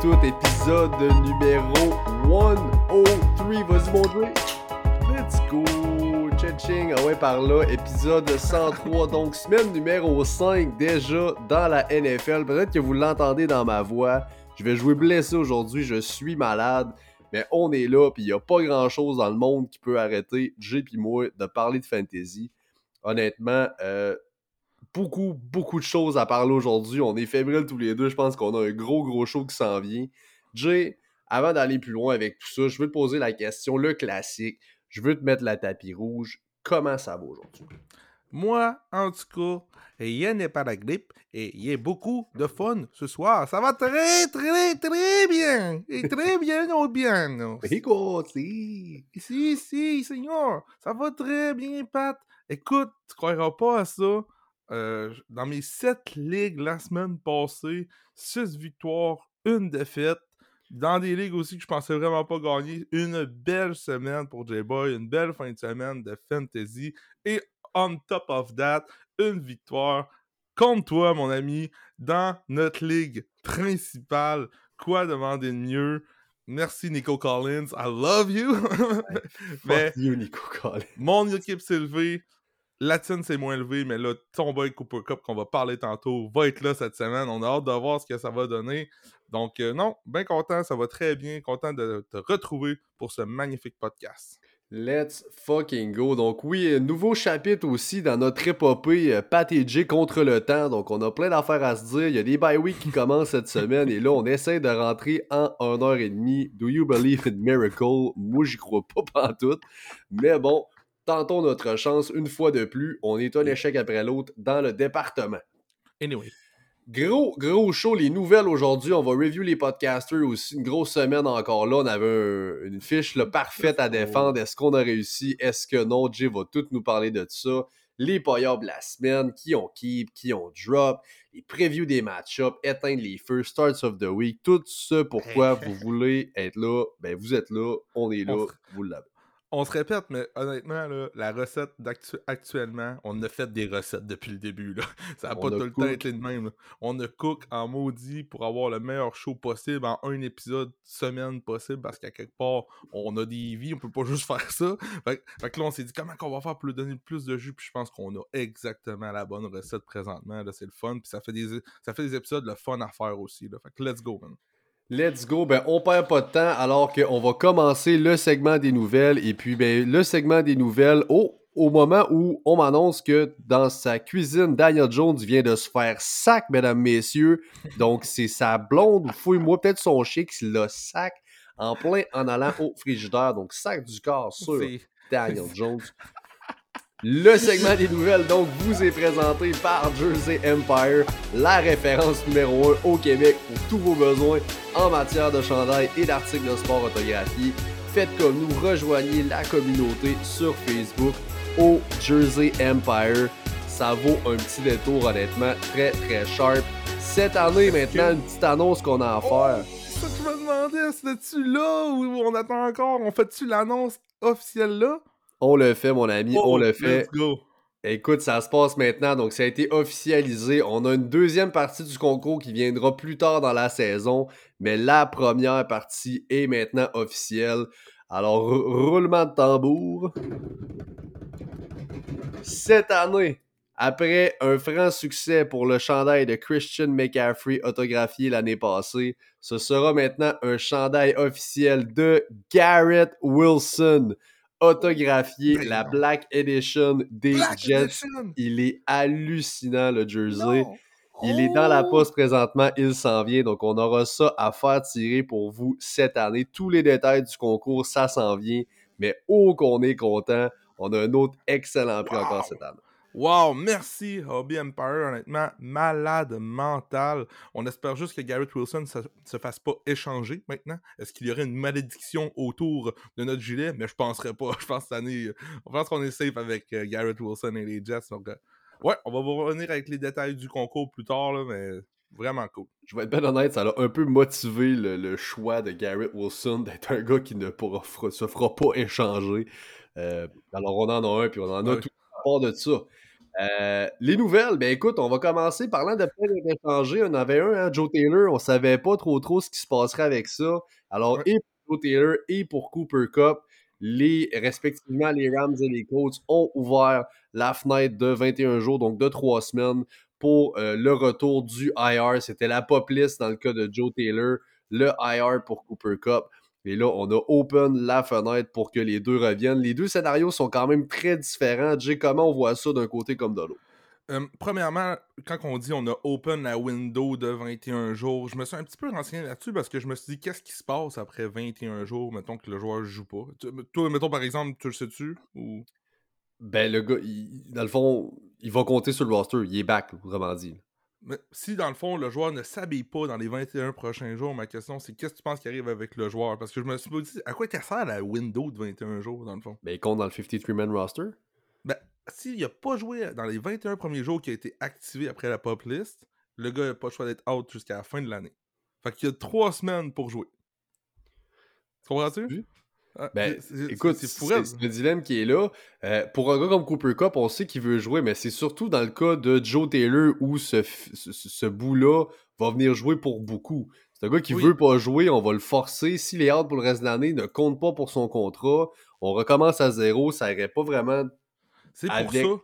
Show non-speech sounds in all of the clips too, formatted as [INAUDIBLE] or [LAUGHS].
tout, épisode numéro 103. Vas-y, mon Dieu. Let's go. Ching, ah ouais, par là, épisode 103. Donc, semaine numéro 5 déjà dans la NFL. Peut-être que vous l'entendez dans ma voix. Je vais jouer blessé aujourd'hui, je suis malade. Mais on est là, puis il n'y a pas grand-chose dans le monde qui peut arrêter Jay et moi de parler de fantasy. Honnêtement, euh, beaucoup, beaucoup de choses à parler aujourd'hui. On est fébriles tous les deux. Je pense qu'on a un gros, gros show qui s'en vient. Jay, avant d'aller plus loin avec tout ça, je veux te poser la question, le classique. Je veux te mettre la tapis rouge. Comment ça va aujourd'hui? Moi, en tout cas, rien n'est pas la grippe et il y a beaucoup de fun ce soir. Ça va très, très, très bien. Et très bien au bien. Écoute, si. Si, si, Seigneur. Ça va très bien, Pat. Écoute, tu croiras pas à ça. Euh, dans mes sept ligues la semaine passée, six victoires, une défaite. Dans des ligues aussi que je pensais vraiment pas gagner, une belle semaine pour J-Boy, une belle fin de semaine de fantasy. Et on top of that, une victoire contre toi, mon ami, dans notre ligue principale. Quoi demander de mieux? Merci Nico Collins, I love you. [LAUGHS] Mais you, Nico Collins. Mon équipe s'est levée. La tienne s'est moins élevée, mais là, ton boy Cooper Cup qu'on va parler tantôt va être là cette semaine. On a hâte de voir ce que ça va donner. Donc, euh, non, bien content, ça va très bien. Content de te retrouver pour ce magnifique podcast. Let's fucking go. Donc oui, nouveau chapitre aussi dans notre épopée euh, contre le temps. Donc on a plein d'affaires à se dire. Il y a des bye week qui [LAUGHS] commencent cette semaine et là on essaie de rentrer en 1h30. Do you believe in miracle? Moi j'y crois pas [LAUGHS] pantoute. Mais bon, tentons notre chance une fois de plus. On est un échec après l'autre dans le département. Anyway. Gros, gros show, les nouvelles aujourd'hui. On va review les podcasters aussi. Une grosse semaine encore là. On avait une fiche parfaite à défendre. Est-ce qu'on a réussi? Est-ce que non? Jay va tout nous parler de ça. Les payables de la semaine, qui ont keep, qui ont drop, les previews des match-ups, éteindre les first starts of the week. Tout ce pourquoi vous voulez être là, ben vous êtes là, on est là, vous l'avez on se répète, mais honnêtement, la recette actuellement, on a fait des recettes depuis le début. Là. [LAUGHS] Ça n'a pas tout le temps été le même. On a cook en maudit pour avoir le meilleur show possible en un épisode semaine possible parce qu'à quelque part, on a des vies, on peut pas [LAUGHS] juste faire ça. Fait, que là, on s'est dit comment on va faire pour lui donner plus de jus, puis je pense qu'on a exactement la bonne recette présentement. C'est le fun, puis ça fait des ça fait des épisodes le fun à faire aussi. Là. Fait que let's go, man. Let's go. Ben, on perd pas de temps alors qu'on va commencer le segment des nouvelles. Et puis, ben, le segment des nouvelles, au, au moment où on m'annonce que dans sa cuisine, Daniel Jones vient de se faire sac, mesdames, messieurs. Donc, c'est sa blonde, fouille-moi peut-être son chic, il le sac en plein en allant au frigidaire. Donc, sac du corps sur Daniel Jones. Le segment des nouvelles, donc, vous est présenté par Jersey Empire, la référence numéro 1 au Québec pour tous vos besoins en matière de chandail et d'articles de sport autographiés. Faites comme nous, rejoignez la communauté sur Facebook au Jersey Empire. Ça vaut un petit détour, honnêtement, très très sharp. Cette année, maintenant, une petite annonce qu'on a à faire. Oh, ça que je me demandais, c'était-tu là ou on attend encore? On fait-tu l'annonce officielle là? On le fait, mon ami, on oh, le fait. Let's go. Écoute, ça se passe maintenant, donc ça a été officialisé. On a une deuxième partie du concours qui viendra plus tard dans la saison, mais la première partie est maintenant officielle. Alors, roulement de tambour. Cette année, après un franc succès pour le chandail de Christian McCaffrey autographié l'année passée, ce sera maintenant un chandail officiel de Garrett Wilson autographié, ben la Black Edition des Jets. Il est hallucinant, le jersey. Il est dans la oh! poste présentement, il s'en vient. Donc, on aura ça à faire tirer pour vous cette année. Tous les détails du concours, ça s'en vient. Mais oh qu'on est content. On a un autre excellent prix encore cette année. Wow, merci Hobby Empire, honnêtement, malade mental. On espère juste que Garrett Wilson ne se, fasse pas échanger maintenant. Est-ce qu'il y aurait une malédiction autour de notre gilet? Mais je penserais pas. [LAUGHS] Je pense, année, pense qu'on est safe avec euh, Garrett Wilson et les Jets. Donc, euh, ouais, on va vous revenir avec les détails du concours plus tard, là, mais vraiment cool. Je vais être bien honnête, ça a un peu motivé le, choix de Garrett Wilson [LAUGHS] d'être un gars qui ne pourra, se fera pas échanger. Euh, alors, on en a un, puis on en a tout à part de ça. Euh, les nouvelles, ben écoute, on va commencer parlant de plein d'étrangers. On avait un, hein, Joe Taylor, on savait pas trop trop ce qui se passerait avec ça. Alors, et pour Joe Taylor et pour Cooper Cup, les, respectivement, les Rams et les Colts ont ouvert la fenêtre de 21 jours, donc de 3 semaines, pour euh, le retour du IR. C'était la pop list dans le cas de Joe Taylor, le IR pour Cooper Cup. Et là, on a open la fenêtre pour que les deux reviennent. Les deux scénarios sont quand même très différents. Jay, comment on voit ça d'un côté comme de l'autre? Euh, premièrement, quand on dit on a open la window de 21 jours, je me suis un petit peu renseigné là-dessus parce que je me suis dit qu'est-ce qui se passe après 21 jours, mettons que le joueur joue pas? Toi, mettons par exemple, tu le sais-tu ou... Ben, le gars, dans le fond, il va compter sur le roster. Il est back, vraiment dit. Mais si dans le fond, le joueur ne s'habille pas dans les 21 prochains jours, ma question c'est qu'est-ce que tu penses qui arrive avec le joueur? Parce que je me suis dit, à quoi sert la window de 21 jours dans le fond? Ben, il compte dans le 53-man roster Ben, s'il n'a pas joué dans les 21 premiers jours qui a été activé après la pop list, le gars n'a pas le choix d'être out jusqu'à la fin de l'année. Fait qu'il y a trois semaines pour jouer. Tu comprends-tu? Ah, ben, écoute, c'est le dilemme qui est là. Euh, pour un gars comme Cooper Cup, on sait qu'il veut jouer, mais c'est surtout dans le cas de Joe Taylor où ce, ce, bout-là va venir jouer pour beaucoup. C'est un gars qui veut pas jouer, on va le forcer. S'il est hâte pour le reste de l'année, ne compte pas pour son contrat, on recommence à zéro, ça irait pas vraiment. C'est pour ça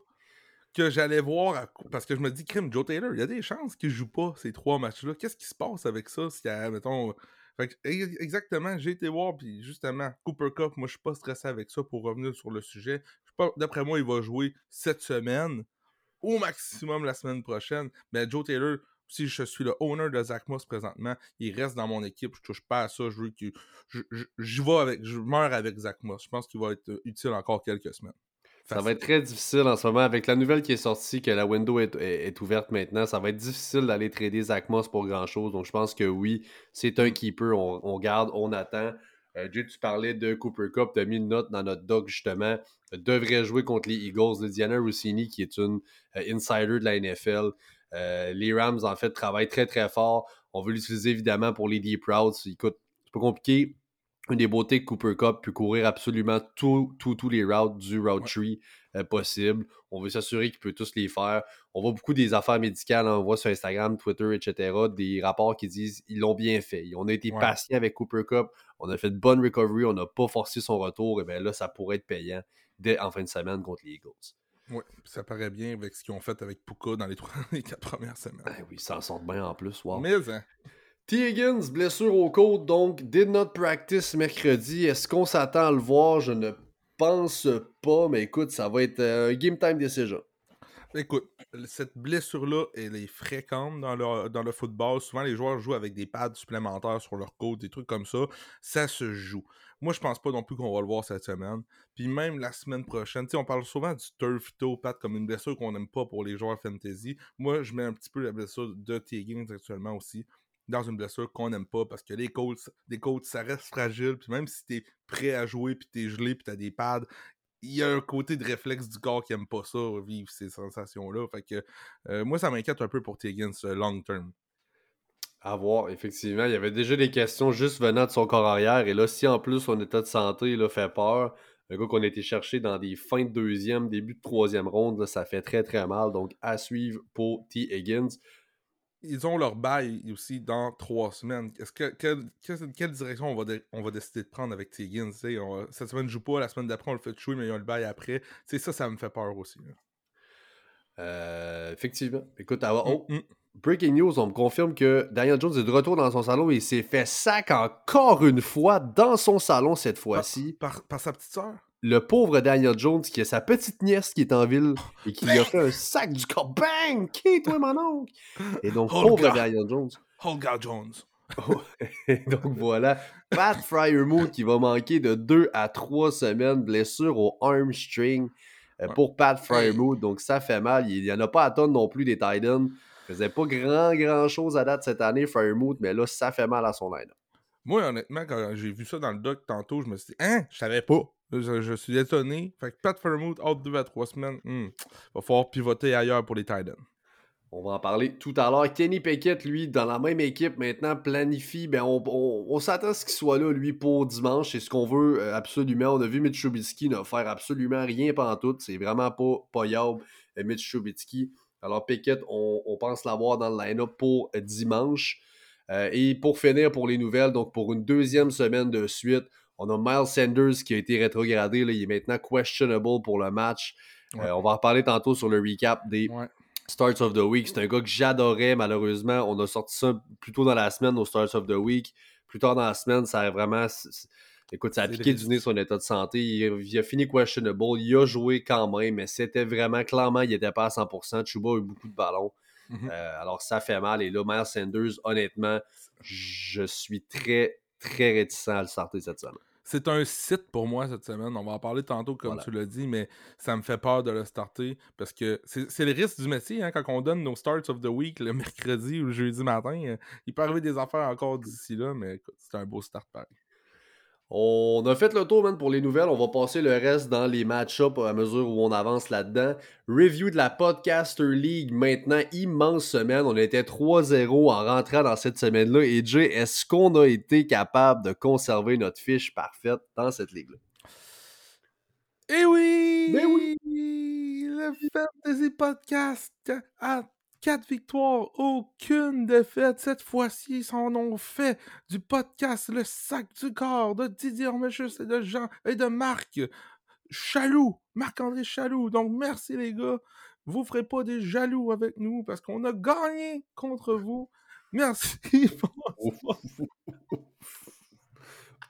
que j'allais voir, parce que je me dis, crime, Joe Taylor, il y a des chances qu'il joue pas ces trois matchs-là. Qu'est-ce qui se passe avec ça? Si, mettons, exactement, j'ai été voir, puis justement, Cooper Cup, moi je suis pas stressé avec ça pour revenir sur le sujet. D'après moi, il va jouer cette semaine, au maximum la semaine prochaine. Mais Joe Taylor, si je suis le owner de Zach Moss présentement, il reste dans mon équipe, je touche pas à ça, je veux que je, avec, je meurs avec Zach Moss. Je pense qu'il va être utile encore quelques semaines. Ça va être très difficile en ce moment. Avec la nouvelle qui est sortie, que la window est, ouverte maintenant, ça va être difficile d'aller trader Zach Moss pour grand-chose. Donc, je pense que oui, c'est un keeper. On, garde, on attend. Euh, Jay, tu parlais de Cooper Cup. Tu as mis une note dans notre doc, justement. Devrait jouer contre les Eagles de Diana Rossini, qui est une euh, insider de la NFL. Euh, les Rams, en fait, travaillent très, très fort. On veut l'utiliser, évidemment, pour les deep routes. Écoute, c'est pas compliqué une des beautés que Cooper Cup peut courir absolument tous les routes du route tree euh, possible. On veut s'assurer qu'il peut tous les faire. On voit beaucoup des affaires médicales, hein. on voit sur Instagram, Twitter, etc., des rapports qui disent ils l'ont bien fait. On a été patient avec Cooper Cup, on a fait de bonnes recovery, on n'a pas forcé son retour, et bien là, ça pourrait être payant dès en fin de semaine contre les Eagles. Oui, ça paraît bien avec ce qu'ils ont fait avec Puka dans les, trois, [LAUGHS] les quatre premières semaines. Ben oui, ça en sort bien en plus. Wow. Mais, hein. T. Blessure au côte, donc did not practice mercredi. Est-ce qu'on s'attend à le voir? Je ne pense pas, mais écoute, ça va être euh, game time decision. Écoute, cette blessure-là, elle est fréquente dans le, dans le football. Souvent, les joueurs jouent avec des pads supplémentaires sur leur côte, des trucs comme ça. Ça se joue. Moi, je pense pas non plus qu'on va le voir cette semaine. Puis même la semaine prochaine, on parle souvent du turf toe pad comme une blessure qu'on n'aime pas pour les joueurs fantasy. Moi, je mets un petit peu la blessure de T. Actuellement aussi dans une blessure qu'on n'aime pas parce que les coachs, des coachs, ça reste fragile. Puis même si t'es prêt à jouer, puis t'es gelé, puis t'as des pads, il y a un côté de réflexe du corps qui aime pas ça, vivre ces sensations-là. Fait que euh, moi, ça m'inquiète un peu pour Tiggins long term. À voir, effectivement. Il y avait déjà des questions juste venant de son corps arrière. Et là, si en plus son état de santé là, fait peur, un gars qu'on a été chercher dans des fins de deuxième, début de troisième ronde, ça fait très très mal. Donc à suivre pour T. Higgins ils ont leur bail aussi dans trois semaines. Est-ce que, quelle, direction on va, on va décider de prendre avec Tiggins? cette semaine, ne joue pas, la semaine d'après, on le fait jouer, mais ils ont le bail après. c'est ça, ça me fait peur aussi. Euh, effectivement. Écoute, ah, oh, mm, mm. breaking news, on me confirme que Daniel Jones est de retour dans son salon et il s'est fait sac encore une fois dans son salon cette fois-ci. Par, par sa petite soeur? Le pauvre Daniel Jones qui a sa petite nièce qui est en ville et qui lui a fait un sac du corps. Bang! Qui toi, mon oncle? Et donc, pauvre Daniel Jones. Holga Jones. [LAUGHS] et donc voilà, Pat Fryermuth qui va manquer de 2 à 3 semaines, blessure au arm string euh, pour Pat Fryermuth. Donc ça fait mal. Il n'y en a pas à tonne non plus des Titans. Il faisait pas grand grand chose à date cette année, Fryermuth, mais là, ça fait mal à son line Moi, honnêtement, quand j'ai vu ça dans le doc tantôt, je me suis dit, hein, je savais pas. Je, suis étonné. Fait que Pat Fairmouth, out 2 à 3 semaines, hmm, va falloir pivoter ailleurs pour les Titans. On va en parler tout à l'heure. Kenny Pickett, lui, dans la même équipe, maintenant planifie. Ben, on, s'attend à ce qu'il soit là, lui, pour dimanche. C'est ce qu'on veut euh, absolument. On a vu Mitch Trubisky ne faire absolument rien pendant tout. C'est vraiment pas payable, euh, Mitch Trubisky. Alors, Pickett, on, pense l'avoir dans le line-up pour euh, et pour finir, pour les nouvelles, donc pour une deuxième semaine de suite, on a Miles Sanders qui a été rétrogradé. il est maintenant questionable pour le match. on va en parler tantôt sur le recap des Starts of the Week. C'est un gars que j'adorais, malheureusement. On a sorti ça plus tôt dans la semaine, au Starts of the Week. Plus tard dans la semaine, ça a vraiment. Écoute, ça a piqué du nez son état de santé. Il a, fini questionable. Il a joué quand même, mais c'était vraiment clairement, il n'était pas à 100%. Chuba a eu beaucoup de ballons. Mm-hmm. Euh, alors, ça fait mal. Et là, Miles Sanders, honnêtement, je suis très, très réticent à le starter cette semaine. C'est un site pour moi cette semaine. On va en parler tantôt, comme tu l'as dit, mais ça me fait peur de le starter parce que c'est le risque du métier. Hein, quand on donne nos starts of the week le [LAUGHS] mercredi ou le jeudi matin, il peut arriver des affaires encore d'ici là, mais c'est un beau start pareil. On a fait le tour, man, pour les nouvelles. On va passer le reste dans les match-ups à mesure où on avance là-dedans. Review de la Podcaster League maintenant. Immense semaine. On était 3-0 en rentrant dans cette semaine-là. Et Jay, est-ce qu'on a été capable de conserver notre fiche parfaite dans cette ligue-là? Eh oui! Mais oui! Le Fantasy Podcast a Quatre victoires, aucune défaite. Cette fois-ci, ils en ont fait du podcast Le Sac du Corps de Didier Ormechus et de Jean et de Marc Chaloux, Marc-André Chaloux. Donc, merci les gars. Vous ferez pas des jaloux avec nous parce qu'on a gagné contre vous. Merci. [LAUGHS]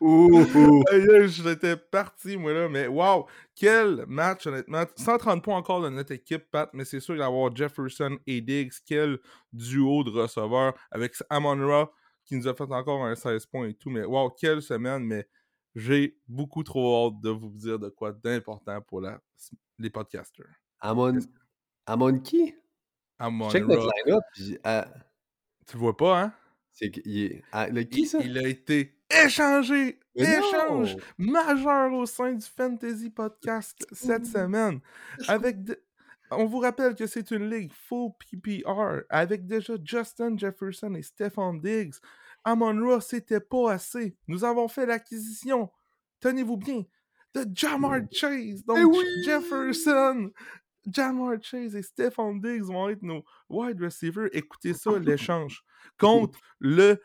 J'étais parti, moi, là, mais wow! Quel match, honnêtement. 130 points encore de notre équipe, Pat, mais c'est sûr d'avoir Jefferson et Diggs. Quel duo de receveurs avec Amon Ra qui nous a fait encore un 16 points et tout. Mais wow, quelle semaine, mais j'ai beaucoup trop hâte de vous dire de quoi d'important pour la, les podcasters. Amon. Amon qui? Amon Check notre line-up. Euh, tu le vois pas, hein? C'est ah, le qui ça? Il a été échangé, échange majeur au sein du Fantasy Podcast cette semaine. Avec On vous rappelle que c'est une ligue full PPR avec déjà Justin Jefferson et Stefan Diggs. Amon Ross, c'était pas assez. Nous avons fait l'acquisition, tenez-vous bien, de Jamar Chase. Donc, eh Jefferson, Jamar Chase et Stefan Diggs vont être nos wide receivers. Écoutez ça, [LAUGHS] l'échange contre le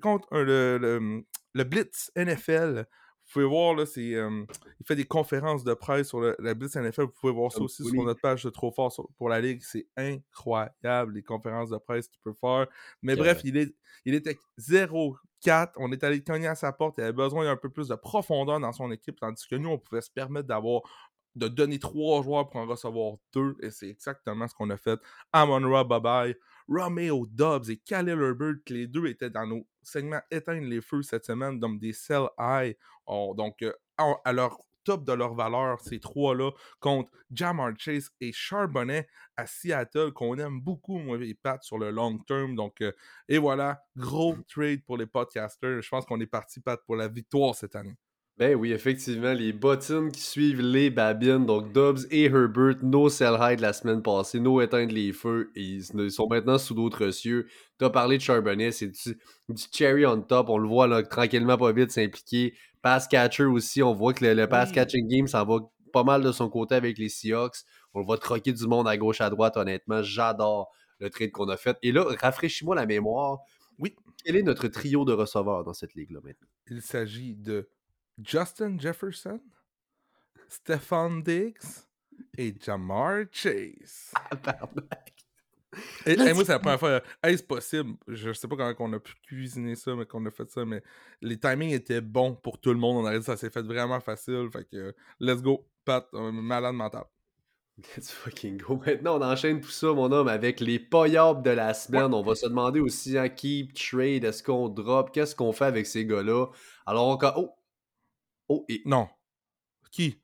contre le, le, Blitz NFL. Vous pouvez voir, là, c'est, il fait des conférences de presse sur le, la Blitz NFL. Vous pouvez voir ça aussi sur notre page de Trop Fort pour la Ligue. C'est incroyable, les conférences de presse qu'il peut faire. Mais bref, il, est, il était 0-4. On est allé cogner à sa porte. Il avait besoin d'un peu plus de profondeur dans son équipe, tandis que nous, on pouvait se permettre d'avoir de donner trois joueurs pour en recevoir deux. Et c'est exactement ce qu'on a fait. Amon Ra, bye bye. Romeo Dobbs et Khalil Herbert, les deux étaient dans nos segments éteindre les feux cette semaine, donc des sell high. donc, euh, à leur top de leur valeur, ces trois-là, contre Jamar Chase et Charbonnet à Seattle, qu'on aime beaucoup, moi et Pat, sur le long term. Donc, euh, et voilà, gros trade pour les podcasters. Je pense qu'on est parti, Pat, pour la victoire cette année. Ben oui, effectivement, les bottines qui suivent les babines, donc Dobbs et Herbert, nos sell high de la semaine passée, nos éteindre les feux, et ils sont maintenant sous d'autres cieux. T'as parlé de Charbonnet, c'est du, cherry on top, on le voit là, tranquillement pas vite s'impliquer. Pass catcher aussi, on voit que le, pass catching game ça va pas mal de son côté avec les Seahawks. On le voit troquer du monde à gauche à droite, honnêtement, j'adore le trade qu'on a fait. Et là, rafraîchis-moi la mémoire. Oui. Quel est notre trio de receveurs dans cette ligue-là maintenant? Il s'agit de Justin Jefferson, Stefan Diggs et Jamar Chase. [LAUGHS] et, moi, c'est la [LAUGHS] première fois. Est-ce possible? Je sais pas comment on a pu cuisiner ça, mais qu'on a fait ça, mais les timings étaient bons pour tout le monde. On a dit ça s'est fait vraiment facile. Fait que, let's go, Pat, malade mental. [LAUGHS] Let's fucking go. Maintenant, on enchaîne tout ça, mon homme, avec les payables de la semaine. On va se demander aussi, hein, keep, trade, est-ce qu'on drop, qu'est-ce qu'on fait avec ces gars-là? Alors, on... Oh, Oh, et non. Qui?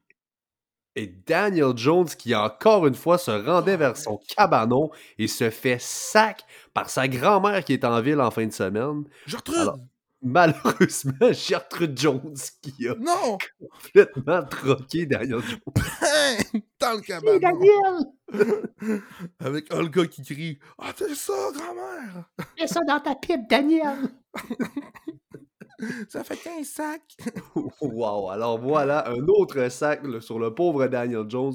Et Daniel Jones qui encore une fois se rendait vers son cabanon et se fait sac par sa grand-mère qui est en ville en fin de semaine. Gertrude! malheureusement, [LAUGHS] Gertrude Jones qui a non! complètement troqué Daniel Jones. [LAUGHS] Dans le cabanon. Daniel! [LAUGHS] Avec Olga qui crie Ah, t'es ça, grand-mère Mets ça dans ta pipe, Daniel Ça fait 15 sacs wow! Alors voilà, un autre sac là, sur le pauvre Daniel Jones.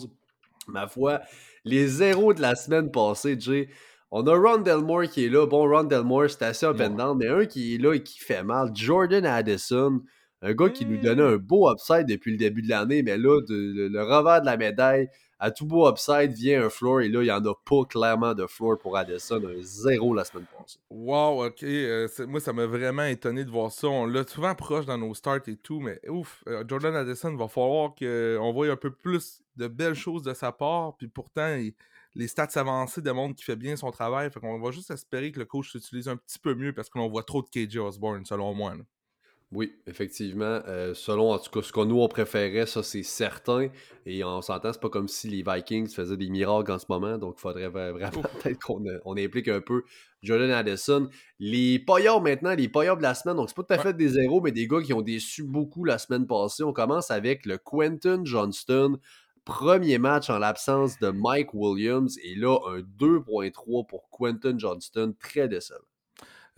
Ma foi, les zéros de la semaine passée, Jay. On a Ron Delmore qui est là. Bon, Ron Delmore, c'est assez up and down, mais un qui est là et qui fait mal. Jordan Addison, un gars qui nous donnait un beau upside depuis le début de l'année, mais là, de- le, le revers de la médaille, à tout beau upside vient un floor, et là, il n'y en a pas clairement de floor pour Addison. Un zéro la semaine passée. Wow, ok. euh, moi, ça m'a vraiment étonné de voir ça. On l'a souvent proche dans nos starts et tout, mais ouf, euh, Jordan Addison, va falloir qu'on voit un peu plus de belles choses de sa part. Puis pourtant, les stats avancées démontrent qu'il fait bien son travail. Fait qu'on va juste espérer que le coach s'utilise un petit peu mieux parce qu'on voit trop de KJ Osborne, selon moi. Oui, effectivement. euh, selon en tout cas ce que nous on préférait, ça c'est certain. Et on s'entend, c'est pas comme si les Vikings faisaient des miracles en ce moment. Donc il faudrait vra- vraiment peut-être qu'on euh, on implique un peu Jordan Addison. Les paillards maintenant, les paillards de la semaine, donc c'est pas tout à fait des zéros, mais des gars qui ont déçu beaucoup la semaine passée. On commence avec le Quentin Johnston. Premier match en l'absence de Mike Williams. Et là, un 2.3 pour Quentin Johnston. Très décevant.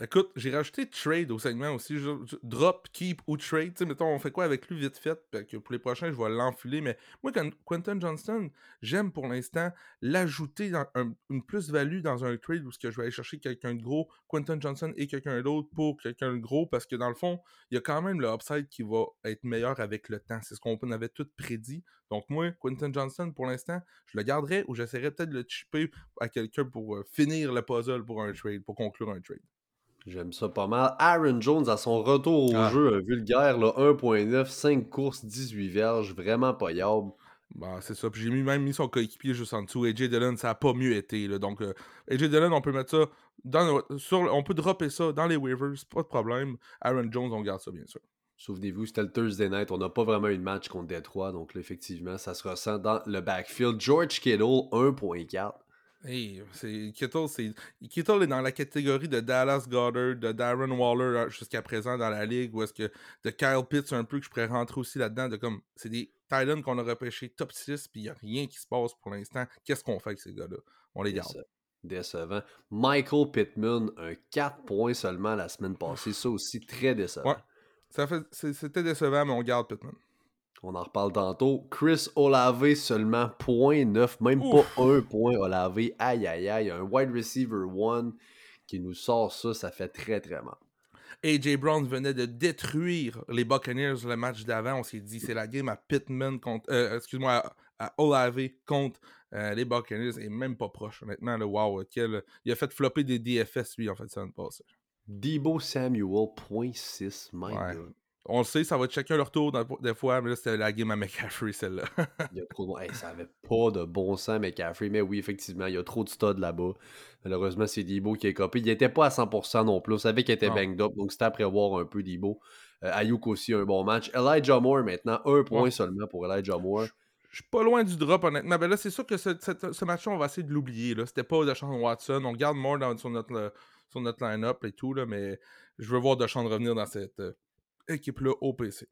Écoute, j'ai rajouté trade au segment aussi. drop, keep ou trade. Tu sais, mettons, on fait quoi avec lui vite fait? Que pour les prochains, je vais l'enfiler. Mais moi, Quentin Johnston, j'aime pour l'instant l'ajouter dans un- une plus-value dans un trade où je vais aller chercher quelqu'un de gros, Quentin Johnson et quelqu'un d'autre pour quelqu'un de gros. Parce que dans le fond, il y a quand même le upside qui va être meilleur avec le temps. C'est ce qu'on avait tout prédit. Donc moi, Quentin Johnson, pour l'instant, je le garderai ou j'essaierai peut-être de le chipper à quelqu'un pour euh, finir le puzzle pour un trade, pour conclure un trade. J'aime ça pas mal. Aaron Jones, à son retour au Ah. jeu, un vulgaire, là, 1.9, 5 courses, 18 verges, vraiment payable. Bah, c'est ça. Puis j'ai même mis son coéquipier juste en dessous. AJ Dillon, ça a pas mieux été. Là. Donc, euh, AJ Dillon, on peut mettre ça dans sur, on peut dropper ça dans les waivers, pas de problème. Aaron Jones, on garde ça, bien sûr. Souvenez-vous, c'était le Thursday night. On n'a pas vraiment eu de match contre Détroit. Donc, là, effectivement, ça se ressent dans le backfield. George Kittle, 1.4. Hey, c'est Kittle, c'est Kittle est dans la catégorie de Dallas Goddard, de Darren Waller euh, jusqu'à présent dans la ligue, ou est-ce que de Kyle Pitts un peu que je pourrais rentrer aussi là-dedans, de comme c'est des Titans qu'on a repêché top 6, puis il n'y a rien qui se passe pour l'instant. Qu'est-ce qu'on fait avec ces gars-là? On les garde. Déce- Décevant. Michael Pittman, un 4 points seulement la semaine passée. Ça aussi, très décevant. Ouais. Ça fait, c'était décevant, mais on garde Pittman. On en reparle tantôt. Chris Olave seulement 0.9, même Ouf. pas un point Olave. Aïe aïe aïe, un wide receiver one qui nous sort ça, ça fait très très mal. AJ Brown venait de détruire les Buccaneers le match d'avant. On s'est dit, c'est la game à Pittman contre. euh, excuse-moi, à, à Olave contre euh, les Buccaneers. Et même pas proche, honnêtement. Le wow, quel, il a fait flopper des DFS, lui, en fait, ça ne passe. Debo Samuel, 0.6, my Ouais. God. On le sait, ça va être chacun leur tour des fois, mais là, c'était la game à McCaffrey, celle-là. Il y a trop de... Hey, ça avait pas de bon sens, McCaffrey, mais oui, effectivement, il y a trop de studs là-bas. Malheureusement, c'est Debo qui est copé. Il n'était pas à 100% non plus. On savait qu'il était Non. banged up, donc c'était à prévoir un peu Debo. Euh, Ayuk aussi, un bon match. Elijah Moore, maintenant, un point Ouais. seulement pour Elijah Moore. Je suis pas loin du drop, honnêtement. Ben là, c'est sûr que ce, match-là, on va essayer de l'oublier. C'était pas Deshaun Watson. On garde Moore dans, sur notre, sur notre line-up et tout, là, mais je veux voir Deshaun revenir dans cette euh, équipe-là au PC.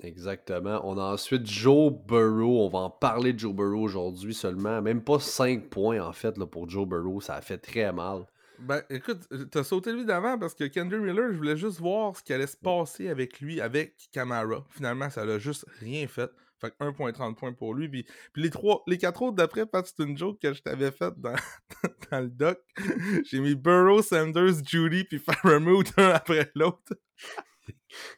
Exactement. On a ensuite Joe Burrow. On va en parler de Joe Burrow aujourd'hui seulement. Même pas 5 points en fait là, pour Joe Burrow. Ça a fait très mal. Ben, écoute, t'as sauté lui d'avant parce que Kendrick Miller, je voulais juste voir ce qui allait se passer avec lui, avec Camara. Finalement, ça l'a juste rien fait. Fait que 1.30 points pour lui. Puis, puis les trois, les quatre autres d'après, Pat, c'est une joke que je t'avais faite dans, [LAUGHS] dans le doc. J'ai mis Burrow, Sanders, Judy, puis Faramouth un [LAUGHS] après l'autre.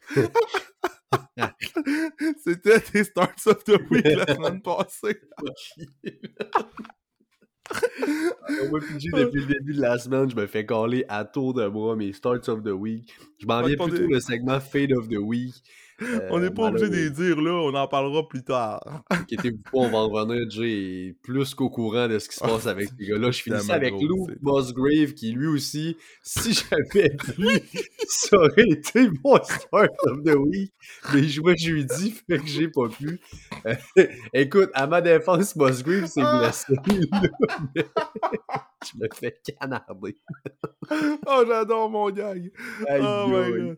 [LAUGHS] C'était tes starts of the week la [LAUGHS] semaine passée. [LAUGHS] Moi, PG, depuis le début de la semaine, je me fais caler à tour de bras mes starts of the week. Je m'en viens plutôt le segment Fade of the Week. On n'est Euh, pas obligé de les dire là, on en parlera plus tard. Inquiétez-vous pas, on va en revenir. Jay est plus qu'au courant de ce qui se Ah, passe avec ces gars-là. Je tellement avec Lou Musgrave, qui lui aussi, si j'avais lui, [LAUGHS] ça aurait été mon start of the week. Mais il jouait jeudi, [LAUGHS] fait que j'ai pas pu. Euh, écoute, à ma défense, Musgrave s'est Ah! blessé. je me fais canarder. oh, j'adore mon gag. Aïe, oh my aïe. god.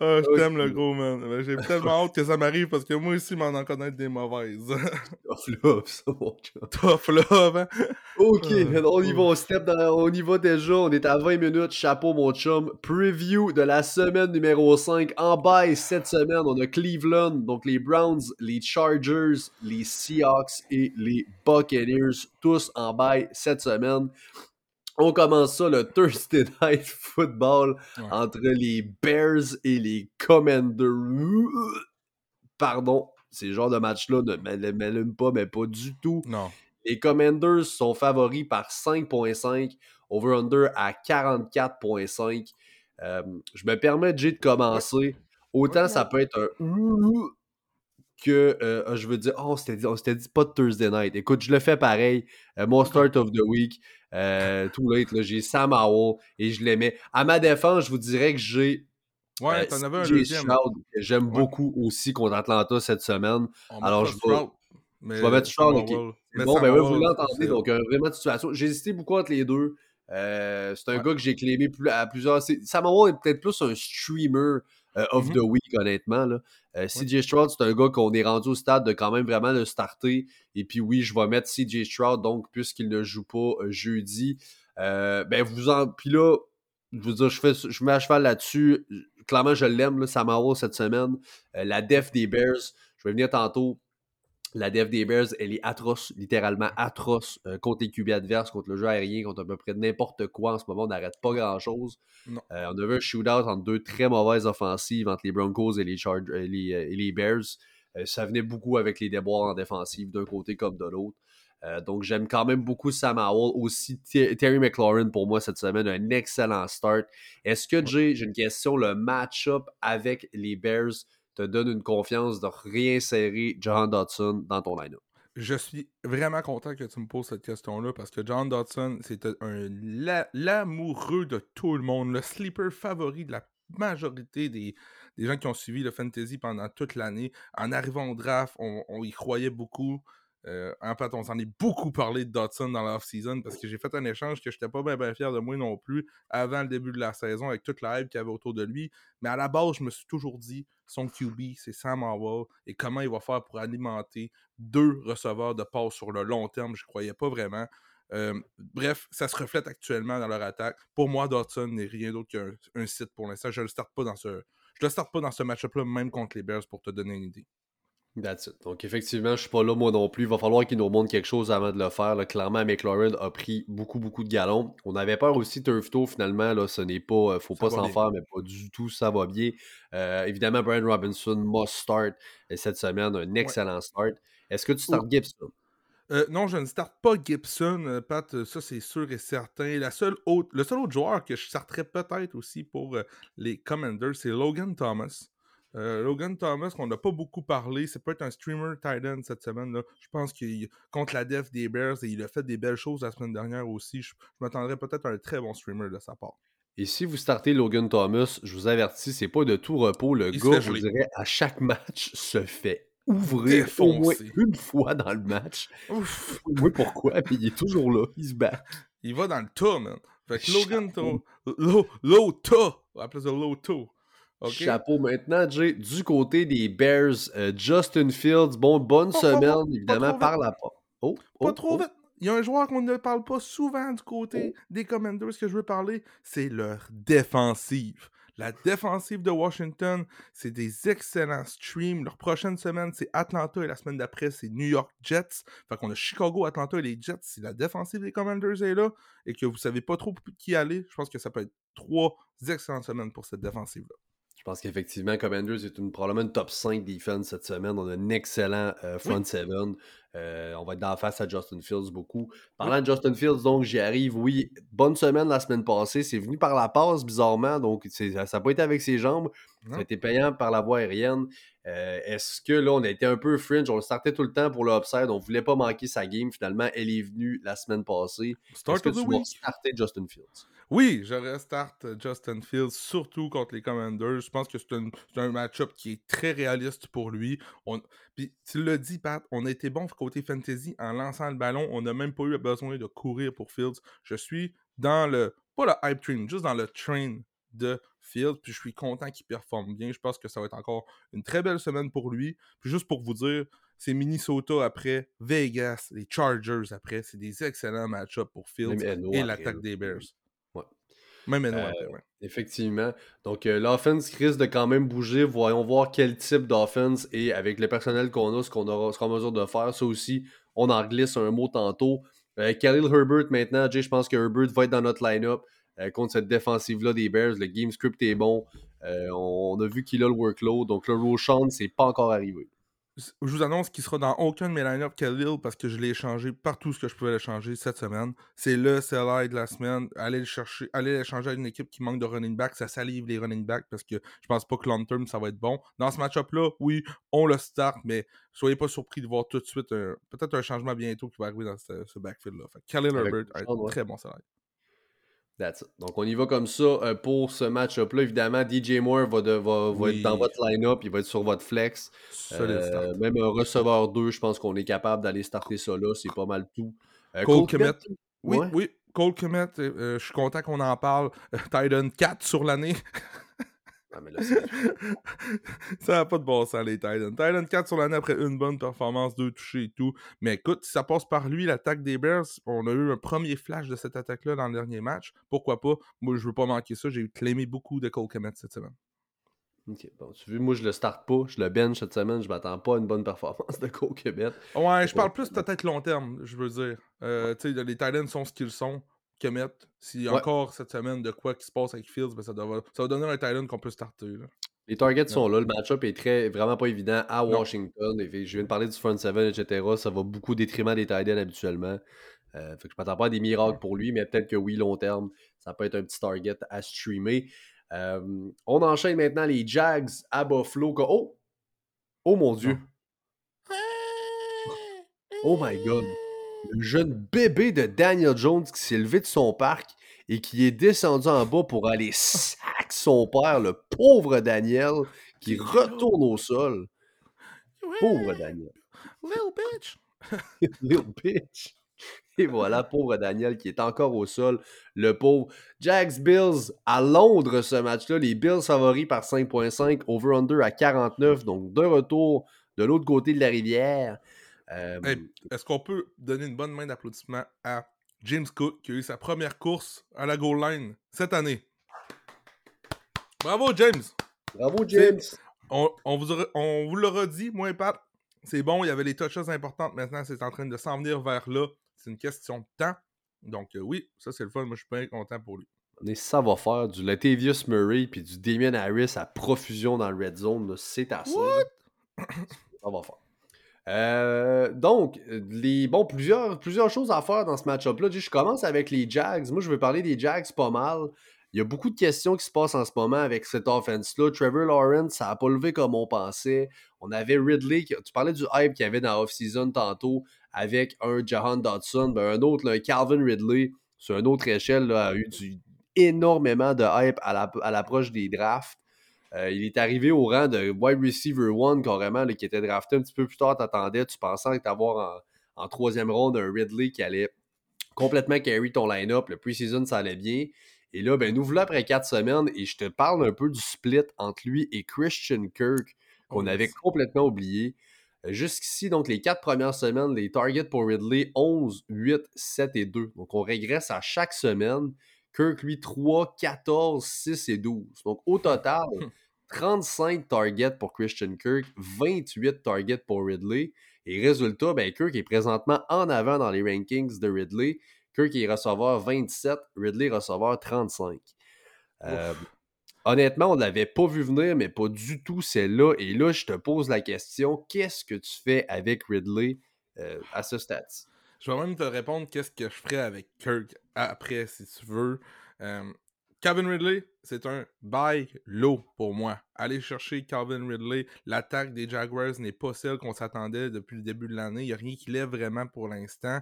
Oh, je t'aime le gros, man. J'ai tellement hâte que ça m'arrive parce que moi aussi, m'en en connaître des mauvaises. [LAUGHS] Tough love, ça, mon chum. Tough love, hein? Ok, Euh, on y euh. va, on step dans, on y va déjà, on est à 20 minutes, chapeau mon chum. Preview de la semaine numéro 5. En bail cette semaine, on a Cleveland, donc les Browns, les Chargers, les Seahawks et les Buccaneers, tous en bail cette semaine. On commence ça le Thursday [LAUGHS] Night Football Ouais. entre les Bears et les Commanders. Pardon, ces genres de matchs-là ne m'allument pas, mais pas du tout. Non. Les Commanders sont favoris par 5.5, over-under à 44.5. Euh, je me permets, Jay, de commencer. Autant ça peut être un que euh, je veux dire, oh, on s'était dit, on s'était dit pas de Thursday night. Écoute, je le fais pareil. Euh, mon start of the week, euh, tout late, j'ai Sam Howell et je l'aimais. À ma défense, je vous dirais que j'ai Ouais, euh, t'en avais un deuxième. J'aime Ouais. beaucoup aussi contre Atlanta cette semaine. On Alors, je vais- mais je vais mettre Stroud, ok. Howell. C'est Mais bon, ben ouais, vous l'entendez, donc un vraiment de situation. J'ai hésité beaucoup entre les deux. Euh, c'est un Ouais. gars que j'ai clémé plus, à plusieurs. c'est- Sam Howell est peut-être plus un streamer euh, of Mhm. the week, honnêtement. Là. Euh, CJ Stroud, c'est un gars qu'on est rendu au stade de quand même vraiment le starter. Et puis oui, je vais mettre CJ Stroud, donc puisqu'il ne joue pas euh, jeudi. Euh, ben vous en. Puis là, je veux dire, je, fais, je mets à cheval là-dessus. Clairement, je l'aime, là, Sam Howell, cette semaine. La def des Bears, je vais venir tantôt. La def des Bears, elle est atroce, littéralement atroce euh, contre les QB adverses, contre le jeu aérien, contre à peu près n'importe quoi. En ce moment, on n'arrête pas grand-chose. Euh, on avait un shootout entre deux très mauvaises offensives, entre les Broncos et les, euh, les, et les Bears. Euh, ça venait beaucoup avec les déboires en défensive, d'un côté comme de l'autre. Donc, j'aime quand même beaucoup Sam Howell. Aussi, Terry McLaurin, pour moi, cette semaine, un excellent start. Est-ce que, Jay, j'ai une question, le match-up avec les Bears te donne une confiance de réinsérer John Dodson dans ton line-up? Je suis vraiment content que tu me poses cette question-là parce que John Dodson, c'était un la- l'amoureux de tout le monde, le sleeper favori de la majorité des, gens qui ont suivi le fantasy pendant toute l'année. En arrivant au draft, on y croyait beaucoup. Euh, en fait, on s'en est beaucoup parlé de Dodson dans l'off-season parce que j'ai fait un échange que je n'étais pas bien fier de moi non plus avant le début de la saison avec toute la hype qu'il y avait autour de lui. Mais à la base, je me suis toujours dit son QB, c'est Sam Howell et comment il va faire pour alimenter deux receveurs de passe sur le long terme. Je ne croyais pas vraiment. Euh, bref, ça se reflète actuellement dans leur attaque. Pour moi, Dodson n'est rien d'autre qu'un un site pour l'instant. Je ne le starte pas dans ce. Je le starte pas dans ce match-up-là, même contre les Bears, pour te donner une idée. That's it. Donc, effectivement, je suis pas là, moi non plus. Il va falloir qu'il nous remonte quelque chose avant de le faire. là. Clairement, McLaurin a pris beaucoup, beaucoup de galons. On avait peur aussi Turfto, finalement. Là, ce n'est pas. euh, faut Ça pas s'en faire, mais pas du tout. Ça va bien. Euh, évidemment, Brian Robinson must start euh, cette semaine. Un excellent start. Est-ce que tu starts Gibson? Euh, non, je ne starte pas Gibson, Pat, ça c'est sûr et certain. La seule autre, le seul autre joueur que je starterais peut-être aussi pour euh, les Commanders, c'est Logan Thomas. Euh, Logan Thomas, qu'on n'a pas beaucoup parlé, c'est peut-être un streamer tight end cette semaine. là Je pense qu'il contre la def des Bears et il a fait des belles choses la semaine dernière aussi. Je, je m'attendrais peut-être à un très bon streamer de sa part. Et si vous startez Logan Thomas, je vous avertis, c'est pas de tout repos. Le Il gars, je vous dirais, à chaque match, [LAUGHS] se fait ouvrir au moins Défoncer. une fois dans le match. Ouf, Oui, pourquoi? Puis il est toujours là. Il se bat. il va dans le tas, man. Fait que Logan Chapeau. Thomas. Low, low tas. On Chapeau maintenant, Jay. Du côté des Bears, euh, Justin Fields, bon, bonne Oh, oh, oh, semaine, évidemment, par la porte. Oh, Pas oh, trop oh. vite. Il y a un joueur qu'on ne parle pas souvent du côté des Commanders que je veux parler, c'est leur défensive. La défensive de Washington, c'est des excellents streams. Leur prochaine semaine, c'est Atlanta et la semaine d'après, c'est New York Jets. Fait qu'on a Chicago, Atlanta et les Jets. Si la défensive des Commanders est là et que vous savez pas trop qui aller, je pense que ça peut être trois excellentes semaines pour cette défensive-là. Je pense qu'effectivement, Commanders est une, probablement une top 5 defense cette semaine. On a un excellent euh, front seven. Euh, on va être d'en face à Justin Fields beaucoup. Parlant de Justin Fields, donc j'y arrive. Oui, bonne semaine la semaine passée. C'est venu par la passe, bizarrement. Donc ça n'a pas été avec ses jambes. Ça a été payant par la voie aérienne. Euh, Est-ce que là, on a été un peu fringe? On le startait tout le temps pour le upside. On ne voulait pas manquer sa game. Finalement, elle est venue la semaine passée. Est-ce que tu vas starter Justin Fields? Oui, je restarte Justin Fields, surtout contre les Commanders. Je pense que c'est un, match-up qui est très réaliste pour lui. On- Puis tu l'as dit, Pat, on a été bon côté fantasy en lançant le ballon. On n'a même pas eu besoin de courir pour Fields. Je suis dans le, pas le hype train, juste dans le train de Fields. Puis je suis content qu'il performe bien. Je pense que ça va être encore une très belle semaine pour lui. Puis juste pour vous dire, c'est Minnesota après, Vegas, les Chargers après. C'est des excellents match-ups pour Fields et l'attaque des Bears. Même euh, Effectivement. Donc, euh, l'offense risque de quand même bouger. Voyons voir quel type d'offense et avec le personnel qu'on a, ce qu'on sera en mesure de faire. Ça aussi, on en glisse un mot tantôt. Euh, Khalil Herbert maintenant, Jay, je pense que Herbert va être dans notre line-up contre cette défensive-là des Bears. Le game script est bon. on, a vu qu'il a le workload. Donc, le Roshan, c'est pas encore arrivé je vous annonce qu'il sera dans aucun de mes line-up Khalil parce que je l'ai échangé partout ce que je pouvais l'échanger cette semaine. C'est le sell de la semaine. Allez le chercher, allez l'échanger à une équipe qui manque de running back. Ça salive les running back parce que je pense pas que long term ça va être bon. Dans ce match-up-là, oui, on le start, mais soyez pas surpris de voir tout de suite peut-être un changement bientôt qui va arriver dans ce, backfield-là. Khalil Herbert a un très Donc, on y va comme ça euh, pour ce match-up-là. Évidemment, DJ Moore va, être dans votre line-up, il va être sur votre flex. Euh, même un receveur 2, je pense qu'on est capable d'aller starter ça là. C'est pas mal tout. Euh, Cole, Cole Oui, oui. Cole Kemet, je suis content qu'on en parle. Titan 4 sur l'année. [LAUGHS] [LAUGHS] ça n'a pas de bon sens, les Titans. Titan 4 sur l'année après une bonne performance, deux touchés et tout. Mais écoute, si ça passe par lui, l'attaque des Bears, on a eu un premier flash de cette attaque-là dans le dernier match. Pourquoi pas? Moi, je veux pas manquer ça. J'ai claimé beaucoup de Cole Kemet cette semaine. Ok, bon, tu vois, moi je le starte pas, je le bench cette semaine, je m'attends pas à une bonne performance de Cole Kemet. Ouais, je parle plus peut-être long terme, je veux dire. Euh, tu sais, les Titans sont ce qu'ils sont. Kemet. S'il y a encore cette semaine de quoi qui se passe avec Fields, ben ça, ça va donner un Titan qu'on peut starter. Les targets sont là. Le match-up est très, vraiment pas évident à Washington. Et je viens de parler du front 7, etc. Ça va beaucoup détriment des Titans habituellement. Euh, fait que je m'attends pas à des miracles pour lui, mais peut-être que oui, long terme, ça peut être un petit target à streamer. Euh, on enchaîne maintenant les Jags à Buffalo. Oh! Oh mon Dieu! Oh my god! Le jeune bébé de Daniel Jones qui s'est levé de son parc et qui est descendu en bas pour aller sac son père, le pauvre Daniel, qui retourne au sol. Pauvre Daniel. Little bitch. [LAUGHS] Little bitch. Et voilà, pauvre Daniel qui est encore au sol. Le pauvre. Jags Bills à Londres ce match-là. Les Bills favoris par 5.5, over-under à 49. Donc de retour de l'autre côté de la rivière. Euh, est-ce qu'on peut donner une bonne main d'applaudissement à James Cook qui a eu sa première course à la goal line cette année? Bravo, James! Bravo, James! On, vous on, vous l'aura dit, moi et Pat. C'est bon, il y avait les touches importantes. Maintenant, c'est en train de s'en venir vers là. C'est une question de temps. Donc, euh, oui, ça, c'est le fun. Moi, je suis bien content pour lui. ça va faire du Latavius Murray puis du Damien Harris à profusion dans le red zone. C'est assez. Ça va faire. Euh, donc, bon, plusieurs, plusieurs choses à faire dans ce match-up-là. Je commence avec les Jags. Moi, je veux parler des Jags pas mal. Il y a beaucoup de questions qui se passent en ce moment avec cette offense-là. Trevor Lawrence, ça n'a pas levé comme on pensait. On avait Ridley, tu parlais du hype qu'il y avait dans off-season tantôt avec un Jahan Dodson, ben un autre, Calvin Ridley, sur une autre échelle, a eu énormément de hype à l'approche des drafts. Euh, il est arrivé au rang de wide receiver one carrément, qui était drafté un petit peu plus tard. T'attendais, tu pensais t'avoir en, en troisième ronde un Ridley qui allait complètement carry ton line-up. Le pre-season, ça allait bien. Et là, ben, nous voilà après quatre semaines et je te parle un peu du split entre lui et Christian Kirk qu'on oh, avait complètement oublié. Euh, jusqu'ici, donc les quatre premières semaines, les targets pour Ridley 11, 8, 7 et 2. Donc on régresse à chaque semaine. Kirk, lui, 3, 14, 6 et 12. Donc au total, [LAUGHS] 35 targets pour Christian Kirk, 28 targets pour Ridley. Et résultat, ben, Kirk est présentement en avant dans les rankings de Ridley. Kirk est receveur 27, Ridley receveur 35. Euh, honnêtement, on ne l'avait pas vu venir, mais pas du tout, c'est là. Et là, je te pose la question, qu'est-ce que tu fais avec Ridley euh, à ce stade? Je vais même te répondre qu'est-ce que je ferais avec Kirk après, si tu veux. Euh, Calvin Ridley, c'est un buy low pour moi. Allez chercher Calvin Ridley. L'attaque des Jaguars n'est pas celle qu'on s'attendait depuis le début de l'année. Il n'y a rien qui lève vraiment pour l'instant.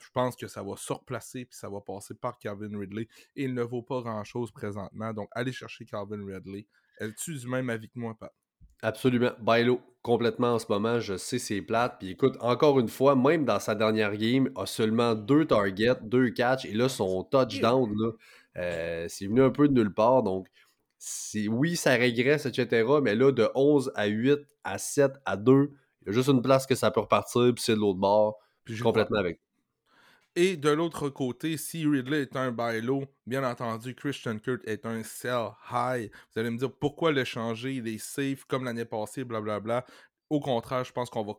Je pense que ça va se replacer puis ça va passer par Calvin Ridley. Et il ne vaut pas grand-chose présentement. Donc, allez chercher Calvin Ridley. Es-tu du même avis que moi, Pat? Absolument. Bailo, complètement en ce moment, je sais c'est plate. Puis écoute, encore une fois, même dans sa dernière game, a seulement deux targets, deux catchs, et là, son touchdown, là, euh, c'est venu un peu de nulle part. Donc, oui, ça régresse, etc. Mais là, de 11 à 8, à 7, à 2, il y a juste une place que ça peut repartir, puis c'est de l'autre bord. Puis je suis complètement avec. Et de l'autre côté, si Ridley est un buy low, bien entendu, Christian Kurt est un sell high. Vous allez me dire pourquoi le changer, il est safe comme l'année passée, blablabla. Au contraire, je pense qu'on va,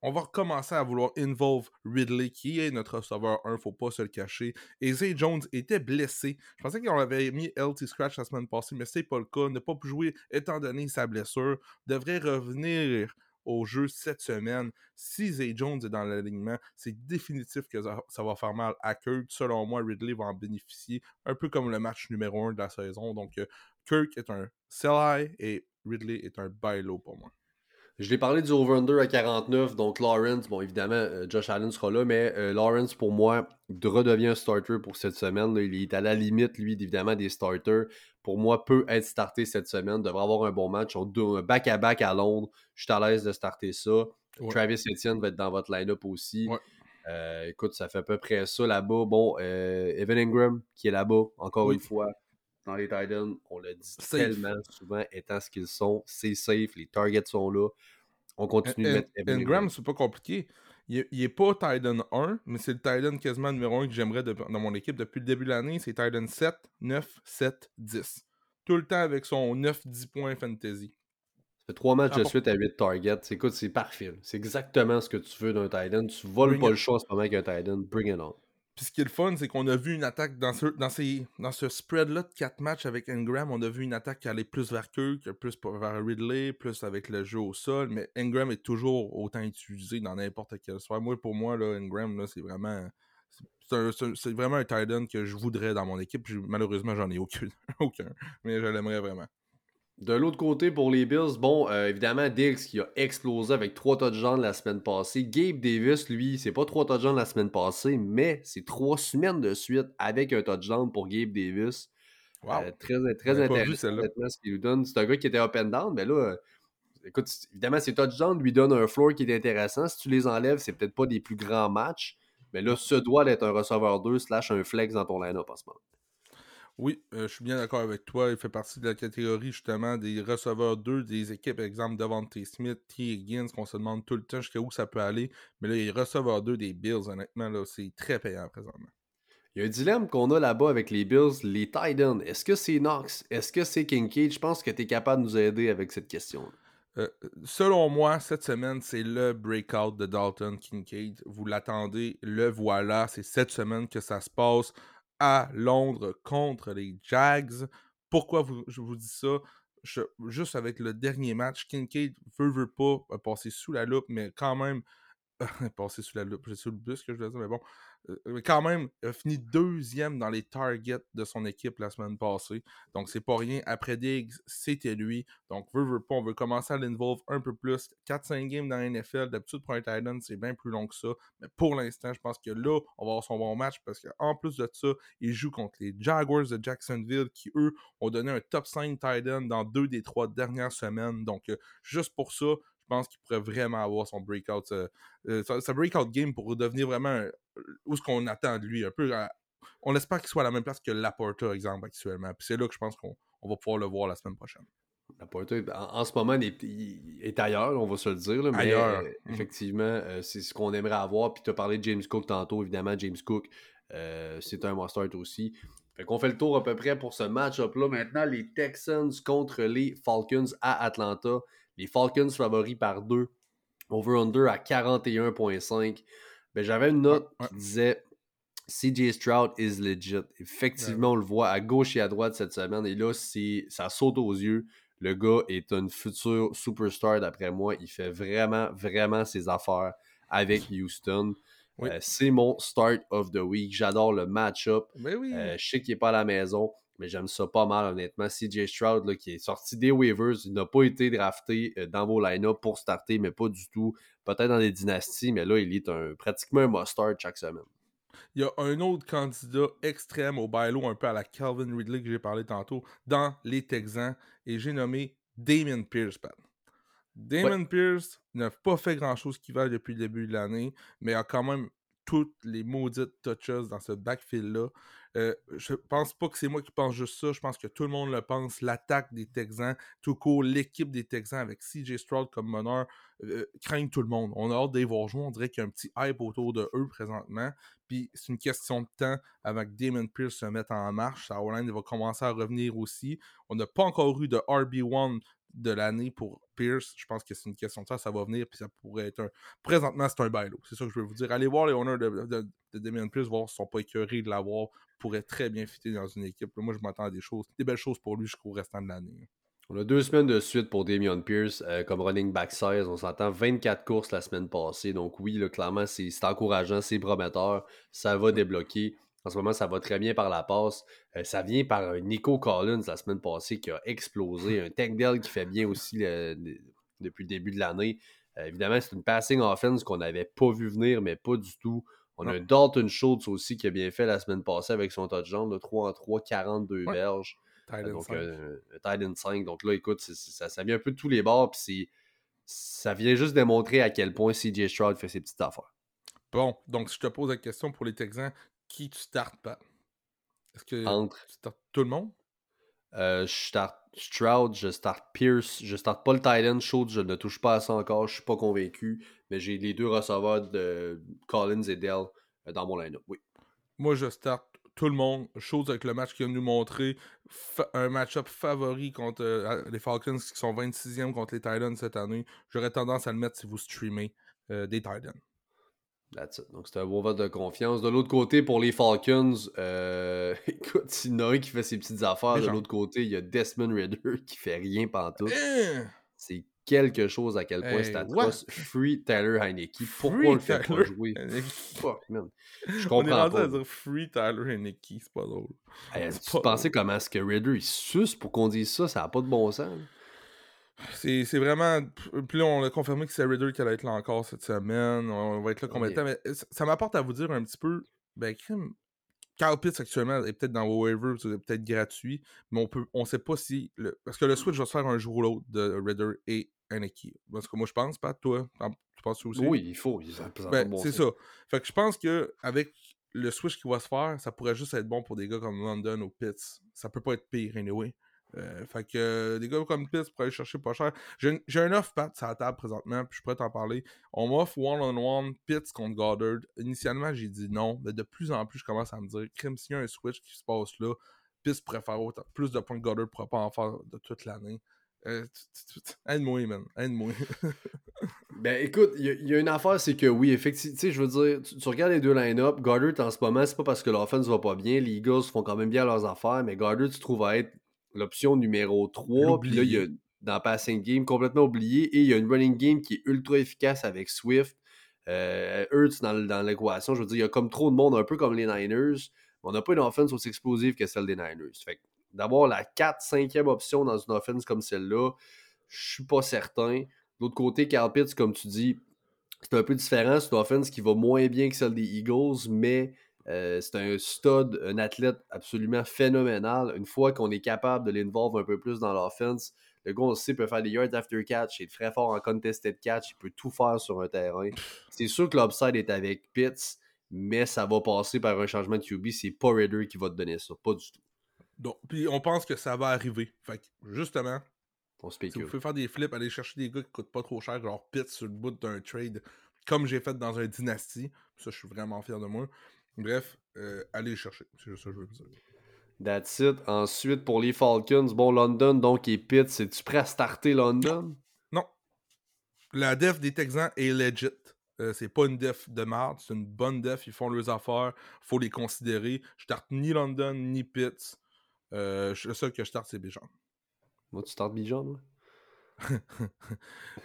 on va recommencer à vouloir involve Ridley, qui est notre receveur 1, faut pas se le cacher. Et Zay Jones était blessé. Je pensais qu'on avait mis LT Scratch la semaine passée, mais c'est pas le cas. Ne pas jouer étant donné sa blessure. Devrait revenir au jeu cette semaine. Si Zay Jones est dans l'alignement, c'est définitif que ça, va faire mal à Kirk. Selon moi, Ridley va en bénéficier, un peu comme le match numéro 1 de la saison. Donc, euh, Kirk est un sell high et Ridley est un buy low pour moi. Je l'ai parlé du over-under à 49, donc Lawrence, bon évidemment, euh, Josh Allen sera là, mais euh, Lawrence, pour moi, redevient un starter pour cette semaine. Il est à la limite, lui, évidemment, des starters. Pour moi, peut être starté cette semaine, devrait avoir un bon match. On un back-à-back à Londres. Je suis à l'aise de starter ça. Travis Etienne va être dans votre line-up aussi. Euh, écoute, ça fait à peu près ça là-bas. Bon, Evan Ingram, qui est là-bas, encore une fois dans les Titans, on l'a dit tellement souvent, étant ce qu'ils sont, c'est safe, les targets sont là. On continue de mettre Ingram, c'est pas compliqué. Il est, pas Titan 1, mais c'est le Titan quasiment numéro 1 que j'aimerais dans mon équipe depuis le début de l'année. C'est Titan 7, 9, 7, 10. Tout le temps avec son 9-10 points fantasy. Ça fait trois matchs de suite à 8 targets. Écoute, c'est parfait. C'est exactement ce que tu veux d'un Titan. Tu voles pas le choix en ce moment avec un Titan. Bring it on. Puis ce qui est le fun, c'est qu'on a vu une attaque dans ce, dans ces, dans ce spread-là de 4 matchs avec Ingram, on a vu une attaque qui allait plus vers Kirk, plus vers Ridley, plus avec le jeu au sol, mais Ingram est toujours autant utilisé dans n'importe quel soir. Moi, pour moi, là, Ingram, là, c'est vraiment. C'est vraiment un tight end que je voudrais dans mon équipe. Malheureusement, j'en ai aucun, [LAUGHS] aucun. Mais je l'aimerais vraiment. De l'autre côté, pour les Bills, bon, euh, évidemment, Diggs qui a explosé avec trois touchdowns la semaine passée. Gabe Davis, lui, c'est pas trois touchdowns la semaine passée, mais c'est trois semaines de suite avec un touchdown pour Gabe Davis. Euh, très très intéressant, ce qu'il nous donne. C'est un gars qui était up and down, mais là, euh, écoute, évidemment, ces touchdowns lui donnent un floor qui est intéressant. Si tu les enlèves, c'est peut-être pas des plus grands matchs, mais là, ce doit être un receveur 2 slash un flex dans ton line-up en ce moment. Oui, euh, je suis bien d'accord avec toi. Il fait partie de la catégorie justement des receveurs 2 des équipes, par exemple Devante Smith, T. Higgins, qu'on se demande tout le temps jusqu'à où ça peut aller. Mais là, les receveurs 2 des Bills, honnêtement, là, c'est très payant présentement. Il y a un dilemme qu'on a là-bas avec les Bills, les Titans. Est-ce que c'est Knox? Est-ce que c'est Kincaid? Je pense que tu es capable de nous aider avec cette question. Euh, selon moi, cette semaine, c'est le breakout de Dalton Kincaid. Vous l'attendez, le voilà. C'est cette semaine que ça se passe à Londres contre les Jags. Pourquoi je vous dis ça? juste avec le dernier match, Kincaid veut, veut pas passer sous la loupe, mais quand même, [LAUGHS] passer sous la loupe, j'ai sous le bus que je veux dire, mais bon, euh, quand même, a fini deuxième dans les targets de son équipe la semaine passée. Donc, c'est pas rien. Après Diggs, c'était lui. Donc, veut, veut pas, on veut commencer à l'involve un peu plus. 4-5 games dans la NFL, d'habitude pour un Titan, c'est bien plus long que ça. Mais pour l'instant, je pense que là, on va avoir son bon match parce qu'en plus de ça, il joue contre les Jaguars de Jacksonville qui, eux, ont donné un top 5 Titan dans deux des trois dernières semaines. Donc, euh, juste pour ça, pense qu'il pourrait vraiment avoir son breakout, euh, sa, breakout game pour devenir vraiment où ce qu'on attend de lui. Un peu, on espère qu'il soit à la même place que Laporta, exemple, actuellement. Puis c'est là que je pense qu'on va pouvoir le voir la semaine prochaine. Laporta, en, ce moment, il est, ailleurs, on va se le dire. mais ailleurs. Euh, mmh. effectivement, euh, c'est ce qu'on aimerait avoir. Puis tu as parlé de James Cook tantôt, évidemment. James Cook, c'est un must aussi. Fait qu'on fait le tour à peu près pour ce match-up-là. Maintenant, les Texans contre les Falcons à Atlanta. Les Falcons favoris par 2. Over-under à 41,5. Ben, j'avais une note qui disait CJ Stroud is legit. Effectivement, on le voit à gauche et à droite cette semaine. Et là, ça saute aux yeux. Le gars est un futur superstar d'après moi. Il fait vraiment, vraiment ses affaires avec Houston. Euh, c'est mon start of the week. J'adore le match-up. Ben euh, je sais qu'il n'est pas à la maison, mais j'aime ça pas mal, honnêtement. CJ Stroud, là, qui est sorti des waivers, il n'a pas été drafté euh, dans vos line-up pour starter, mais pas du tout. Peut-être dans des dynasties, mais là, il est un, pratiquement un must-start chaque semaine. Il y a un autre candidat extrême au bailo, un peu à la Calvin Ridley que j'ai parlé tantôt, dans les Texans, et j'ai nommé Damien Pierce. Damon Pierce n'a pas fait grand-chose qui va depuis le début de l'année, mais a quand même toutes les maudites touches dans ce backfield-là. Euh, je pense pas que c'est moi qui pense juste ça. Je pense que tout le monde le pense. L'attaque des Texans, tout court, l'équipe des Texans avec CJ Stroud comme meneur, euh, craignent tout le monde. On a hâte d'y voir jouer. On dirait qu'il y a un petit hype autour de eux présentement. Puis c'est une question de temps que Damon Pierce se mette en marche. Sa va commencer à revenir aussi. On n'a pas encore eu de RB1 de l'année pour Pierce. Je pense que c'est une question de ça, ça va venir, puis ça pourrait être un. Présentement, c'est un bailo. C'est ça que je veux vous dire. Allez voir les honneurs de, de, de Damien Pierce, voir s'ils sont pas écœurés de l'avoir. Pourrait très bien fitter dans une équipe. moi, je m'attends à des choses, des belles choses pour lui jusqu'au restant de l'année. On a deux semaines de suite pour Damien Pierce euh, comme running back 16. On s'entend 24 courses la semaine passée. Donc oui, là, clairement, c'est encourageant, c'est prometteur. Ça va débloquer. En ce moment, ça va très bien par la passe. Euh, ça vient par Nico Collins la semaine passée qui a explosé. Un Tech Dell qui fait bien aussi depuis le début de l'année. Euh, évidemment, c'est une passing offense qu'on n'avait pas vu venir, mais pas du tout. On a Dalton Schultz aussi qui a bien fait la semaine passée avec son touchdown de 3 en 3, 42 ouais. berges. donc, 5. Euh, Titan 5. Donc là, écoute, ça, ça, vient un peu de tous les bords. Puis ça vient juste démontrer à quel point CJ Stroud fait ses petites affaires. Bon, donc si je te pose la question pour les Texans, qui tu startes pas? Est-ce que Entre. tu startes tout le monde? Euh, je starte Stroud, je starte Pierce, je starte pas le Titan Schultz, je ne touche pas à ça encore, je suis pas convaincu, mais j'ai les deux receveurs de Collins et Dell euh, dans mon line-up, oui. Moi, je starte tout le monde, chose avec le match qu'il a nous montrer, un match-up favori contre euh, les Falcons qui sont 26e contre les Titans cette année. J'aurais tendance à le mettre si vous streamez des Titans. Donc, c'est un bon vote de confiance. De l'autre côté, pour les Falcons, euh, [LAUGHS] écoute, il y en a qui fait ses petites affaires. De l'autre côté, il y a Desmond Ritter qui fait rien pantoute. Hein? C'est quelque chose à quel point c'est atroce. Free Tyler Heineke. Pourquoi le faire pas jouer? Fuck, man. Je comprends On est pas. à dire Free Tyler Heineke, c'est pas drôle. tu pensais comment est-ce que Ritter il suce pour qu'on dise ça? Ça n'a pas de bon sens. C'est vraiment. Puis là, on a confirmé que c'est Riddler qui allait être là encore cette semaine. On va être là combien de temps? Mais ça, m'apporte à vous dire un petit peu. Ben. Carl Pitts actuellement est peut-être dans vos waivers, c'est peut-être gratuit, mais on peut, on sait pas si. Le... Parce que le switch va se faire un jour ou l'autre de Riddler et Aniki. Parce que moi, je pense, pas toi. Tu penses aussi? Oui, il faut. Ben, c'est ça. Fait que je pense que avec le switch qui va se faire, ça pourrait juste être bon pour des gars comme London ou Pitts. Ça peut pas être pire, anyway. Euh, fait que euh, des gars comme Pitts pour aller chercher pas cher. J'ai un off pat sur la table présentement, puis je pourrais t'en parler. On m'offre one-on-one Pitts contre Goddard. Initialement, j'ai dit non, mais de plus en plus, je commence à me dire, crime, s'il y a un switch qui se passe là, Pitts pourrait faire autant, plus de points que Goddard pourrait pas en faire de toute l'année. Euh, aide-moi, man. Aide-moi. [LAUGHS] ben écoute, il y, a une affaire, c'est que oui, effectivement, tu sais, je veux dire, tu, regardes les deux line-up, Goddard en ce moment, c'est pas parce que l'offense va pas bien, les Eagles font quand même bien leurs affaires, mais Goddard, tu trouves à être l'option numéro 3. Puis là, il y a dans Passing Game complètement oublié. Et il y a une running game qui est ultra efficace avec Swift. Euh, Hurts dans, l'équation. Je veux dire, il y a comme trop de monde, un peu comme les Niners. Mais on n'a pas une offense aussi explosive que celle des Niners. Fait d'avoir la 4-5e option dans une offense comme celle-là, je suis pas certain. De l'autre côté, Carl Pitts, comme tu dis, c'est un peu différent. C'est une offense qui va moins bien que celle des Eagles, mais euh, c'est un stud, un athlète absolument phénoménal. Une fois qu'on est capable de l'involve un peu plus dans l'offense, le gars, aussi peut faire des yards after catch, il est très fort en contested catch, il peut tout faire sur un terrain. C'est sûr que l'upside est avec Pitts, mais ça va passer par un changement de QB. C'est pas Raider qui va te donner ça, pas du tout. Donc, puis on pense que ça va arriver. Fait que, justement, on si vous pouvez faire des flips, aller chercher des gars qui coûtent pas trop cher, genre Pitts sur le bout d'un trade, comme j'ai fait dans un Dynasty. Ça, je suis vraiment fier de moi. Bref, euh, allez chercher. C'est ça que je veux dire. That's it. Ensuite, pour les Falcons, bon, London, donc, et Pitt, c'est-tu prêt à starter London? Non. La def des Texans est legit. Euh, c'est pas une def de merde, c'est une bonne def. Ils font leurs affaires. faut les considérer. Je starte ni London, ni Pitt. Euh, le seul que je starte, c'est Bijan. Moi, tu startes Bijan, moi? [LAUGHS]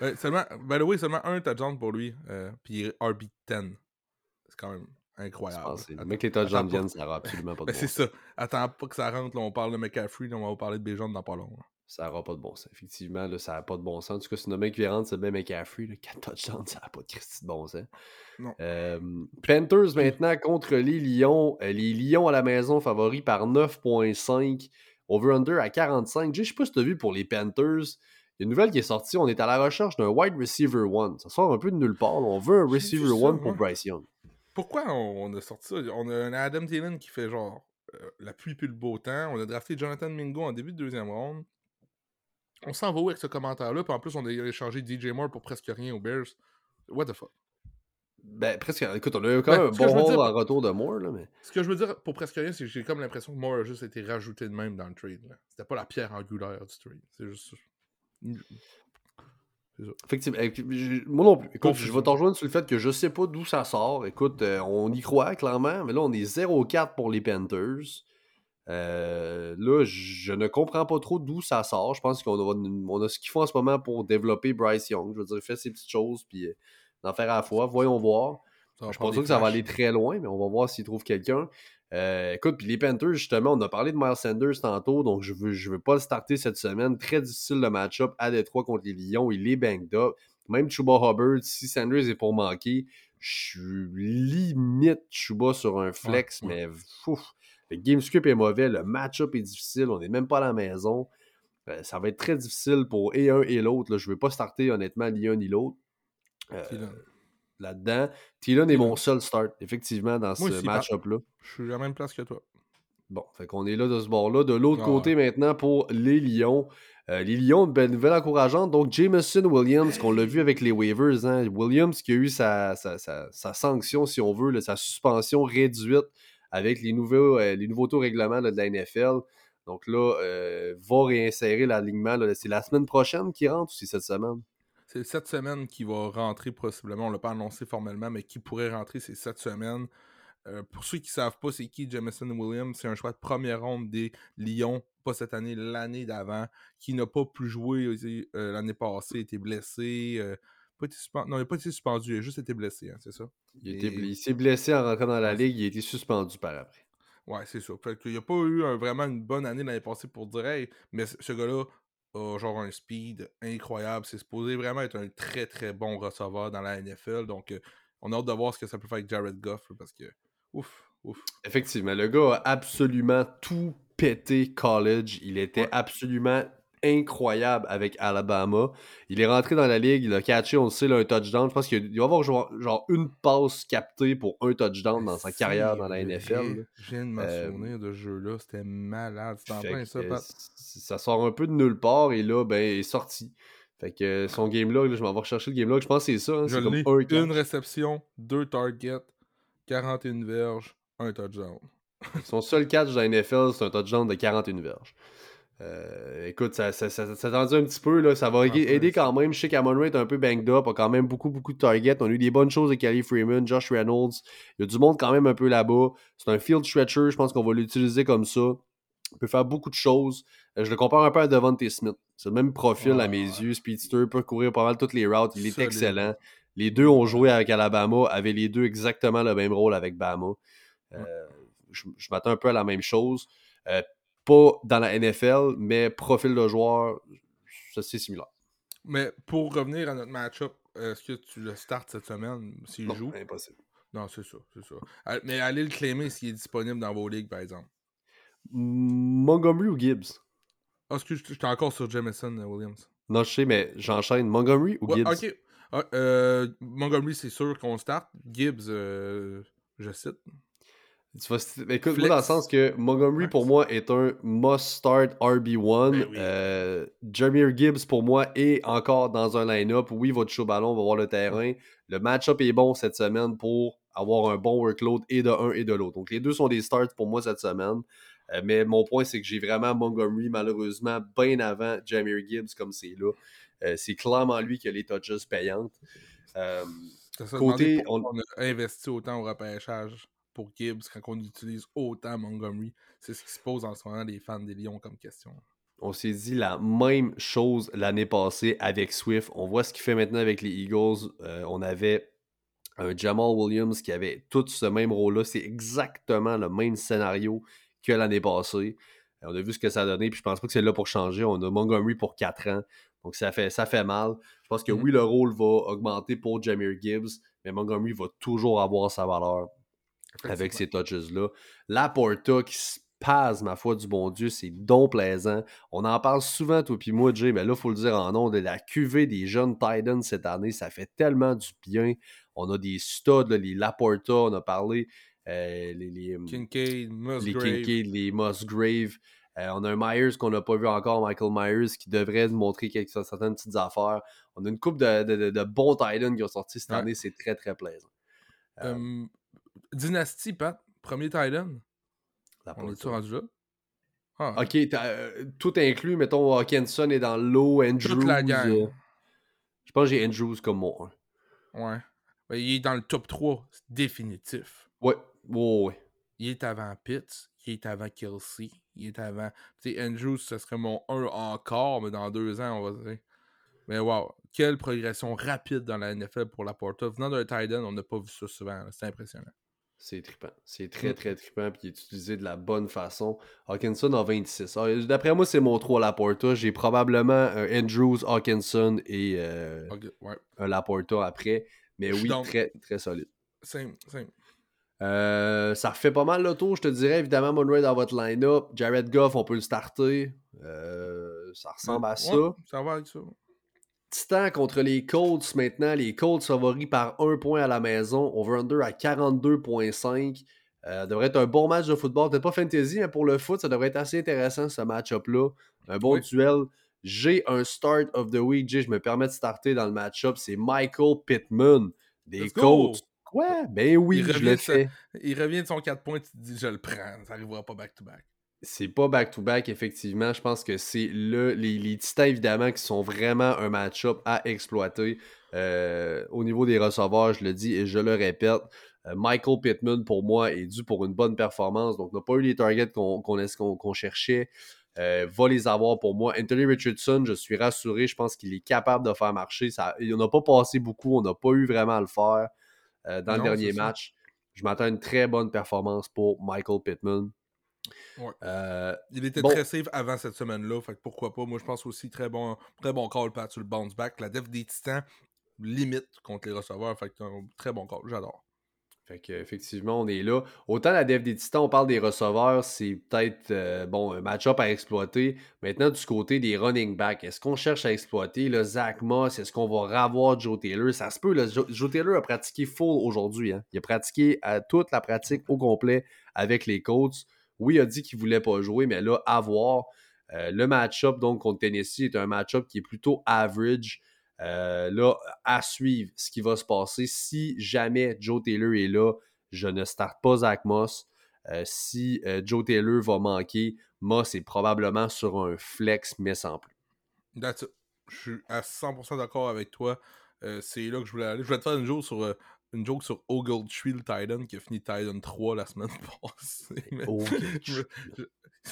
ouais, seulement, by the way, seulement un touchdown pour lui. Euh, puis RB10. C'est quand même Incroyable. Le mec, les touchdowns viennent, ça n'aura absolument pas [LAUGHS] de ben, bon C'est ça. Attends pas que ça rentre. Là, on parle de McCaffrey, là, on va parler de Béjon dans pas long. Ça n'aura pas de bon sens. Effectivement, là, ça n'a pas de bon sens. En tout cas, si le mec qui rentre, c'est bien McCaffrey. Là, 4 touchdowns, ça n'a pas de Christy de bon sens. Non. Euh, Panthers maintenant contre les Lions. Euh, les Lions à la maison favoris par 9.5. Over-under à 45. Je sais pas si tu as vu pour les Panthers. Il y a une nouvelle qui est sortie. On est à la recherche d'un wide receiver one. Ça sort un peu de nulle part. On veut un receiver one pour. Bryce Young. Pourquoi on, on a sorti ça? On a un Adam Thielen qui fait genre euh, la pluie puis le beau temps. On a drafté Jonathan Mingo en début de deuxième round. On s'en va où avec ce commentaire-là? Puis en plus, on a échangé DJ Moore pour presque rien aux Bears. What the fuck? Ben, presque. Écoute, on a eu quand Ben, même un bon dire- en retour de Moore, là, mais. Ce que je veux dire pour presque rien, c'est que j'ai comme l'impression que Moore a juste été rajouté de même dans le trade. C'était pas la pierre angulaire du trade. C'est juste. Effectivement. Eh, Moi non plus. Écoute, je vais te rejoindre sur le fait que je sais pas d'où ça sort. Écoute, euh, on y croit clairement, mais là, on est 0-4 pour les Panthers. Euh, là, je ne comprends pas trop d'où ça sort. Je pense qu'on a, on a ce qu'il faut en ce moment pour développer Bryce Young. Je veux dire, faire ses petites choses, puis euh, d'en faire à la fois. Voyons voir. Je pense que ça va aller très loin, mais on va voir s'il trouve quelqu'un. Euh, écoute, puis les Panthers, justement, on a parlé de Miles Sanders tantôt, donc je veux, je veux pas le starter cette semaine. Très difficile le match-up à Détroit contre les Lions. Il est banged up. Même Chuba Hubbard, si Sanders est pour manquer, je suis limite Chuba sur un flex, Ouais, mais le game script est mauvais, le match-up est difficile, on n'est même pas à la maison. Euh, ça va être très difficile pour et un et l'autre. Je ne veux pas starter honnêtement ni un ni l'autre. Euh. Là-dedans. Thielen est mon seul start, effectivement, dans Moi ce match-up-là. Je suis à la même place que toi. Bon, fait qu'on est là de ce bord-là. De l'autre Ah côté, maintenant, pour les Lions. Euh, les Lions, une belle nouvelle encourageante. Donc, Jameson Williams, qu'on l'a vu avec les waivers. hein. Williams qui a eu sa, sa, sa- sa sanction, si on veut, là, sa suspension réduite avec les nouveaux, euh, les nouveaux taux règlements là, de la NFL. Donc là, euh, va réinsérer l'alignement. C'est la semaine prochaine qui rentre ou c'est cette semaine? C'est cette semaine qui va rentrer possiblement. On l'a pas annoncé formellement, mais qui pourrait rentrer, c'est cette semaine. Euh, pour ceux qui savent pas c'est qui Jamison Williams, c'est un choix de première ronde des Lions, pas cette année, l'année d'avant, qui n'a pas pu jouer euh, l'année passée, été blessé. euh, pas été suspen- Non, il n'a pas été suspendu, il a juste été blessé, hein, c'est ça? Il, Et- était- il s'est blessé en rentrant dans la ligue. Il a été suspendu par après. Ouais, c'est ça. Fait qu'il n'y a pas eu un- vraiment une bonne année l'année passée pour dire, hey, mais ce gars-là a genre un speed incroyable. C'est supposé vraiment être un très très bon receveur dans la NFL. Donc, euh, on a hâte de voir ce que ça peut faire avec Jared Goff parce que, ouf, ouf. Effectivement, le gars a absolument tout pété college. Il était Ouais. absolument incroyable avec Alabama. Il est rentré dans la ligue, il a catché, on le sait, là, un touchdown. Je pense qu'il va avoir genre, genre une passe captée pour un touchdown dans sa carrière dans la. NFL. Je viens de me Euh, souvenir de ce jeu-là. C'était malade. C'était ça, Pat. c- ça sort un peu de nulle part et là, ben, il est sorti. Fait que son game log, là, je m'en vais rechercher le game log. Je pense que c'est ça. hein, Je comme un. Une réception, deux targets, 41 verges, un touchdown. Son seul catch dans la NFL, c'est un touchdown de 41 verges. Euh, écoute, ça, ça, ça, un petit peu, là, ça va Ah, aider quand même. Je sais qu'Amon est un peu banged up, a quand même beaucoup, beaucoup de targets. On a eu des bonnes choses avec Kelly Freeman, Josh Reynolds. Il y a du monde quand même un peu là-bas. C'est un field stretcher, je pense qu'on va l'utiliser comme ça. Il peut faire beaucoup de choses. Euh, je le compare un peu à Devontae Smith. C'est le même profil Ouais, à mes ouais. yeux. Speedster peut courir pas mal toutes les routes. Il est excellent. Les deux ont joué avec Alabama, avaient les deux exactement le même rôle avec Bama. Euh, je je m'attends un peu à la même chose. Euh, pas dans la NFL, mais profil de joueur, c'est similaire. Mais pour revenir à notre match-up, est-ce que tu le startes cette semaine s'il joue? impossible. Non, c'est ça, c'est ça. Ah, Mais allez le claimer s'il est disponible dans vos ligues, par exemple? Montgomery ou Gibbs? Ah, excuse, j'étais encore sur Jameson euh, Williams. Non, je sais, mais j'enchaîne. Montgomery ou Ouais, Gibbs? ok. Ah, euh, Montgomery, c'est sûr qu'on start. Gibbs, euh, je cite. Tu vas st- écoute, Flex. moi, dans le sens que Montgomery, Flex. pour moi, est un must-start RB1. Ben oui. Euh, Jameer Gibbs, pour moi, est encore dans un line-up. Oui, toucher au ballon, on va voir le terrain. Le match-up est bon cette semaine pour avoir un bon workload et de un et de l'autre. Donc, les deux sont des starts pour moi cette semaine. Euh, mais mon point, c'est que j'ai vraiment Montgomery, malheureusement, bien avant Jameer Gibbs, comme c'est là. Euh, c'est clairement lui qui a les touches payantes. Euh, Côté, pourquoi on... a investi autant au repêchage pour Gibbs quand on utilise autant Montgomery. C'est ce qui se pose en ce moment les fans des Lions comme question. On s'est dit la même chose l'année passée avec Swift. On voit ce qu'il fait maintenant avec les Eagles. Euh, on avait un Jamal Williams qui avait tout ce même rôle-là. C'est exactement le même scénario que l'année passée. Euh, On a vu ce que ça a donné, puis je pense pas que c'est là pour changer. On a Montgomery pour 4 ans. Donc ça fait, ça fait mal. Je pense que Mhm. oui, le rôle va augmenter pour Jameer Gibbs, mais Montgomery va toujours avoir sa valeur avec ces touches-là. Laporta qui se Paz, ma foi du bon Dieu, c'est donc plaisant. On en parle souvent, toi puis moi, Jay, mais là, il faut le dire en nom de la cuvée des jeunes Titans cette année, ça fait tellement du bien. On a des studs, là, les Laporta, on a parlé, euh, les, les, hum, Kincaid, les Musgrave. Kincaid, les Musgrave. Euh, on a un Myers qu'on n'a pas vu encore, Michael Myers, qui devrait nous montrer quelques, certaines petites affaires. On a une coupe de, de- de- de bons Titans qui ont sorti cette Ouais. année, c'est très très plaisant. Euh, Hum, Dynasty, Pat, premier Titan. On est-tu rendu là? Ah, Ok, euh, tout inclus, mettons, Hawkinson est dans l'eau, Andrews. Toute la gang. euh, je pense que j'ai Andrews comme mon 1. Ouais. Ben, il est dans le top 3, c'est définitif. Ouais, ouais, ouais. Il est avant Pitts, il est avant Kelsey, il est avant. Tu sais, Andrews, ce serait mon 1 encore, mais dans deux ans, on va dire. Mais wow, quelle progression rapide dans la NFL pour la Porta. Venant d'un Titan, on n'a pas vu ça souvent. C'est impressionnant. C'est trippant. C'est très, Mm. très trippant, puis il est utilisé de la bonne façon. Hawkinson a 26. Ah, D'après moi, c'est mon 3 Laporta. J'ai probablement un Andrews, Hawkinson et euh, ouais. un Laporta après. Mais oui, très, très solide. Simple, simple. Euh, ça refait pas mal le tour, je te dirais. Évidemment, Monroe dans votre line-up. Jared Goff, on peut le starter. Euh, ça ressemble à ça. Ouais, ça va avec ça. Titan contre les Colts maintenant. Les Colts favoris par un point à la maison. Over-under à 42,5. Euh, devrait être un bon match de football. Peut-être pas fantasy, mais pour le foot, ça devrait être assez intéressant ce match-up-là. Un bon Oui. duel. J'ai un start of the week. Jay, je me permets de starter dans le match-up. C'est Michael Pittman des Let's! Colts. Quoi? Ben oui, Il je revient le fais. Il revient de son 4 points, tu te dis, je le prends. Ça arrivera pas back-to-back. C'est pas back-to-back, effectivement. Je pense que c'est le, les, les Titans, évidemment, qui sont vraiment un match-up à exploiter. Euh, au niveau des receveurs, je le dis et je le répète, euh, Michael Pittman, pour moi, est dû pour une bonne performance. Donc, n'a pas eu les targets qu'on cherchait. Euh, va les avoir pour moi. Anthony Richardson, je suis rassuré. Je pense qu'il est capable de faire marcher. Ça, il n'a pas passé beaucoup. On n'a pas eu vraiment à le faire dans Non, le dernier ça. match. Je m'attends à une très bonne performance pour Michael Pittman. Ouais. Euh, Il était Bon. très safe avant cette semaine-là, fait que pourquoi pas. Moi, je pense aussi très bon, très bon call, Pat, sur le bounce back. La def des Titans limite contre les receveurs, fait que un très bon call, j'adore. Fait que, effectivement, on est là. Autant la dev des Titans, on parle des receveurs, c'est peut-être euh, bon, un match-up à exploiter. Maintenant, du côté des running backs, est-ce qu'on cherche à exploiter le Zach Moss? Est-ce qu'on va revoir Joe Taylor? Ça se peut, là, Joe, Joe Taylor a pratiqué full aujourd'hui. hein. Il a pratiqué à toute la pratique au complet avec les Colts. Oui, il a dit qu'il voulait pas jouer, mais là, à voir. Euh, le match-up donc contre Tennessee est un match-up qui est plutôt average. Euh, là, à suivre ce qui va se passer. Si jamais Joe Taylor est là, je ne starte pas Zach Moss. Euh, si Joe Taylor va manquer, Moss est probablement sur un flex, mais sans plus. That's it. Je suis à 100% d'accord avec toi. C'est là que je voulais aller. Je voulais te faire une joke sur, une joke sur Ogletree, le Titan, qui a fini Titan 3 la semaine [LAUGHS] passée. Mais je, je,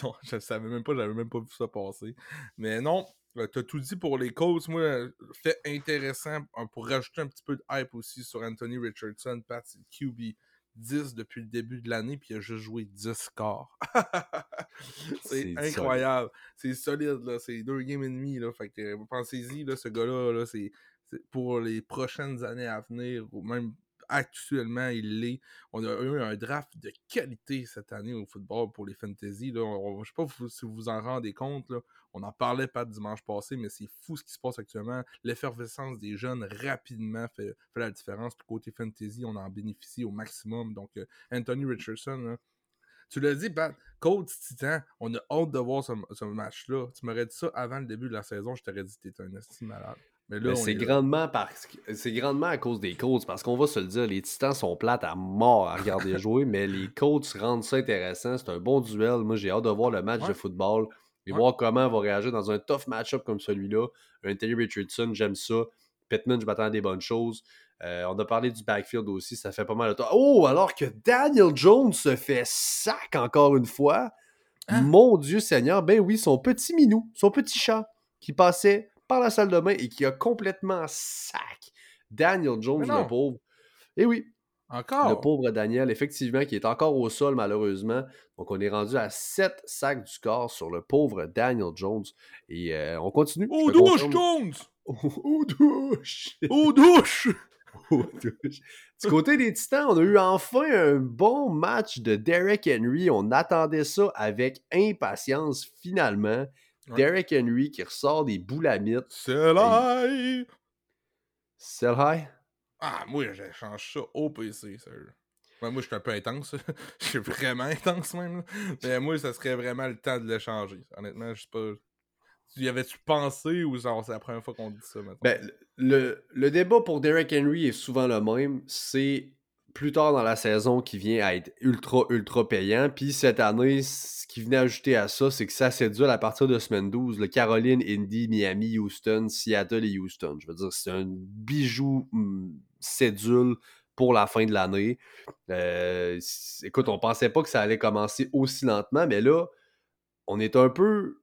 non, je savais même pas, j'avais même pas vu ça passer. Mais non, euh, t'as tout dit pour les causes. Moi, fait intéressant euh, pour rajouter un petit peu de hype aussi sur Anthony Richardson. Pat, QB 10 depuis le début de l'année, puis il a juste joué 10 scores. [LAUGHS] c'est incroyable. C'est solide, là. C'est deux games et demi, là. Fait que euh, pensez-y, là, ce gars-là, là, c'est pour les prochaines années à venir, ou même actuellement, il l'est. On a eu un draft de qualité cette année au football pour les fantasy. Là. Je sais pas si vous vous en rendez compte. On en parlait pas dimanche passé, mais c'est fou ce qui se passe actuellement. L'effervescence des jeunes rapidement fait, la différence. Puis côté fantasy, on en bénéficie au maximum. Donc, euh, Anthony Richardson, tu l'as dit, Pat, Coach Titan, on a hâte de voir ce, ce match-là. Tu m'aurais dit ça avant le début de la saison, je t'aurais dit que t'étais un estime malade. Mais c'est grandement, parce que- c'est grandement à cause des Colts, parce qu'on va se le dire, les Titans sont plates à mort à regarder [LAUGHS] jouer, mais les Colts rendent ça intéressant. C'est un bon duel. Moi, j'ai hâte de voir le match Ouais. de football et Ouais. voir comment on va réagir dans un tough match-up comme celui-là. Un Terry Richardson, j'aime ça. Pittman, je m'attends à des bonnes choses. Euh, on a parlé du backfield aussi, ça fait pas mal de temps. Oh, alors que Daniel Jones se fait sac encore une fois. Hein? Mon Dieu Seigneur, ben oui, son petit minou, son petit chat qui passait par la salle de bain et qui a complètement sac Daniel Jones, le pauvre. Et oui, Encore? le pauvre Daniel, effectivement, qui est encore au sol malheureusement. Donc on est rendu à 7 sacs du corps sur le pauvre Daniel Jones. Et euh, on continue. Au Je te douche, confirme. Jones! Au douche! Au douche! du côté des Titans, on a eu enfin un bon match de Derek Henry. On attendait ça avec impatience finalement. Ouais. Derek Henry qui ressort des boulamites. C'est live! Sell high? Ah, moi, j'échange ça au PC, sérieux. Ouais, moi, je suis un peu intense. [LAUGHS] Je suis vraiment intense, même. Mais moi, ça serait vraiment le temps de l'échanger. Honnêtement, je sais pas. Tu y avais-tu pensé ou c'est la première fois qu'on dit ça maintenant? Ben, le, le débat pour Derek Henry est souvent le même. C'est plus tard dans la saison qui vient à être ultra, ultra payant. Puis cette année, ce qui venait ajouter à ça, c'est que ça cédule à partir de semaine 12. Le Caroline, Indy, Miami, Houston, Seattle et Houston. Je veux dire, c'est un bijou cédule pour la fin de l'année. Euh, écoute, on pensait pas que ça allait commencer aussi lentement, mais là, on est un peu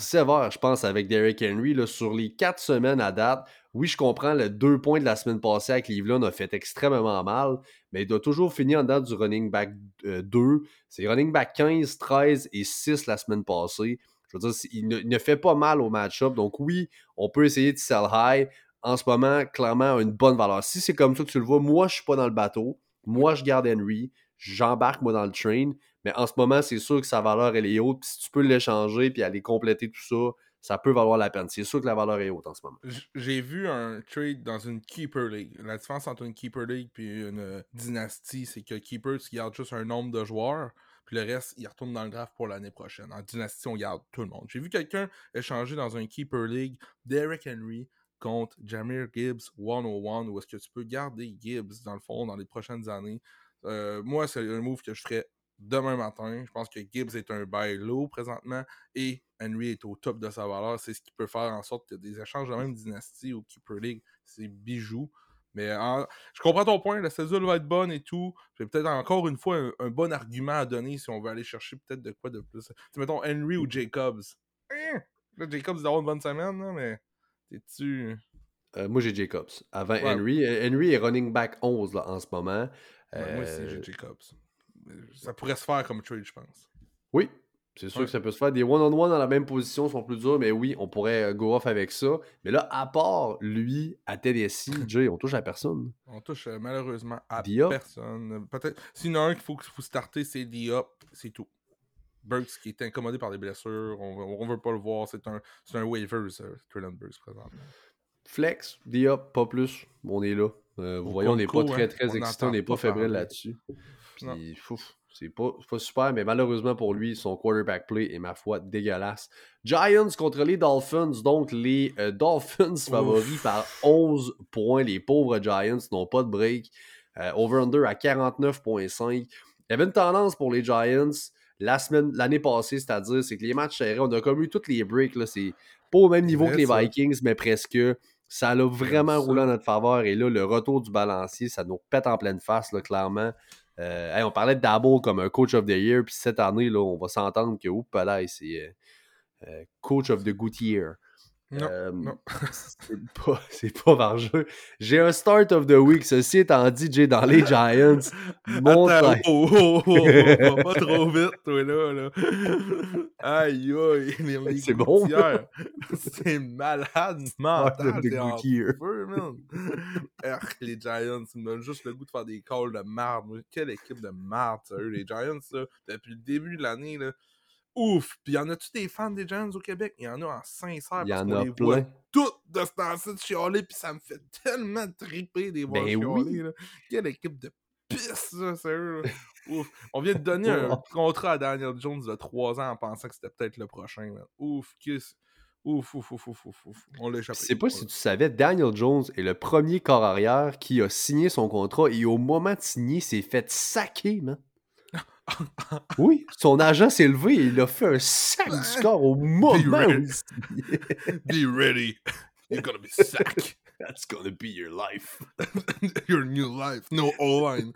sévère, je pense, avec Derrick Henry. Sur les quatre semaines à date, oui, je comprends, le deux points de la semaine passée à Cleveland a fait extrêmement mal, mais il doit toujours finir en date du running back euh, 2. C'est running back 15, 13 et 6 la semaine passée. Je veux dire, il ne, il ne fait pas mal au match-up. Donc oui, on peut essayer de sell high. En ce moment, clairement, une bonne valeur. Si c'est comme ça que tu le vois, moi, je suis pas dans le bateau. Moi, je garde Henry. J'embarque, moi, dans le train. Mais en ce moment, c'est sûr que sa valeur, elle est haute. Puis si tu peux l'échanger puis aller compléter tout ça, ça peut valoir la peine. C'est sûr que la valeur est haute en ce moment. J'ai vu un trade dans une Keeper League. La différence entre une Keeper League et une euh, dynastie, c'est que Keeper, tu gardes juste un nombre de joueurs, puis le reste, il retourne dans le draft pour l'année prochaine. En dynastie, on garde tout le monde. J'ai vu quelqu'un échanger dans un Keeper League Derrick Henry contre Jameer Gibbs 101, où est-ce que tu peux garder Gibbs, dans le fond, dans les prochaines années. Euh, moi, c'est un move que je ferais demain matin. Je pense que Gibbs est un buy low présentement et Henry est au top de sa valeur. C'est ce qui peut faire en sorte que des échanges de même dynastie ou Keeper League, c'est bijou. Mais en- je comprends ton point, la cédule va être bonne et tout. J'ai peut-être encore une fois un, un bon argument à donner si on veut aller chercher peut-être de quoi de plus. Tu mettons Henry ou Jacobs. Hein? Là, Jacobs doit avoir une bonne semaine, là, mais t'es-tu. Euh, moi, j'ai Jacobs. Avant Ouais. Henry. Euh, Henry est running back 11 là, en ce moment. Ouais, Moi aussi, Euh, j'ai Jacobs. Mais Ça pourrait se faire comme trade, je pense. Oui, c'est sûr Ouais. que ça peut se faire. Des one-on-one dans la même position sont plus durs, mais oui, on pourrait euh, go off avec ça. Mais là, à part lui, à Tennessee, [LAUGHS] Jay, on touche à personne. On touche euh, malheureusement à Diop? personne. Peut-être. S'il y en a un qu'il faut, faut starter, c'est Diop. C'est tout. Burks qui est incommodé par des blessures. On, on veut pas le voir. C'est un, un waiver, ça, Traylon Burks, présentement. Flex, Diop, pas plus. On est là. Euh, vous Au voyez, on n'est pas très, hein, très excitant, on n'est pas fébrile là-dessus. Puis, c'est pas, super, mais malheureusement pour lui, son quarterback play est, ma foi, dégueulasse. Giants contre les Dolphins, donc les euh, [LAUGHS] Dolphins favoris par 11 points. Les pauvres Giants n'ont pas de break. Euh, Over-under à 49,5. Il y avait une tendance pour les Giants la semaine, l'année passée, c'est-à-dire, c'est que les matchs serrés, on a comme eu toutes les breaks. C'est pas au même niveau vrai, que les ça. Vikings, mais presque. Ça l'a vraiment roulé en notre faveur. Et là, le retour du balancier, ça nous pète en pleine face, là, clairement. Euh, hey, on parlait de Dabble comme un coach of the year, puis cette année, là, on va s'entendre que oups, là, c'est euh, euh, coach of the good year. Non, Euh, non. [LAUGHS] [LAUGHS] c'est pas, par jeu. J'ai un start of the week. Ceci étant dit, Jay, dans les Giants, [LAUGHS] mon Attends, oh, oh, oh, oh, va pas trop vite, toi, là. là. Aïe, aïe, C'est bon. C'est malade mental. t'es en feu, man. Les Giants, ils me donnent juste le goût de faire des calls de marde. Quelle équipe de marde, sérieux. Les Giants, là, depuis le début de l'année, là, ouf. Puis y en a-tu des fans des Giants au Québec? Il y en a en sincère. Il y parce en qu'on a les voit plein. toutes de ce temps-ci de chialer, puis ça me fait [LAUGHS] tellement triper des voir Ben chialer. oui. là. Quelle équipe de pisse, ça, sérieux. là. Ouf. On vient de donner un [LAUGHS] contrat à Daniel Jones de 3 ans en pensant que c'était peut-être le prochain. man. Ouf, kiss. Ouf, ouf, ouf, ouf, ouf, ouf. On l'a échappé. Je sais pas si tu savais, Daniel Jones est le premier corps arrière qui a signé son contrat et au moment de signer, s'est fait saquer, man. [LAUGHS] Oui, son agent s'est levé et il a fait un sac du score au moment où. [LAUGHS] Be ready. You're gonna be sacked. [LAUGHS] That's gonna be your life. Your new life. No O-line.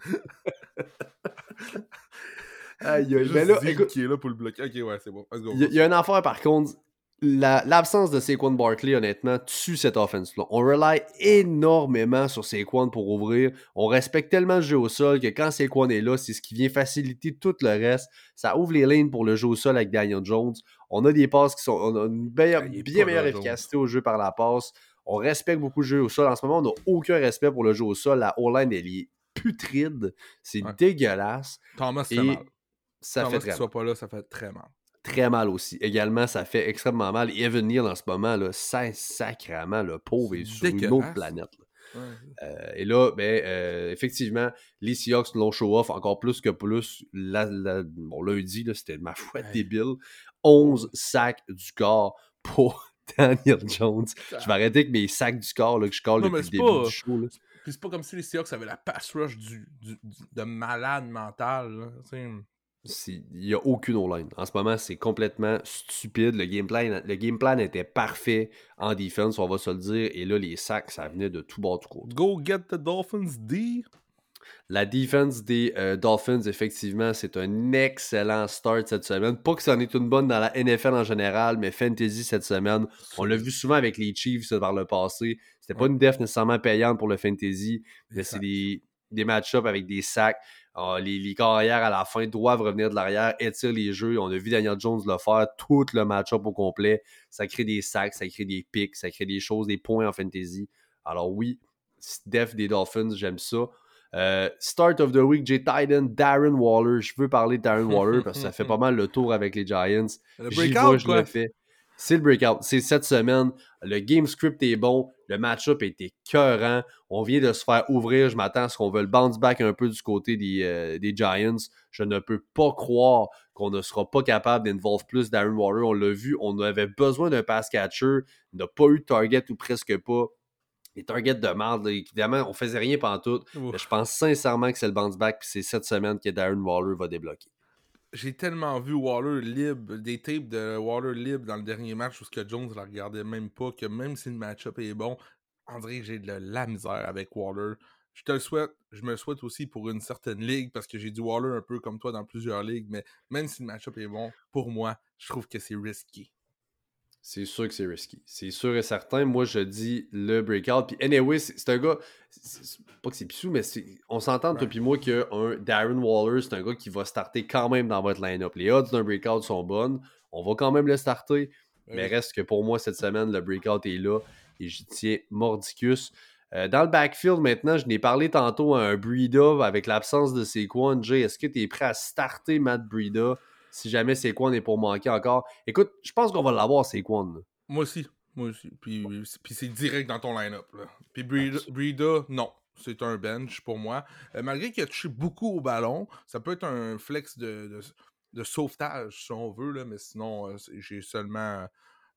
Aïe, Mais là, Zeke écoute, qui est là pour le bloquer. Ok, ouais, c'est bon. Let's go. il y, a- il y a une affaire par contre. La- L'absence de Saquon Barkley, honnêtement, tue cette offense-là. On rely énormément sur Saquon pour ouvrir. On respecte tellement le jeu au sol que quand Saquon est là, c'est ce qui vient faciliter tout le reste. Ça ouvre les lignes pour le jeu au sol avec Daniel Jones. On a des passes qui sont. On a une meilleure- il est bien meilleure efficacité au jeu par la passe. On respecte beaucoup le jeu au sol. En ce moment, on n'a aucun respect pour le jeu au sol. La O-line, elle est putride. C'est Ouais. dégueulasse. Thomas, Et fait mal. Ça Thomas fait qui très mal. soit pas là, ça fait très mal. Très mal aussi. Également, ça fait extrêmement mal. Evan Neal, en ce moment, là, ça sacrément, le pauvre C'est est sur une autre planète. là. Ouais. Euh, et là, ben, euh, effectivement, les Seahawks l'ont show-off encore plus que plus. La, la- bon, lundi, c'était ma foi Ouais. débile. 11 sacs du corps pour [LAUGHS] Daniel Jones. Je vais arrêter avec mes sacs du corps là, que je colle depuis le c'est début pas- du show. là. Puis c'est pas comme si les Seahawks avaient la pass rush du, du- du- de malade mental. là. C'est- Il n'y a aucune O-line. En ce moment, c'est complètement stupide. Le game, plan, le game plan était parfait en défense, on va se le dire. Et là, les sacs, ça venait de tout bord, tout côté. Go get the Dolphins D. La defense des euh, Dolphins, effectivement, c'est un excellent start cette semaine. Pas que ça en est une bonne dans la NFL en général, mais Fantasy cette semaine, on l'a vu souvent avec les Chiefs par le passé. C'était pas une def nécessairement payante pour le Fantasy, mais c'est des, des match-ups avec des sacs. Ah, les, les carrières à la fin doivent revenir de l'arrière, étirer les jeux. On a vu Daniel Jones le faire tout le match-up au complet. Ça crée des sacs, ça crée des pics, ça crée des choses, des points en Fantasy. Alors oui, def des Dolphins, j'aime ça. Euh, start of the week, j'ai Titan, Darren Waller. Je veux parler de Darren Waller parce que ça fait [LAUGHS] pas mal le tour avec les Giants. Le breakout, je quoi. le fais. C'est le breakout. C'est cette semaine. Le game script est bon. Le match-up est écœurant. On vient de se faire ouvrir. Je m'attends à ce qu'on veut le bounce back un peu du côté des, euh, des Giants. Je ne peux pas croire qu'on ne sera pas capable d'involve plus Darren Waller. On l'a vu. On avait besoin d'un pass catcher. Il n'a pas eu de target ou presque pas. Les targets de merde, là, évidemment, on faisait rien pendant tout. Mais je pense sincèrement que c'est le bounce back. Puis c'est cette semaine que Darren Waller va débloquer. J'ai tellement vu Waller libre, des tapes de Waller libre dans le dernier match où ce que Jones la regardait même pas, que même si le match-up est bon, on dirait que j'ai de la misère avec Waller. Je te le souhaite, je me le souhaite aussi pour une certaine ligue parce que j'ai du Waller un peu comme toi dans plusieurs ligues, mais même si le match-up est bon, pour moi, je trouve que c'est risky. C'est sûr que c'est risky. C'est sûr et certain. Moi, je dis le breakout. Puis, anyway, c'est un gars. pas que c'est pissou, mais on s'entend, toi puis moi, qu'un Darren Waller, c'est un gars qui va starter quand même dans votre line-up. Les odds d'un breakout sont bonnes. On va quand même le starter. Mais reste que pour moi, cette semaine, le breakout est là. Et j'y tiens mordicus. Euh, dans le backfield, maintenant, je n'ai parlé tantôt à un Breeda avec l'absence de Saquon. Jay, est-ce que tu es prêt à starter Matt Breeda si jamais Saquon est pour manquer encore? Écoute, je pense qu'on va l'avoir, Saquon. là. Moi aussi, moi aussi. Puis, puis c'est direct dans ton line-up. là. Puis. Breida, non. C'est un bench pour moi. Euh, malgré qu'il a touché beaucoup au ballon, ça peut être un flex de, de, de sauvetage, si on veut, là, mais sinon, euh, j'ai seulement.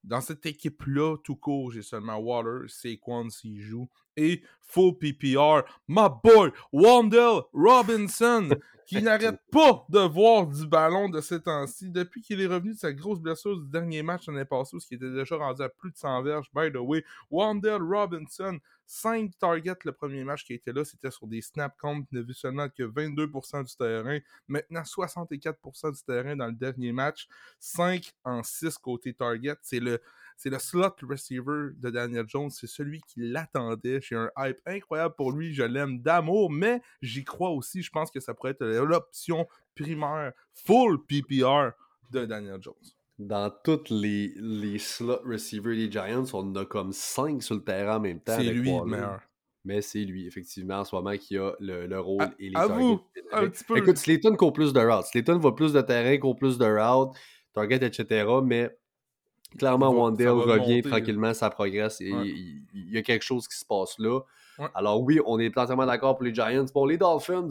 Dans cette équipe-là, tout court, j'ai seulement Water, Saquon s'il joue, et full PPR, my boy, Wandell Robinson, qui [LAUGHS] n'arrête pas de voir du ballon de ces temps-ci. Depuis qu'il est revenu de sa grosse blessure du dernier match l'année passée, où il était déjà rendu à plus de 100 verges, by the way, Wandell Robinson, 5 targets le premier match qui était là, c'était sur des snap il n'a vu seulement que 22% du terrain, maintenant 64% du terrain dans le dernier match, 5 en 6 côté target, c'est le c'est le slot receiver de Daniel Jones. C'est celui qui l'attendait. J'ai un hype incroyable pour lui. Je l'aime d'amour, mais j'y crois aussi. Je pense que ça pourrait être l'option primaire full PPR de Daniel Jones. Dans tous les, les slot receivers des Giants, on en a comme 5 sur le terrain en même temps. C'est lui le meilleur. Mais c'est lui, effectivement, en ce moment, qui a le, le rôle À- et les à vous, un petit peu. Écoute, Slayton court plus de routes. Slayton va plus de terrain, court plus de routes, target, etc. Mais clairement, Wandale revient monter, tranquillement, ça progresse et Ouais. il, il y a quelque chose qui se passe là. Ouais. Alors oui, on est entièrement d'accord pour les Giants. Bon, les Dolphins,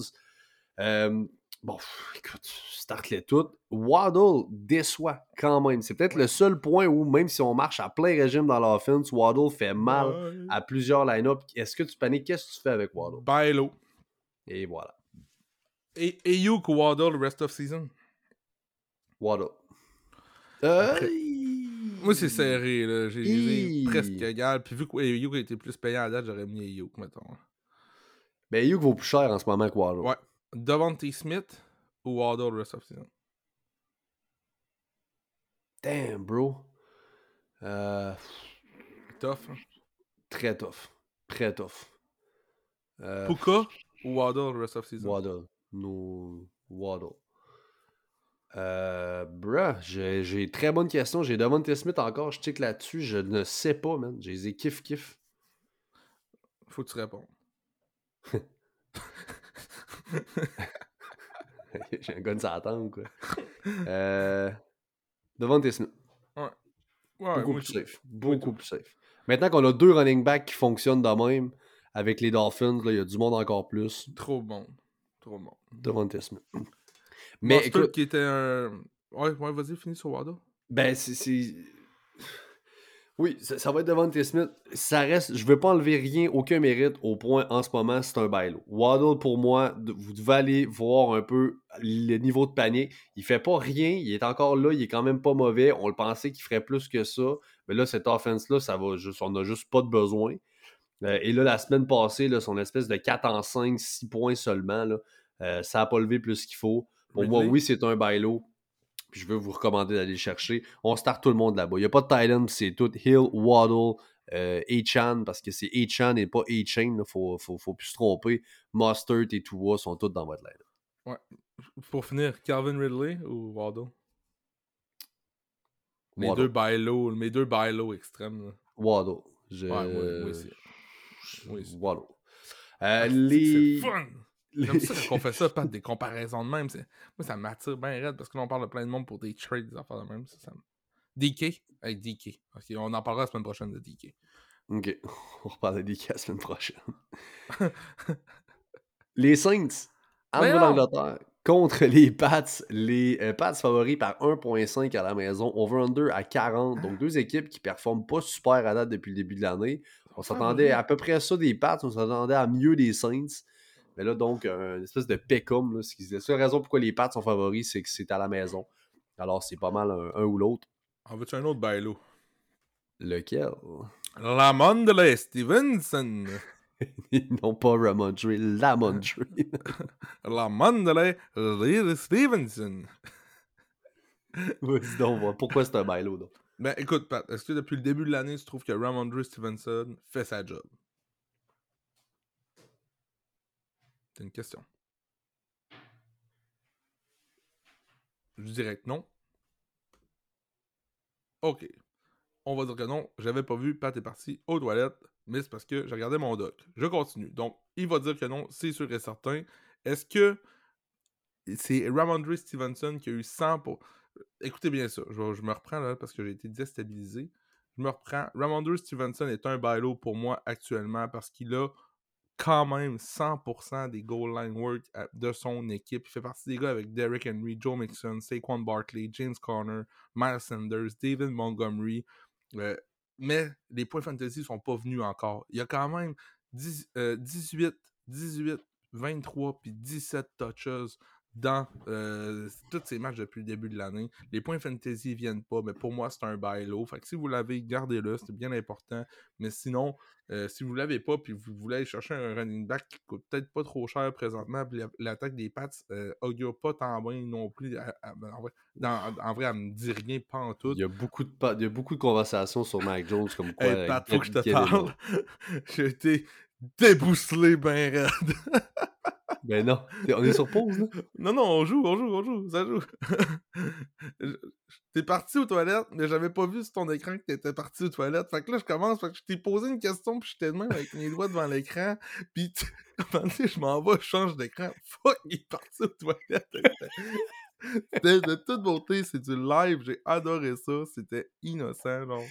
euh, bon, écoute, start-les toutes. Waddle déçoit quand même. C'est peut-être le seul point où, même si on marche à plein régime dans l'offense, Waddle fait mal Ouais. à plusieurs line-up. Est-ce que tu paniques? Qu'est-ce que tu fais avec Waddle? Bailo. Et voilà. Et Ayuk ou Waddle rest of season? Waddle. Euh, Après- Moi, c'est serré. là. J'ai presque égal. Puis vu que Ayuk a été plus payant à date, j'aurais mis Ayuk, mettons. Ben, Hugh vaut plus cher en ce moment que Waddle. Ouais. Devante Smith ou Waddle rest of season? Damn, bro. Euh, Tough. hein? très tough. Très tough. Euh, Puka ou Waddle rest of season? Waddle. No, Waddle. Euh, bruh, j'ai très bonne question. J'ai Devontae Smith encore. Je check là-dessus. Je ne sais pas, man. J'ai les kiff kiff. Faut que tu répondes. [LAUGHS] [LAUGHS] J'ai un gun sur la tempe, quoi. euh, devant tes Smith. Ouais, Beaucoup plus safe. Beaucoup plus safe. Maintenant qu'on a deux running backs qui fonctionnent de même, avec les Dolphins, il y a du monde encore plus. Trop bon. Trop bon. Devant tes. Mais écoute, qui était un. Ouais, ouais, vas-y, finis sur Waddle. Ben, c'est. Oui, ça, ça va être devant tes Smith. Ça reste. Je veux pas enlever rien, aucun mérite au point en ce moment, c'est un bailo. Waddle, pour moi, vous devez aller voir un peu le niveau de panique. Il fait pas rien, il est encore là, il est quand même pas mauvais. On le pensait qu'il ferait plus que ça. Mais là, cette offense-là, ça va juste. On a juste pas de besoin. Euh, et là, la semaine passée, là, son espèce de 4 en 5, 6 points seulement, là, euh, ça n'a pas levé plus qu'il faut. Pour moi, oui, c'est un bailo. Puis je veux vous recommander d'aller le chercher. On start tout le monde là-bas. Il n'y a pas de Thailand, c'est tout Hill, Waddle, euh, Achan, parce que c'est Achan et pas A-Chain. Il faut, faut, faut plus se tromper. Mustard et Tua sont tous dans votre line. Pour finir, Calvin Ridley ou Waddle? Mes Waddle. deux bailo, mes deux bailo extrêmes. Là. Waddle. Je... Ouais, moi aussi. Moi aussi. Waddle. Euh, Ah, les... C'est fun! J'aime ça qu'on fait ça, pas des comparaisons de même. Moi, ça m'attire bien raide parce que là, on parle de plein de monde pour des trades, des affaires de même. Ça, ça me- DK? Hey, DK. On en parlera la semaine prochaine de DK. Ok, [LAUGHS] on reparle des cas la semaine prochaine. [LAUGHS] les Saints, en! Nouvelle-Angleterre, contre les Pats. Les euh, Pats favoris par 1.5 à la maison, over-under à 40. Donc, deux équipes qui performent pas super à date depuis le début de l'année. On s'attendait à peu près à ça des Pats, on s'attendait à mieux des Saints. Mais là, donc, une espèce de pécum. là, ce qui- La seule raison pourquoi les Pats sont favoris, c'est que c'est à la maison. Alors, c'est pas mal un, un ou l'autre. En veux-tu un autre bailo? Lequel? Lamondre Stevenson. [LAUGHS] Non pas Ramondre, [LAUGHS] Lamondre. Lamondre Stevenson. [LAUGHS] Vas-y donc, pourquoi c'est un bailo, donc? Ben écoute, Pat, est-ce que depuis le début de l'année, tu trouves que Ramondre Stevenson fait sa job? Une question? Je dirais que non. Ok. On va dire que non. J'avais pas vu, Pat est parti aux toilettes, mais c'est parce que je regardais mon doc. Je continue. Donc, il va dire que non, c'est sûr et certain. Est-ce que c'est Ramondre Stevenson qui a eu 100 pour. Écoutez bien ça, je, je me reprends là parce que j'ai été déstabilisé. Je me reprends. Ramondre Stevenson est un bailo pour moi actuellement parce qu'il a quand même 100% des goal line work de son équipe. Il fait partie des gars avec Derrick Henry, Joe Mixon, Saquon Barkley, James Conner, Miles Sanders, David Montgomery. Euh, mais les points fantasy sont pas venus encore. Il y a quand même 10, euh, 18, 18, 23 puis 17 touches dans euh, tous ces matchs depuis le début de l'année. Les points fantasy viennent pas, mais pour moi, c'est un bailo. Fait que si vous l'avez, gardez-le, c'est bien important. Mais sinon, euh, si vous l'avez pas, puis vous voulez aller chercher un running back qui coûte peut-être pas trop cher présentement, puis la- l'attaque des Pats euh, augure pas tant bien non plus. à- à- ben, en, vrai, dans- en vrai, elle me dit rien, pas en tout. Il y, a beaucoup de, il y a beaucoup de conversations sur Mac Jones comme quoi. Hey, Pat, faut que je te parle. [LAUGHS] J'ai été débousselé ben raide. [LAUGHS] Ben non, on est sur pause, là. Non, non, on joue, on joue, on joue, ça joue. [LAUGHS] T'es parti aux toilettes, mais j'avais pas vu sur ton écran que t'étais parti aux toilettes. Fait que là, je commence, fait que je t'ai posé une question, puis j'étais de même avec mes doigts devant l'écran, puis [LAUGHS] je m'en vais, je change d'écran. Fuck, il est parti aux toilettes. [LAUGHS] C'était de toute beauté, c'est du live, j'ai adoré ça, c'était innocent, genre.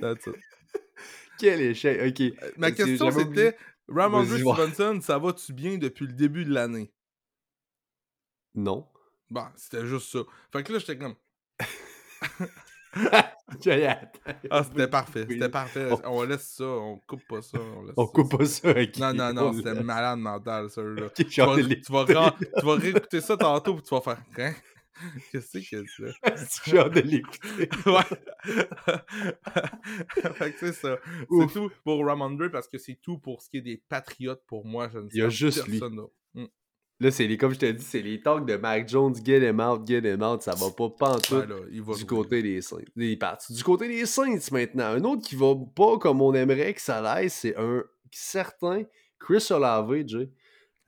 That's it. Quel échec, ok. Ma question, c'était Ramondre. Stevenson, ça va-tu bien depuis le début de l'année? Non. Bon, c'était juste ça. Fait que là, j'étais comme. [LAUGHS] Ah, c'était parfait. C'était parfait. On- laisse ça, on coupe pas ça. On, laisse On ça. coupe pas ça, ok. Non, non, non, On c'était laisse. malade mental, ça. Là. Tu, vas, tu, vas ré- tu vas réécouter ça tantôt, puis tu vas faire. Hein? Qu'est-ce que c'est que ça? [LAUGHS] J'ai hâte de l'écouter. [LAUGHS] ouais. [LAUGHS] fait que c'est ça. C'est tout pour Ramondre parce que c'est tout pour ce qui est des Patriotes pour moi. Je ne Il y a juste lui. personne d'autre. Mm. Là, c'est les, comme je t'ai dit, c'est les talks de Mac Jones, get him out, get him out, ça va pas pantoute Ouais, là, il va du jouer. côté des Saints. Des Pats. Du côté des Saints maintenant. Un autre qui va pas comme on aimerait que ça l'aille, c'est un certain Chris Olave, Jay.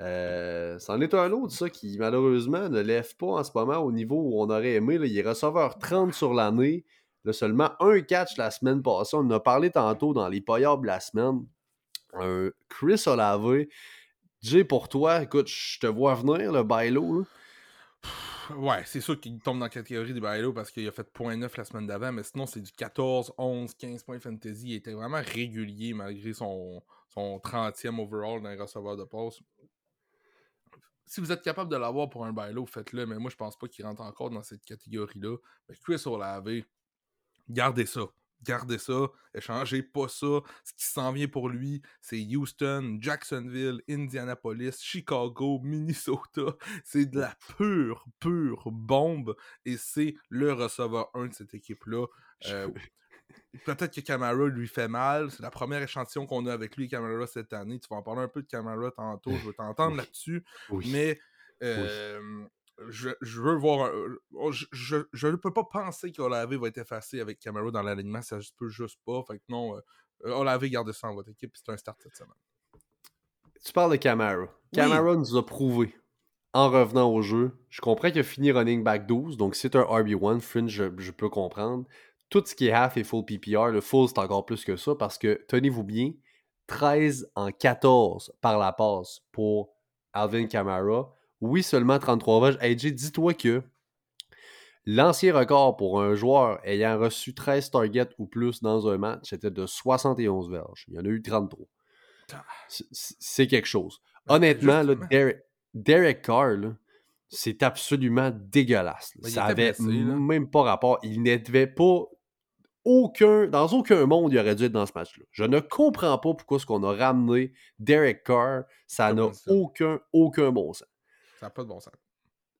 Euh, c'en est un autre, ça, qui malheureusement ne lève pas en ce moment au niveau où on aurait aimé. Il est receveur 30 sur l'année. Seulement un catch la semaine passée. On en a parlé tantôt dans les payables la semaine. Chris Olave. Jay, pour toi, écoute, je te vois venir, le bailo. Ouais, c'est sûr qu'il tombe dans la catégorie des bailo parce qu'il a fait 0.9 la semaine d'avant, mais sinon c'est du 14, 11, 15 points fantasy. Il était vraiment régulier malgré son, son 30e overall dans les receveurs de passe. Si vous êtes capable de l'avoir pour un bailo, faites-le, mais moi je pense pas qu'il rentre encore dans cette catégorie-là. Mais Chris Olave, gardez ça. Gardez ça, échangez pas ça. Ce qui s'en vient pour lui, c'est Houston, Jacksonville, Indianapolis, Chicago, Minnesota. [LAUGHS] C'est de la pure, pure bombe. Et c'est le receveur 1 de cette équipe-là. Euh, Peut-être que Camara lui fait mal. C'est la première échantillon qu'on a avec lui, Camara, cette année. Tu vas en parler un peu de Camara tantôt. Je veux t'entendre Oui. là-dessus. Oui. Mais euh, je, je veux voir. un- oh, je, ne peux pas penser qu'Olave va être effacé avec Camaro dans l'alignement. Ça se peut juste pas. Fait que non, euh, Olave garde ça dans votre équipe. C'est un start cette semaine. Tu parles de Camara. Camara nous a prouvé en revenant au jeu. Je comprends qu'il a fini running back 12, donc c'est un RB1. Fringe, je, je peux comprendre. Tout ce qui est half et full PPR, le full c'est encore plus que ça parce que, tenez-vous bien, 13 en 14 par la passe pour Alvin Kamara. Oui, seulement 33 verges. AJ, dis-toi que l'ancien record pour un joueur ayant reçu 13 targets ou plus dans un match, c'était de 71 verges. Il y en a eu 33. Ah. C'est- quelque chose. Ben, Honnêtement, là. Derek, Derek Carr, c'est absolument dégueulasse. Ben, Ça était avait blessé, même pas rapport. Il n'était pas aucun, dans aucun monde, il aurait dû être dans ce match-là. Je ne comprends pas pourquoi ce qu'on a ramené Derek Carr, ça n'a bon aucun, aucun bon sens. Ça n'a pas de bon sens.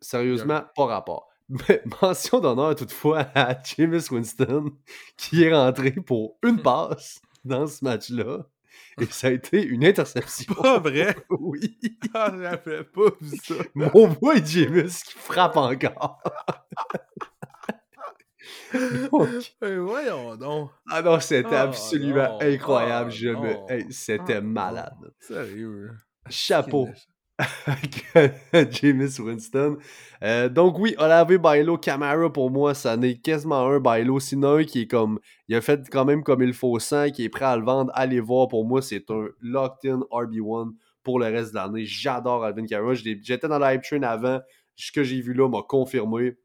Sérieusement, pas rapport. [LAUGHS] Mais mention d'honneur toutefois à Jameis Winston, [LAUGHS] qui est rentré pour une [LAUGHS] passe dans ce match-là. Et ça a été une interception. Pas vrai? oui. Ah, j'avais pas vu ça. Mon boy Jameis qui frappe encore. [LAUGHS] Donc, voyons donc. ah non, c'était Ah absolument non, incroyable. ah Je me... hey, c'était ah malade. Sérieux. Chapeau. [LAUGHS] Jameis Winston. Euh, donc oui, Olave Bailo Camara pour moi, ça n'est quasiment un Bailo. Sinon un qui est comme, il a fait quand même comme il faut 100, qui est prêt à le vendre. Allez voir, pour moi, c'est un locked-in RB1 pour le reste de l'année. J'adore Alvin l'ai- J'étais dans la hype train avant. Ce que j'ai vu là m'a confirmé.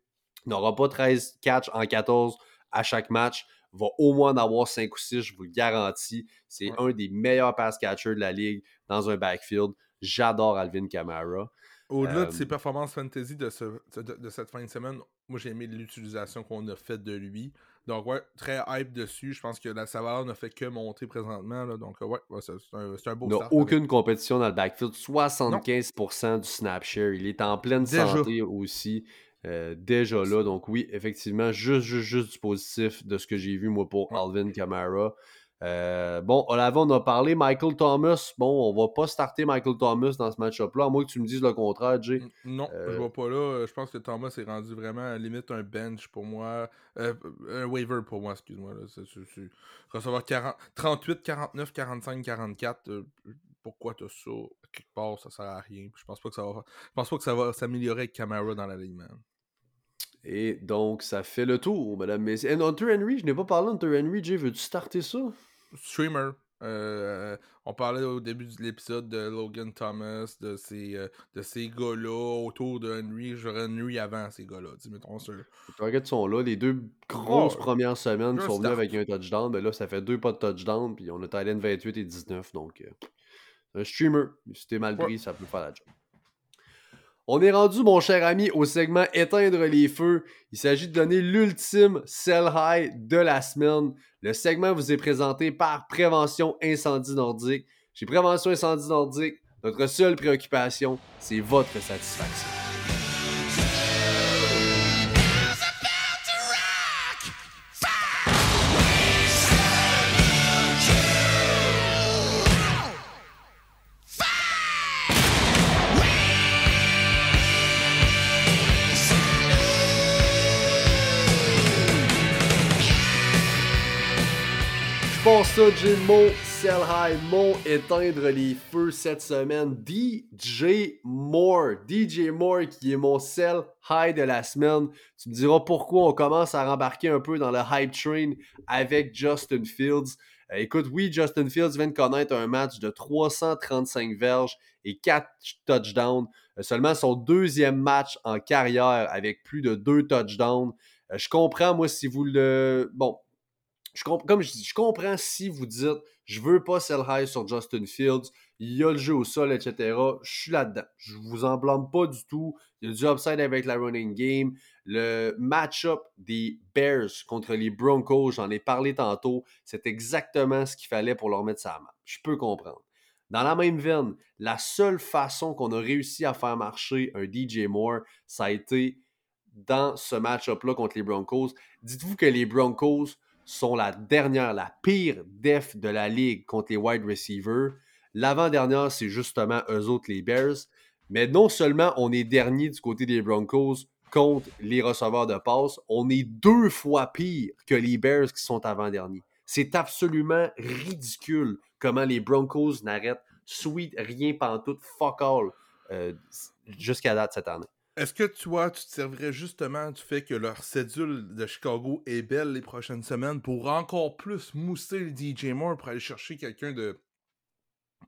Il n'aura pas 13 catch en 14 à chaque match. Va au moins en avoir 5 ou 6, je vous le garantis. C'est Ouais. un des meilleurs pass catchers de la ligue dans un backfield. J'adore Alvin Kamara. Au-delà de Euh, ses performances fantasy de, ce- de, de cette fin de semaine, moi j'ai aimé l'utilisation qu'on a faite de lui. Donc ouais, très hype dessus. Je pense que la, sa valeur ne fait que monter présentement. là. donc ouais, ouais, c'est un, un beau Il n'a avec- aucune compétition dans le backfield. 75% du snap share. Il est en pleine Déjà. santé aussi. Euh, déjà là. Donc oui, effectivement, juste, juste, juste du positif de ce que j'ai vu, moi, pour. Alvin Kamara. Euh, bon, Olave, on a parlé. Michael Thomas. Bon, on va pas starter Michael Thomas dans ce match-up-là, à moins que tu me dises le contraire, Jay. Non, je Euh, vois pas là. Euh, Je pense que Thomas est rendu vraiment à limite un bench pour moi. Euh, un waiver pour moi, excuse-moi. Recevoir 40 38, 49, 45, 44. euh, pourquoi t'as ça? Quelque part, ça sert à rien. Je pense pas que ça va, je pense pas que ça va s'améliorer avec Camara dans l'alignement. Et donc, ça fait le tour, mesdames, messieurs. Et Hunter Henry, je n'ai pas parlé d'Hunter Henry. Jay, veux-tu starter ça? Streamer. euh, on parlait au début de l'épisode de Logan Thomas, de ces, euh, de ces gars-là autour de Henry. J'aurais Henry avant ces gars-là. mettons ça. Les Targets sont là. Les deux grosses Ouais. premières semaines sont start. avec un touchdown. Mais là, ça fait deux pas de touchdown. Puis on a Thailand 28 et 19. Donc, euh, un streamer. Si t'es mal Ouais. pris, ça peut faire la job. On est rendu, mon cher ami, au segment Éteindre les feux. Il s'agit de donner l'ultime sell high de la semaine. Le segment vous est présenté par Prévention Incendie Nordique. Chez Prévention Incendie Nordique, notre seule préoccupation, c'est votre satisfaction. Ça, Jim, mon sell high, mon éteindre les feux cette semaine. DJ Moore. DJ Moore qui est mon sell high de la semaine. Tu me diras pourquoi on commence à rembarquer un peu dans le hype train avec Justin Fields. Euh, écoute, oui, Justin Fields vient de connaître un match de 335 verges et 4 touchdowns. Euh, seulement son deuxième match en carrière avec plus de 2 touchdowns. Euh, je comprends, moi, si vous le. Bon, comme je dis, je comprends si vous dites je veux pas sell high sur Justin Fields, il y a le jeu au sol, etc. Je suis là-dedans. Je vous en blâme pas du tout. Il y a du upside avec la running game. Le match-up des Bears contre les Broncos, j'en ai parlé tantôt, c'est exactement ce qu'il fallait pour leur mettre sa main. Je peux comprendre. Dans la même veine, la seule façon qu'on a réussi à faire marcher un DJ Moore, ça a été dans ce match-up-là contre les Broncos. Dites-vous que les Broncos sont la dernière, la pire def de la ligue contre les wide receivers. L'avant-dernière, c'est justement eux autres, les Bears. Mais non seulement on est dernier du côté des Broncos contre les receveurs de passe, on est deux fois pire que les Bears qui sont avant-derniers. C'est absolument ridicule comment les Broncos n'arrêtent sweet rien pantoute, fuck all, euh, jusqu'à date cette année. Est-ce que toi, tu te servirais justement du fait que leur cédule de Chicago est belle les prochaines semaines pour encore plus mousser le DJ Moore pour aller chercher quelqu'un de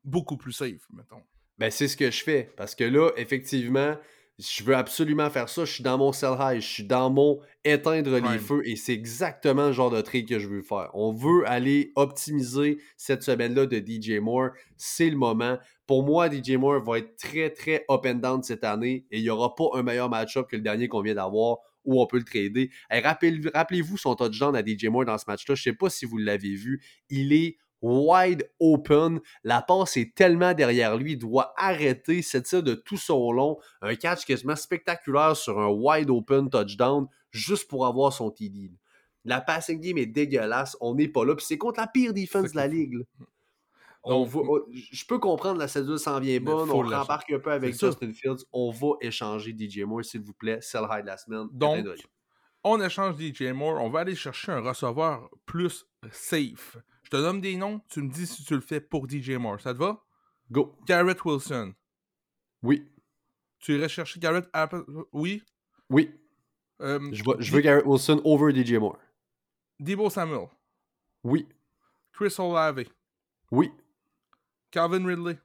beaucoup plus safe, mettons? Ben, c'est ce que je fais. Parce que là, effectivement, je veux absolument faire ça. Je suis dans mon sell high, je suis dans mon éteindre les feux et c'est exactement le genre de trade que je veux faire. On veut aller optimiser cette semaine-là de DJ Moore. C'est le moment. Pour moi, DJ Moore va être très, très up and down cette année et il n'y aura pas un meilleur match-up que le dernier qu'on vient d'avoir où on peut le trader. Rappelez-vous son touchdown à DJ Moore dans ce match-là. Je ne sais pas si vous l'avez vu. Il est wide open. La passe est tellement derrière lui, il doit arrêter cette tir de tout son long. Un catch quasiment spectaculaire sur un wide open touchdown juste pour avoir son TD. La passing game est dégueulasse. On n'est pas là. Puis c'est contre la pire défense de la ligue. Je peux comprendre la cédule s'en vient bonne. On rembarque un peu avec Justin Fields. On va échanger DJ Moore, s'il vous plaît. Sell high de la semaine. Donc, on échange DJ Moore. On va aller chercher un receveur plus safe. Je te donne des noms, tu me dis si tu le fais pour DJ Moore. Ça te va? Go. Garrett Wilson. Oui. Tu irais chercher Garrett Apple? Oui? Oui. Euh, je, veux, je veux Garrett Wilson over DJ Moore. Debo Samuel. Oui. Chris Olave. Oui. Calvin Ridley.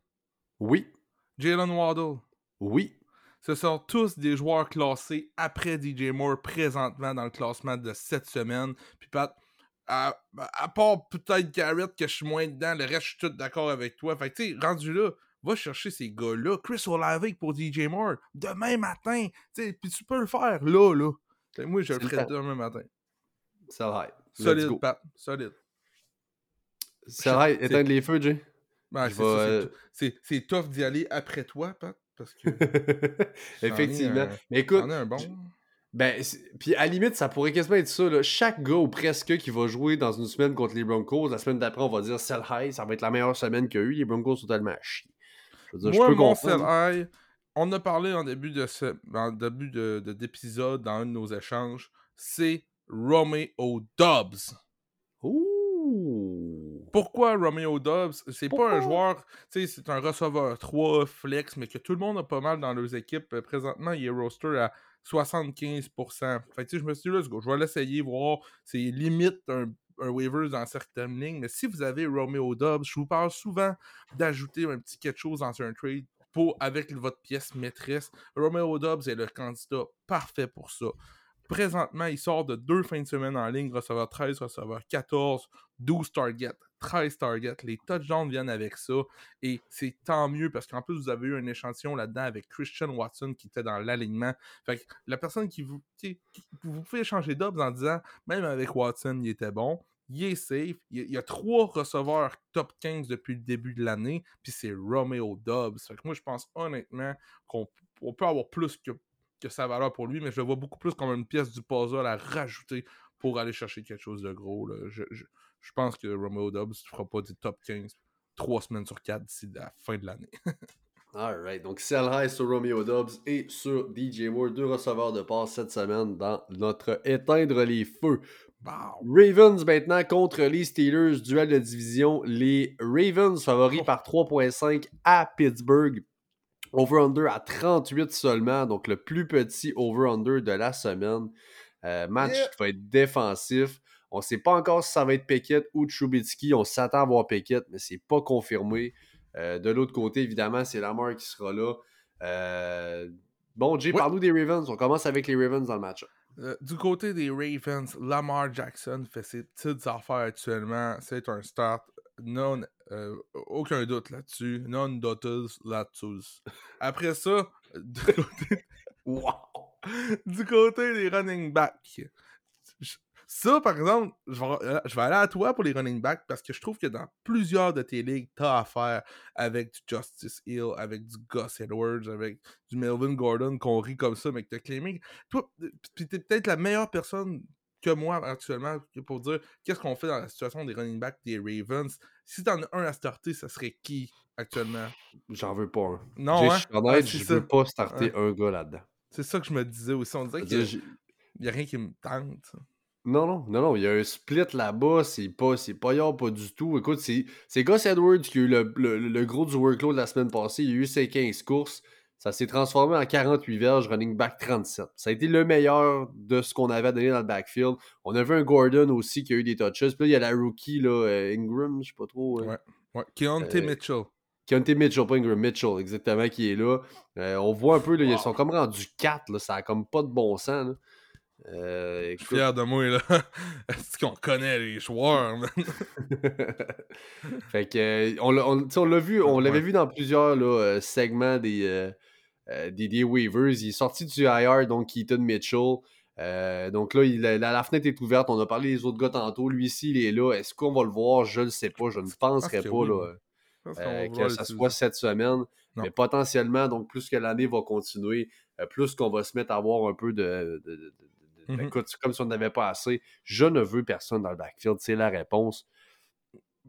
Oui. Jalen Waddle. Oui. Ce sont tous des joueurs classés après DJ Moore présentement dans le classement de cette semaine. Puis Pat, à, part peut-être Garrett que je suis moins dedans, le reste je suis tout d'accord avec toi. Fait que tu sais, rendu là, va chercher ces gars-là. Chris Olave pour DJ Moore demain matin. Puis tu peux le faire là, là. moi, je le ferai demain matin. C'est high. Solide, Pat. Solide. C'est high. Éteindre les feux, Jay. Euh, c'est tough d'y aller après toi, Pat. Parce que. [LAUGHS] Effectivement. Mais écoute. Un bon. Ben, puis à la limite, ça pourrait quasiment être ça. Là. Chaque gars ou presque qui va jouer dans une semaine contre les Broncos, la semaine d'après, on va dire sell high, ça va être la meilleure semaine qu'il y a eu. Les Broncos sont tellement chier. Je veux dire, Moi, je peux mon sell high, on a parlé en début de ce, en début de, d'épisode dans un de nos échanges, c'est Romeo Dobbs. Ouh! Pourquoi Romeo Dobbs? C'est pas un joueur, c'est un receveur 3 flex, mais que tout le monde a pas mal dans leurs équipes. Euh, présentement, il est roster à 75%. Fait que je me suis dit, je vais l'essayer, voir. C'est limite un, un waiver dans certaines lignes. Mais si vous avez Romeo Dobbs, je vous parle souvent d'ajouter un petit quelque chose dans un trade pour, avec votre pièce maîtresse. Romeo Dobbs est le candidat parfait pour ça. Présentement, il sort de deux fins de semaine en ligne, receveur 13, receveur 14, 12 targets, 13 targets. Les touchdowns viennent avec ça. Et c'est tant mieux parce qu'en plus, vous avez eu un échantillon là-dedans avec Christian Watson qui était dans l'alignement. Fait que la personne qui vous. vous pouvez échanger d'obs en disant, même avec Watson, il était bon. Il est safe. Il y a trois receveurs top 15 depuis le début de l'année. Puis c'est Romeo Dobbs. Fait que moi, je pense honnêtement qu'on peut avoir plus que que sa valeur pour lui, mais je le vois beaucoup plus comme une pièce du puzzle à rajouter pour aller chercher quelque chose de gros. Je, pense que Romeo Dobbs ne fera pas du top 15 trois semaines sur quatre d'ici la fin de l'année. [LAUGHS] Alright, donc sell high sur Romeo Dobbs et sur DJ Moore, deux receveurs de passe cette semaine dans notre éteindre les feux. Ravens maintenant contre les Steelers, duel de division. Les Ravens favoris oh. par 3.5 à Pittsburgh. Over-under à 38 seulement, donc le plus petit over-under de la semaine. Euh, match qui va être défensif. On sait pas encore si ça va être Pickett ou Trubitsky. On s'attend à voir Pickett, mais c'est pas confirmé. Euh, de l'autre côté, évidemment, c'est Lamar qui sera là. Euh, Bon, Jay, parle-nous des Ravens. On commence avec les Ravens dans le match. Euh, du côté des Ravens, Lamar Jackson fait ses petites affaires actuellement. C'est un start. Non, aucun doute là-dessus. Non doutes là-dessus. Après ça, [LAUGHS] du côté, Wow! du côté des running backs. Ça, par exemple, je vais, euh, je vais aller à toi pour les running backs parce que je trouve que dans plusieurs de tes ligues, t'as affaire avec du Justice Hill, avec du Gus Edwards, avec du Melvin Gordon qu'on rit comme ça, mais que t'as claimé. Toi, euh, puis t'es peut-être la meilleure personne que moi actuellement pour dire qu'est-ce qu'on fait dans la situation des running backs des Ravens. Si t'en as un à starter, ça serait qui actuellement? J'en veux pas un. Non, hein? je suis honnête, Ouais, c'est je ça. veux pas starter un gars là-dedans. C'est ça que je me disais aussi. On dirait qu'il j'ai- y a rien qui me tente. Non, non, non, non, il y a un split là-bas, c'est pas, c'est pas yard, pas du tout. Écoute, c'est, c'est Gus Edwards qui a eu le, le- le gros du workload la semaine passée. Il a eu ses 15 courses. Ça s'est transformé en 48 verges, running back 37. Ça a été le meilleur de ce qu'on avait à donner dans le backfield. On avait un Gordon aussi qui a eu des touches. Puis là, il y a la rookie, là, euh, Ingram, je sais pas trop. euh, Ouais. Ouais. Keontae Euh, Mitchell. Keontae Mitchell, pas Ingram, Mitchell, exactement, qui est là. Euh, on voit un peu, là, ils sont comme rendus 4, là, ça a comme pas de bon sens. Là. Euh, Je suis fier de moi, là. [LAUGHS] Est-ce qu'on connaît les joueurs, man? [LAUGHS] fait que, euh, on, l'a- on- l'a vu, on l'avait vu dans plusieurs là, euh, segments des, euh, des, des waivers. Il est sorti du IR, donc Keaton Mitchell. Euh, donc là, il- la, la fenêtre est ouverte. On a parlé des autres gars tantôt. Lui ici, il est là. Est-ce qu'on va le voir? Je ne sais pas. Je ne penserais pas oui, là, que ça soit cette semaine. Non. Mais potentiellement, donc plus que l'année va continuer, plus qu'on va se mettre à avoir un peu de. de- de- de- Mhm. écoute, c'est comme si on n'avait pas assez. Je ne veux personne dans le backfield. C'est la réponse.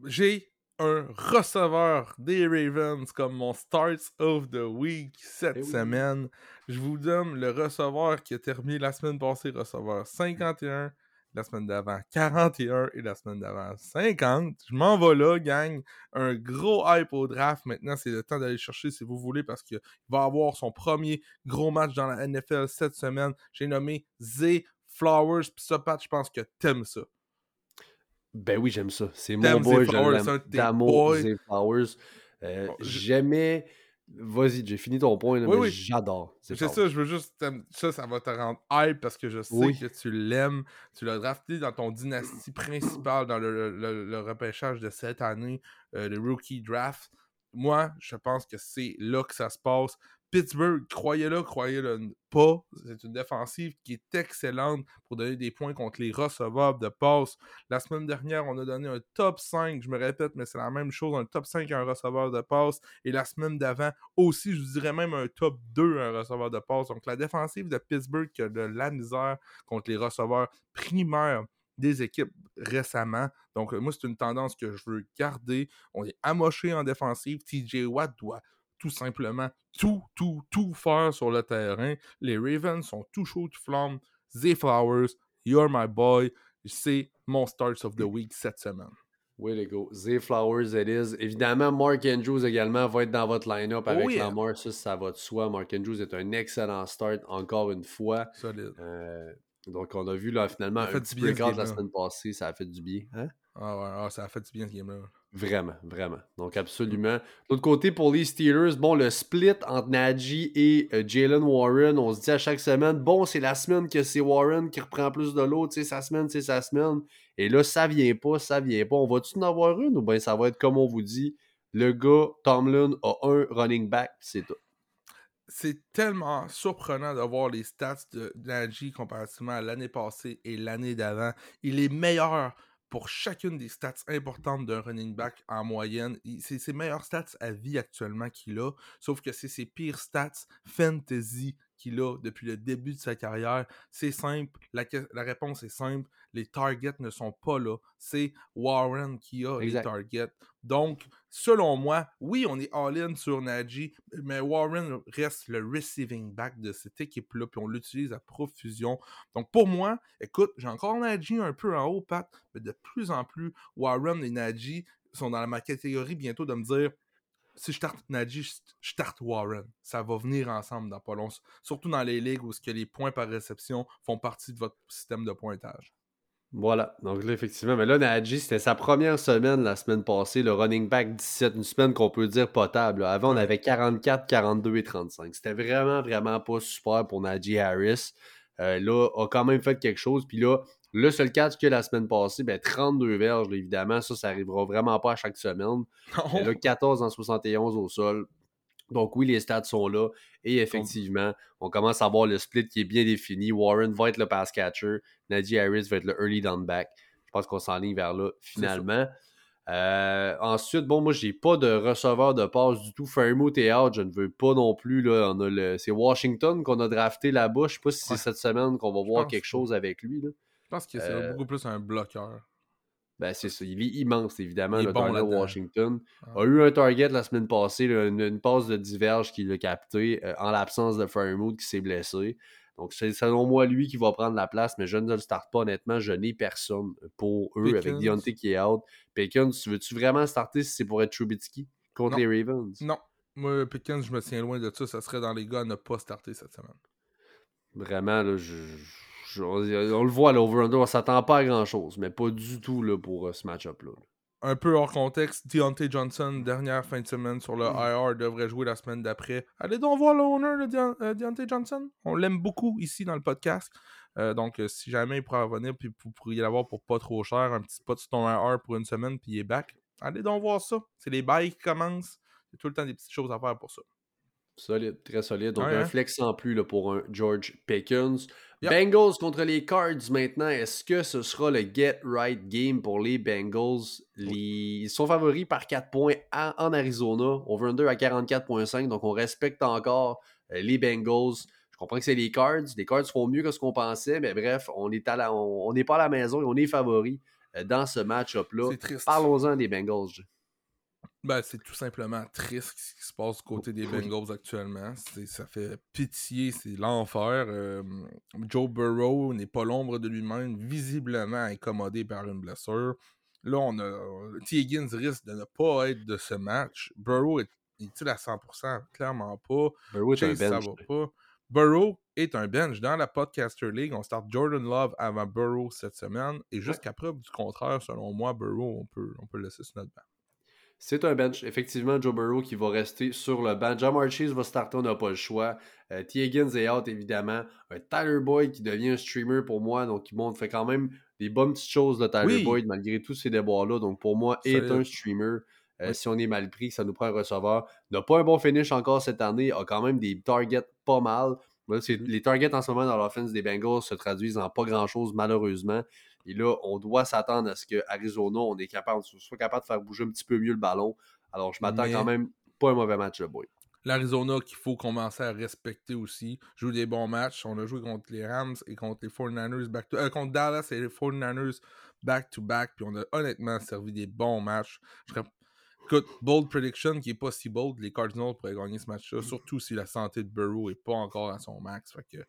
J'ai un receveur des Ravens comme mon Starts of the Week cette Eh oui. semaine. Je vous donne le receveur qui a terminé la semaine passée, receveur 51, la semaine d'avant 41 et la semaine d'avant 50. Je m'en vais là, gang. Un gros hype au draft. Maintenant, c'est le temps d'aller le chercher si vous voulez parce qu'il va avoir son premier gros match dans la NFL cette semaine. J'ai nommé Z Flowers. Puis ça, Pat, je pense que t'aimes ça. Ben oui, j'aime ça. C'est mon boy, je Flowers. Euh, Bon, je- J'aimais... Vas-y, j'ai fini ton point, là, Oui, mais oui. j'adore. C'est ça, je veux juste. Ça, ça va te rendre hype parce que je sais Oui. que tu l'aimes. Tu l'as drafté dans ton dynastie principale dans le, le- le repêchage de cette année, euh, le rookie draft. Moi, je pense que c'est là que ça se passe. Pittsburgh, croyez-le, croyez-le pas. C'est une défensive qui est excellente pour donner des points contre les receveurs de passe. La semaine dernière, on a donné un top 5, je me répète, mais c'est la même chose, un top 5 à un receveur de passe. Et la semaine d'avant, aussi, je vous dirais même un top 2 à un receveur de passe. Donc la défensive de Pittsburgh qui a de la misère contre les receveurs primaires des équipes récemment. Donc, euh, moi, c'est une tendance que je veux garder. On est amoché en défensive. TJ Watt doit tout simplement tout, tout, tout faire sur le terrain. Les Ravens sont tout chauds, tout flammes. Zay Flowers, you're my boy. C'est mon Starts of the Week cette semaine. Oui, les gars. Zay Flowers, it is. Évidemment, Mark Andrews également va être dans votre line-up Oh avec yeah. Lamar. Ça, ça va de soi. Mark Andrews est un excellent start, encore une fois. Solide. Euh, donc, on a vu là, finalement Ça un petit breakout la semaine passée. Ça a fait du bien. Hein? Ah ouais, ah, ça a fait du bien ce game-là. Vraiment, vraiment. Donc, absolument. De l'autre côté, pour les Steelers, bon, le split entre Najee et euh, Jalen Warren, on se dit à chaque semaine, bon, c'est la semaine que c'est Warren qui reprend plus de tu sais, sa semaine, c'est sa semaine. Et là, ça vient pas, ça vient pas. On va-tu en avoir une ou bien ça va être comme on vous dit, le gars, Tomlin, a un running back, c'est tout? c'est tellement surprenant de voir les stats de Najee comparativement à l'année passée et l'année d'avant. Il est meilleur pour chacune des stats importantes d'un running back en moyenne. C'est ses meilleures stats à vie actuellement qu'il a, sauf que c'est ses pires stats fantasy qu'il a depuis le début de sa carrière. C'est simple, la, réponse est simple, les targets ne sont pas là. C'est Warren qui a Exact. les targets. Donc, selon moi, oui, on est all-in sur Najee, mais Warren reste le receiving back de cette équipe-là, puis on l'utilise à profusion. Donc, pour moi, écoute, j'ai encore Najee un peu en haut, Pat, mais de plus en plus, Warren et Najee sont dans ma catégorie bientôt de me dire si je starte Najee, je starte Warren. Ça va venir ensemble dans pas long. Surtout dans les ligues où ce que les points par réception font partie de votre système de pointage. Voilà. Donc là, effectivement, mais là, Najee, c'était sa première semaine la semaine passée, le running back 17, une semaine qu'on peut dire potable. Avant, on avait 44, 42 et 35. C'était vraiment, vraiment pas super pour Najee Harris. Euh, là, a quand même fait quelque chose. Puis là, le seul catch que la semaine passée, ben, 32 verges, évidemment. Ça, ça arrivera vraiment pas à chaque semaine. Mais là, 14 en 71 au sol. Donc oui, les stats sont là. Et effectivement, on commence à voir le split qui est bien défini. Warren va être le pass catcher. Najee Harris va être le early down back. Je pense qu'on s'enligne vers là finalement. Euh, ensuite, bon, moi, j'ai pas de receveur de passe du tout. Fairmouth est out. Je ne veux pas non plus. Là, on a le... C'est Washington qu'on a drafté là-bas. Je sais pas si c'est Ouais. cette semaine qu'on va voir pense quelque chose avec lui. Là. Je pense que c'est Euh, beaucoup plus un bloqueur. Ben, c'est ça. Il est immense, évidemment, Il est le bon. Washington. Ah. A eu un target la semaine passée, là, une, une passe de diverge qu'il a capté euh, en l'absence de Fairmouth qui s'est blessé. Donc, c'est selon moi lui qui va prendre la place, mais je ne le starte pas honnêtement. Je n'ai personne pour eux avec. Deontay qui est out. Pickens, tu veux-tu vraiment starter si c'est pour être Trubitsky contre Non. les Ravens? Non. Moi, Pickens, je me tiens loin de ça. Ça serait dans les gars à ne pas starter cette semaine. Vraiment, là, je, je- on, le voit, l'over-under, on s'attend pas à grand-chose, mais pas du tout là, pour euh, ce match-up-là. Un peu hors contexte, Deontay Johnson, dernière fin de semaine sur Mm. le IR, devrait jouer la semaine d'après. Allez donc voir l'owner de euh, Deontay Johnson. On l'aime beaucoup ici dans le podcast. Euh, donc, si jamais il pourrait revenir, puis vous pourriez l'avoir pour pas trop cher, un petit spot sur ton IR pour une semaine, puis il est back. Allez donc voir ça. C'est les bails qui commencent. Il y a tout le temps des petites choses à faire pour ça. Solide, très solide. Donc, Ouais, un hein? flex en plus là, pour un George Pickens. Yep. Bengals contre les Cards maintenant. Est-ce que ce sera le get right game pour les Bengals? Les- Ils sont favoris par 4 points à- en Arizona. Over-under à 44,5. Donc, on respecte encore euh, les Bengals. Je comprends que c'est les Cards. Les Cards font mieux que ce qu'on pensait. Mais bref, on on on n'est pas à la maison et on est favoris euh, dans ce match-up-là. Parlons-en des Bengals. Ben, c'est tout simplement triste ce qui se passe du côté des Bengals actuellement. Ça fait pitié, c'est l'enfer. Euh, Joe Burrow n'est pas l'ombre de lui-même, visiblement incommodé par une blessure. Là, on a. T. Higgins risque de ne pas être de ce match. Burrow est, est-il à 100% Clairement pas. Burrow est un ça bench. va pas. Burrow est un bench. Dans la Podcaster League, on start Jordan Love avant Burrow cette semaine. Et jusqu'à preuve du contraire, selon moi, Burrow, on peut, on peut laisser sur notre banc. C'est un bench. Effectivement, Joe Burrow qui va rester sur le banc. Jamar Chase va starter, on n'a pas le choix. Euh, T. Higgins est out, évidemment. Un Tyler Boyd qui devient un streamer pour moi. Donc, il montre, fait quand même des bonnes petites choses, de Tyler Oui. Boyd, malgré tous ces déboires-là. Donc, pour moi, est un streamer. Euh, Oui. Si on est mal pris, ça nous prend un receveur. N'a pas un bon finish encore cette année. A quand même des targets pas mal. Mhm. Les targets en ce moment dans l'offense des Bengals se traduisent en pas grand-chose, malheureusement. Et là, on doit s'attendre à ce que Arizona, on est capable, soit capable de faire bouger un petit peu mieux le ballon. Alors, je m'attends Mais- quand même pas un mauvais match, le boy. L'Arizona qu'il faut commencer à respecter aussi. Joue des bons matchs. On a joué contre les Rams et contre les 49ers back to, euh, contre Dallas et les 49ers back to back. Puis on a honnêtement servi des bons matchs. Je serais- Écoute, bold prediction qui est pas si bold, les Cardinals pourraient gagner ce match-là, surtout si la santé de Burrow est pas encore à son max. Fait que...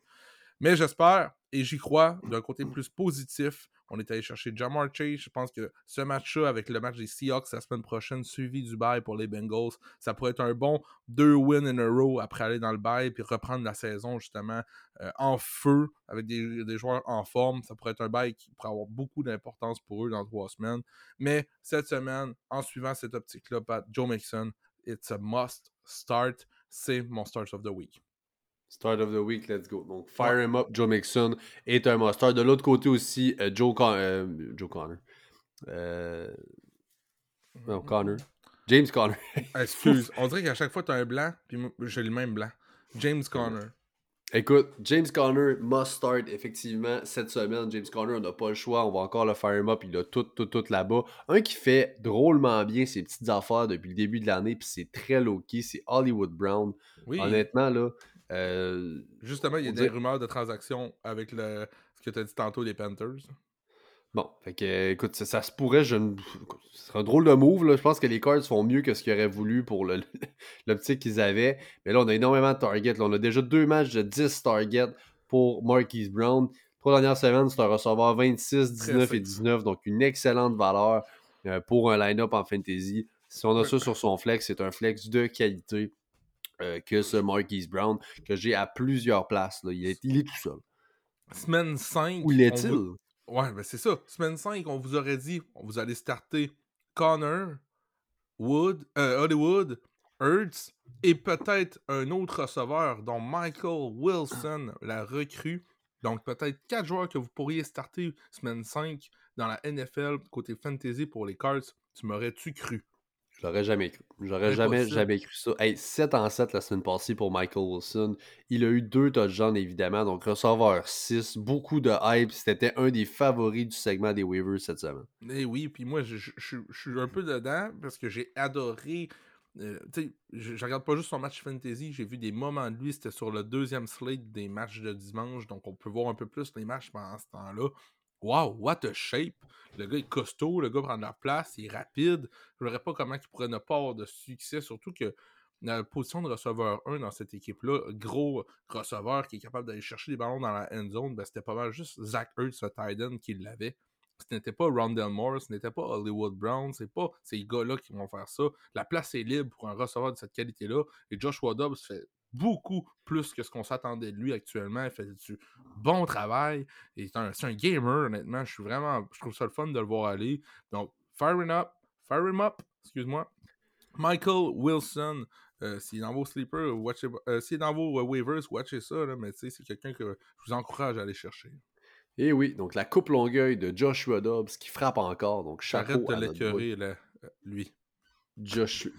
Mais j'espère et j'y crois d'un côté plus positif. On est allé chercher Jamar Chase. Je pense que ce match-là, avec le match des Seahawks la semaine prochaine, suivi du bail pour les Bengals, ça pourrait être un bon deux wins in a row après aller dans le bail puis reprendre la saison justement euh, en feu avec des, des joueurs en forme. Ça pourrait être un bail qui pourrait avoir beaucoup d'importance pour eux dans trois semaines. Mais cette semaine, en suivant cette optique-là, Joe Mixon, it's a must start. C'est mon start of the week. Start of the week, let's go. Donc, fire him up, Joe Mixon est un must De l'autre côté aussi, euh, Joe, Con- euh, Joe Connor. Euh, non, Connor. James Connor. [LAUGHS] Excuse, [LAUGHS] on dirait qu'à chaque fois, tu as un blanc, puis j'ai le même blanc. James Conner. Écoute, James Conner must start effectivement cette semaine. James Conner, on n'a pas le choix. On va encore le fire him up. Il a tout, tout, tout là-bas. Un qui fait drôlement bien ses petites affaires depuis le début de l'année, puis c'est très low-key, c'est Hollywood Brown. Oui, Honnêtement, là, euh, justement, il y a des rumeurs de transactions avec le, ce que tu as dit tantôt des Panthers. Bon, fait que, écoute, ça, ça se pourrait, je ne... Ce serait un drôle de move, là. Je pense que les Cards font mieux que ce qu'ils auraient voulu pour le- [LAUGHS] l'optique qu'ils avaient. Mais là, on a énormément de targets. là. On a déjà deux matchs de 10 targets pour Marquise Brown. Trois dernières semaines, c'est un receveur 26, 19 et safe. 19. Donc, une excellente valeur euh, pour un line-up en fantasy. Si on a ça sur son flex, c'est un flex de qualité euh, que ce Marquise Brown, que j'ai à plusieurs places. là. Il, est, il est tout seul. Semaine 5. Où on l'est-il? va- Ouais, ben c'est ça. Semaine 5, on vous aurait dit, on vous allez starter Connor, Wood, euh, Hollywood, Hurts et peut-être un autre receveur, dont Michael Wilson, la recrue. Donc peut-être quatre joueurs que vous pourriez starter semaine 5 dans la NFL côté fantasy pour les Cards. Tu m'aurais-tu cru? Je l'aurais jamais cru. J'aurais jamais, jamais cru ça. Hey, 7 en 7 la semaine passée pour Michael Wilson. Il a eu deux touchdowns, évidemment. Donc, receveur 6. Beaucoup de hype. C'était un des favoris du segment des waivers cette semaine. Eh oui, puis moi, je, je- je- je suis un peu dedans parce que j'ai adoré. euh, je regarde pas juste son match fantasy, j'ai vu des moments de lui, c'était sur le deuxième slate des matchs de dimanche, donc on peut voir un peu plus les matchs pendant ce temps-là. Wow, what a shape! Le gars est costaud, le gars prend de la place, il est rapide. Je ne verrais pas comment il pourrait ne pas avoir de succès, surtout que la position de receveur 1 dans cette équipe-là, gros receveur qui est capable d'aller chercher des ballons dans la end zone, ben c'était pas mal juste Zach Ertz, le tight end, qui l'avait. Ce n'était pas Rondell Moore, ce n'était pas Hollywood Brown, c'est pas ces gars-là qui vont faire ça. La place est libre pour un receveur de cette qualité-là. Et Joshua Dobbs fait beaucoup plus que ce qu'on s'attendait de lui actuellement. Il fait du bon travail. C'est un, gamer, honnêtement. Je suis vraiment. Je trouve ça le fun de le voir aller. Donc, fire him up. Fire him up. Excuse-moi. Michael Wilson. euh, s'il est dans vos sleepers, watchez, euh, s'il est dans vos euh, waivers, watchez ça. Là, mais tu sais, c'est quelqu'un que je vous encourage à aller chercher. Et oui, donc la coupe longueuil de Joshua Dobbs qui frappe encore. Donc, chapeau de notre boy. l'écœurer, euh, lui. Joshua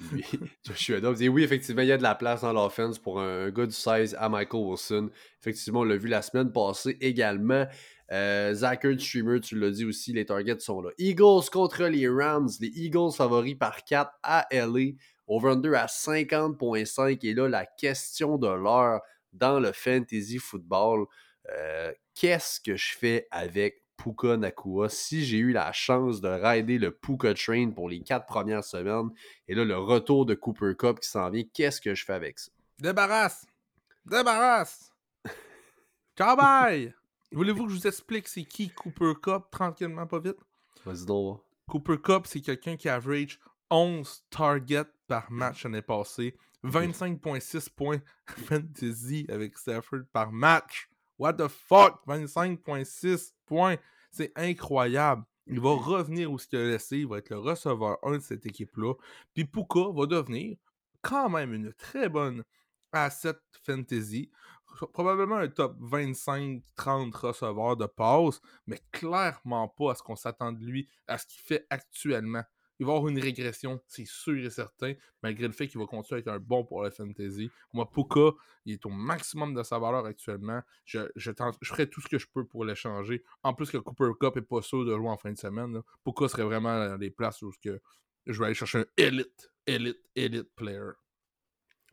[LAUGHS] Dobbs. Et oui, effectivement, il y a de la place dans l'offense pour un, gars du 16 à Michael Wilson. Effectivement, on l'a vu la semaine passée également. Euh, Zach Ertz, streamer, tu l'as dit aussi, les targets sont là. Eagles contre les Rams. Les Eagles favoris par 4 à LA. Over-under à 50.5. Et là, la question de l'heure dans le fantasy football. Euh, Qu'est-ce que je fais avec Puka Nakua si j'ai eu la chance de rider le Puka Train pour les quatre premières semaines et là le retour de Cooper Cup qui s'en vient, qu'est-ce que je fais avec ça? Débarrasse! Débarrasse! [LAUGHS] Ciao bye! Voulez-vous que je vous explique c'est qui Cooper Cup tranquillement, pas vite? Vas-y donc. Cooper Cup, c'est quelqu'un qui average 11 targets par match l'année passée, 25.6 points fantasy avec Stafford par match. What the fuck? 25.6 points. C'est incroyable. Il va revenir où qu'il a laissé. Il va être le receveur 1 de cette équipe-là. Puis Puka va devenir quand même une très bonne asset fantasy. Probablement un top 25-30 receveurs de passe, mais clairement pas à ce qu'on s'attend de lui, à ce qu'il fait actuellement. Il va avoir une régression, c'est sûr et certain, malgré le fait qu'il va continuer à être un bon pour la fantasy. Moi, Puka, il est au maximum de sa valeur actuellement. Je, je, je ferai tout ce que je peux pour l'échanger. En plus que Cooper Cup est pas sûr de jouer en fin de semaine. Puka serait vraiment dans les places où que je vais aller chercher un élite, élite, élite player.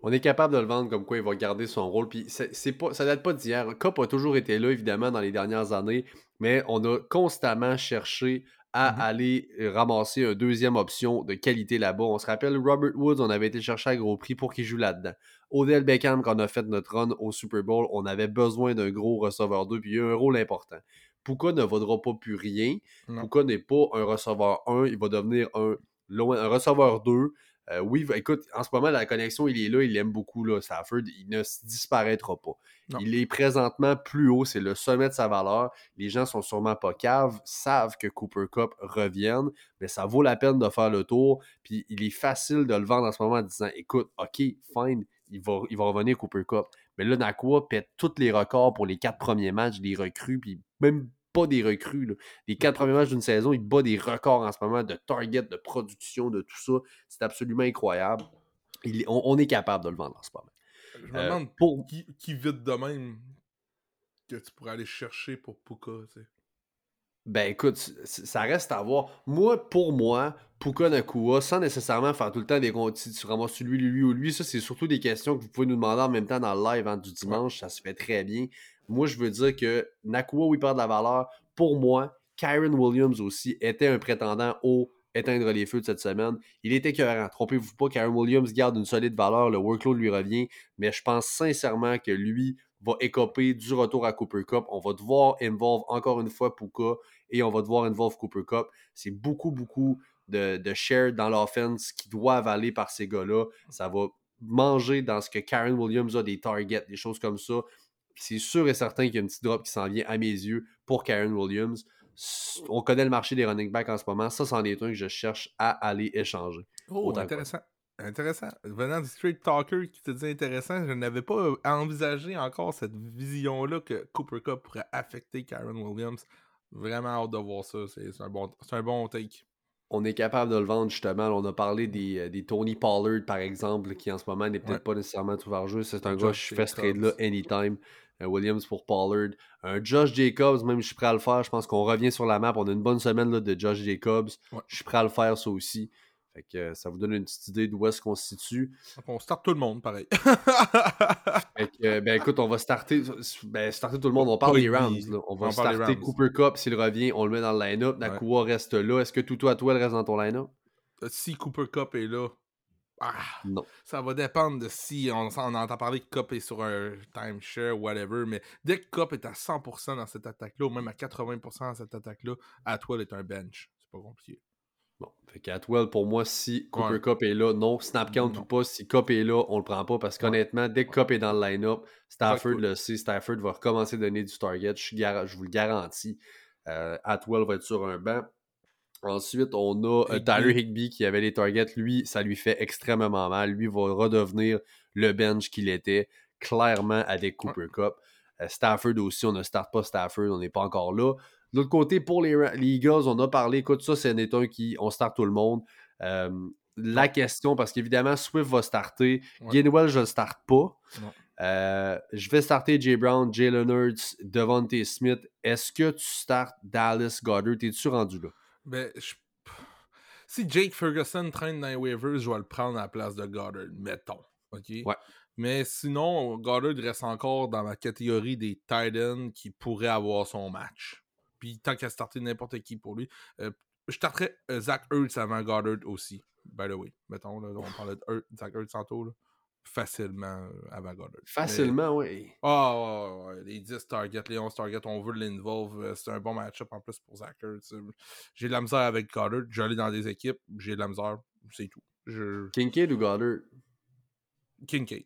On est capable de le vendre comme quoi il va garder son rôle. Puis c'est pas, ça date pas d'hier. Cup a toujours été là, évidemment, dans les dernières années, mais on a constamment cherché à Mhm. aller ramasser une deuxième option de qualité là-bas. On se rappelle, Robert Woods, on avait été chercher à gros prix pour qu'il joue là-dedans. Odell Beckham, quand on a fait notre run au Super Bowl, on avait besoin d'un gros receveur 2, puis il y a un rôle important. Puka ne vaudra pas plus rien. Non. Puka n'est pas un receveur 1, il va devenir un, un receveur 2. Euh, oui, écoute, en ce moment, la connexion, il est là, il l'aime beaucoup, là, Stafford. Il ne disparaîtra pas. Non. Il est présentement plus haut, c'est le sommet de sa valeur. Les gens sont sûrement pas caves, savent que Cooper Cup revienne, mais ça vaut la peine de faire le tour. Puis il est facile de le vendre en ce moment en disant écoute, OK, fine, il va, il va revenir Cooper Cup. Mais là, Nakua pète tous les records pour les quatre premiers matchs des recrues, puis même pas des recrues. là. Les quatre premiers matchs d'une saison, il bat des records en ce moment de target, de production, de tout ça. C'est absolument incroyable. Il on, on est capable de le vendre en ce moment. Je me Euh, demande pour- qui, qui vite de même que tu pourrais aller chercher pour Puka, tu sais. Ben écoute, ça reste à voir. Moi, pour moi, Puka Nakua, sans nécessairement faire tout le temps des comptes, si tu ramasses lui, lui ou lui, ça c'est surtout des questions que vous pouvez nous demander en même temps dans le live hein, du dimanche, ça se fait très bien. Moi, je veux dire que Nakua, oui, perd de la valeur. Pour moi, Kyron Williams aussi était un prétendant au éteindre les feux de cette semaine. Il était cohérent. Trompez-vous pas, Kyron Williams garde une solide valeur, le workload lui revient, mais je pense sincèrement que lui va écoper du retour à Cooper Cup. On va devoir involve encore une fois Puka et on va devoir involve Cooper Cup. C'est beaucoup, beaucoup de, de share dans l'offense qui doivent aller par ces gars-là. Ça va manger dans ce que Karen Williams a, des targets, des choses comme ça. C'est sûr et certain qu'il y a une petite drop qui s'en vient à mes yeux pour Karen Williams. S- On connaît le marché des running backs en ce moment. Ça, c'en est un que je cherche à aller échanger. Oh, intéressant. Intéressant. Venant du Straight Talker qui te dit intéressant, je n'avais pas euh, envisagé encore cette vision-là que Cooper Cup pourrait affecter Karen Williams. Vraiment hâte de voir ça. C'est un, bon, un bon take. on est capable de le vendre justement. On a parlé des, euh, des Tony Pollard, par exemple, qui en ce moment n'est peut-être Ouais. pas nécessairement tout jeu. C'est un gars, je fais ce trade-là anytime. Euh, Williams pour Pollard. Un Josh Jacobs, même je suis prêt à le faire. Je pense qu'on revient sur la map. On a une bonne semaine là, de Josh Jacobs. Ouais. Je suis prêt à le faire, ça aussi. Fait que euh, ça vous donne une petite idée d'où est-ce qu'on se situe. On start tout le monde, pareil. [LAUGHS] Fait que, euh, ben écoute, on va starter, ben, starter tout le monde. On parle des. Rams. là. On On va des starter. Cooper Cup s'il revient. On le met dans le line-up. Nakua reste là. Est-ce que Tutu Atwell reste dans ton line-up? si Cooper Cup est là, ah, Non. ça va dépendre de si on, on entend parler que Cup est sur un timeshare, whatever. Mais dès que Cup est à 100% dans cette attaque-là, ou même à 80% dans cette attaque-là, Atwell est un bench. C'est pas compliqué. Bon, fait qu'Atwell, pour moi, si Cooper Ouais. Cup est là, non. Snap count Non. ou pas, si Cup est là, on le prend pas parce qu'honnêtement, dès que Cup est dans le line-up, Stafford Exactement. le sait, Stafford va recommencer à donner du target. Je vous le garantis. Euh, Atwell va être sur un banc. Ensuite, on a euh, Higbee. Tyler Higby qui avait les targets. Lui, ça lui fait extrêmement mal. Lui va redevenir le bench qu'il était, clairement, avec Cooper Cup. Euh, Stafford aussi, on ne start pas Stafford, on n'est pas encore là. De l'autre côté, pour les, Eagles, on a parlé, écoute, ça, c'est un qui, on start tout le monde. Euh, la question, parce qu'évidemment, Swift va starter. Ouais. Gainwell, je ne le starte pas. Euh, je vais starter Jay Brown, Jalen Hurts, Devontae Smith. Est-ce que tu startes Dallas Goddard? T'es-tu rendu là? Ben, je- si Jake Ferguson traîne dans les waivers, je vais le prendre à la place de Goddard, mettons. OK? Ouais. Mais sinon, Goddard reste encore dans ma catégorie des tight ends qui pourraient avoir son match. Puis tant qu'à starter n'importe qui pour lui, euh, je starterais euh, Zach Ertz avant Goddard aussi. By the way, mettons, là, on parlait de Zach Ertz tantôt, là, facilement euh, avant Goddard. Mais- Facilement, oui. ah, ouais, les 10 targets, les 11 targets, on veut l'involve. euh, C'est un bon match-up en plus pour Zach Ertz. euh, J'ai de la misère avec Goddard. J'allais dans des équipes, j'ai de la misère. C'est tout. Je... Kincaid ou Goddard? Kincaid.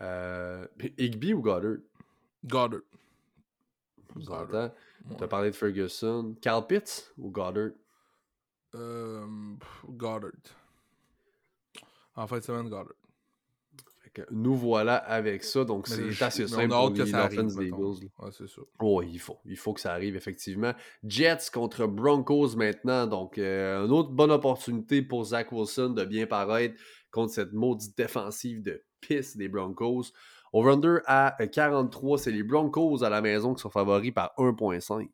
Euh, Higby ou Goddard? Goddard. Vous Goddard. entendez? Tu as Ouais. parlé de Ferguson. Carl Pitts ou Goddard? Euh, Goddard. En fin de semaine, Goddard. Fait que nous voilà avec ça. Donc, c'est assez simple on a pour hâte que ça arrive. des. Ouais, c'est ça. Oh, il faut. Il faut que ça arrive, effectivement. Jets contre Broncos maintenant. Donc, euh, une autre bonne opportunité pour Zach Wilson de bien paraître contre cette maudite défensive de pisse des Broncos. Over-under à euh, 43, c'est les Broncos à la maison qui sont favoris par 1.5.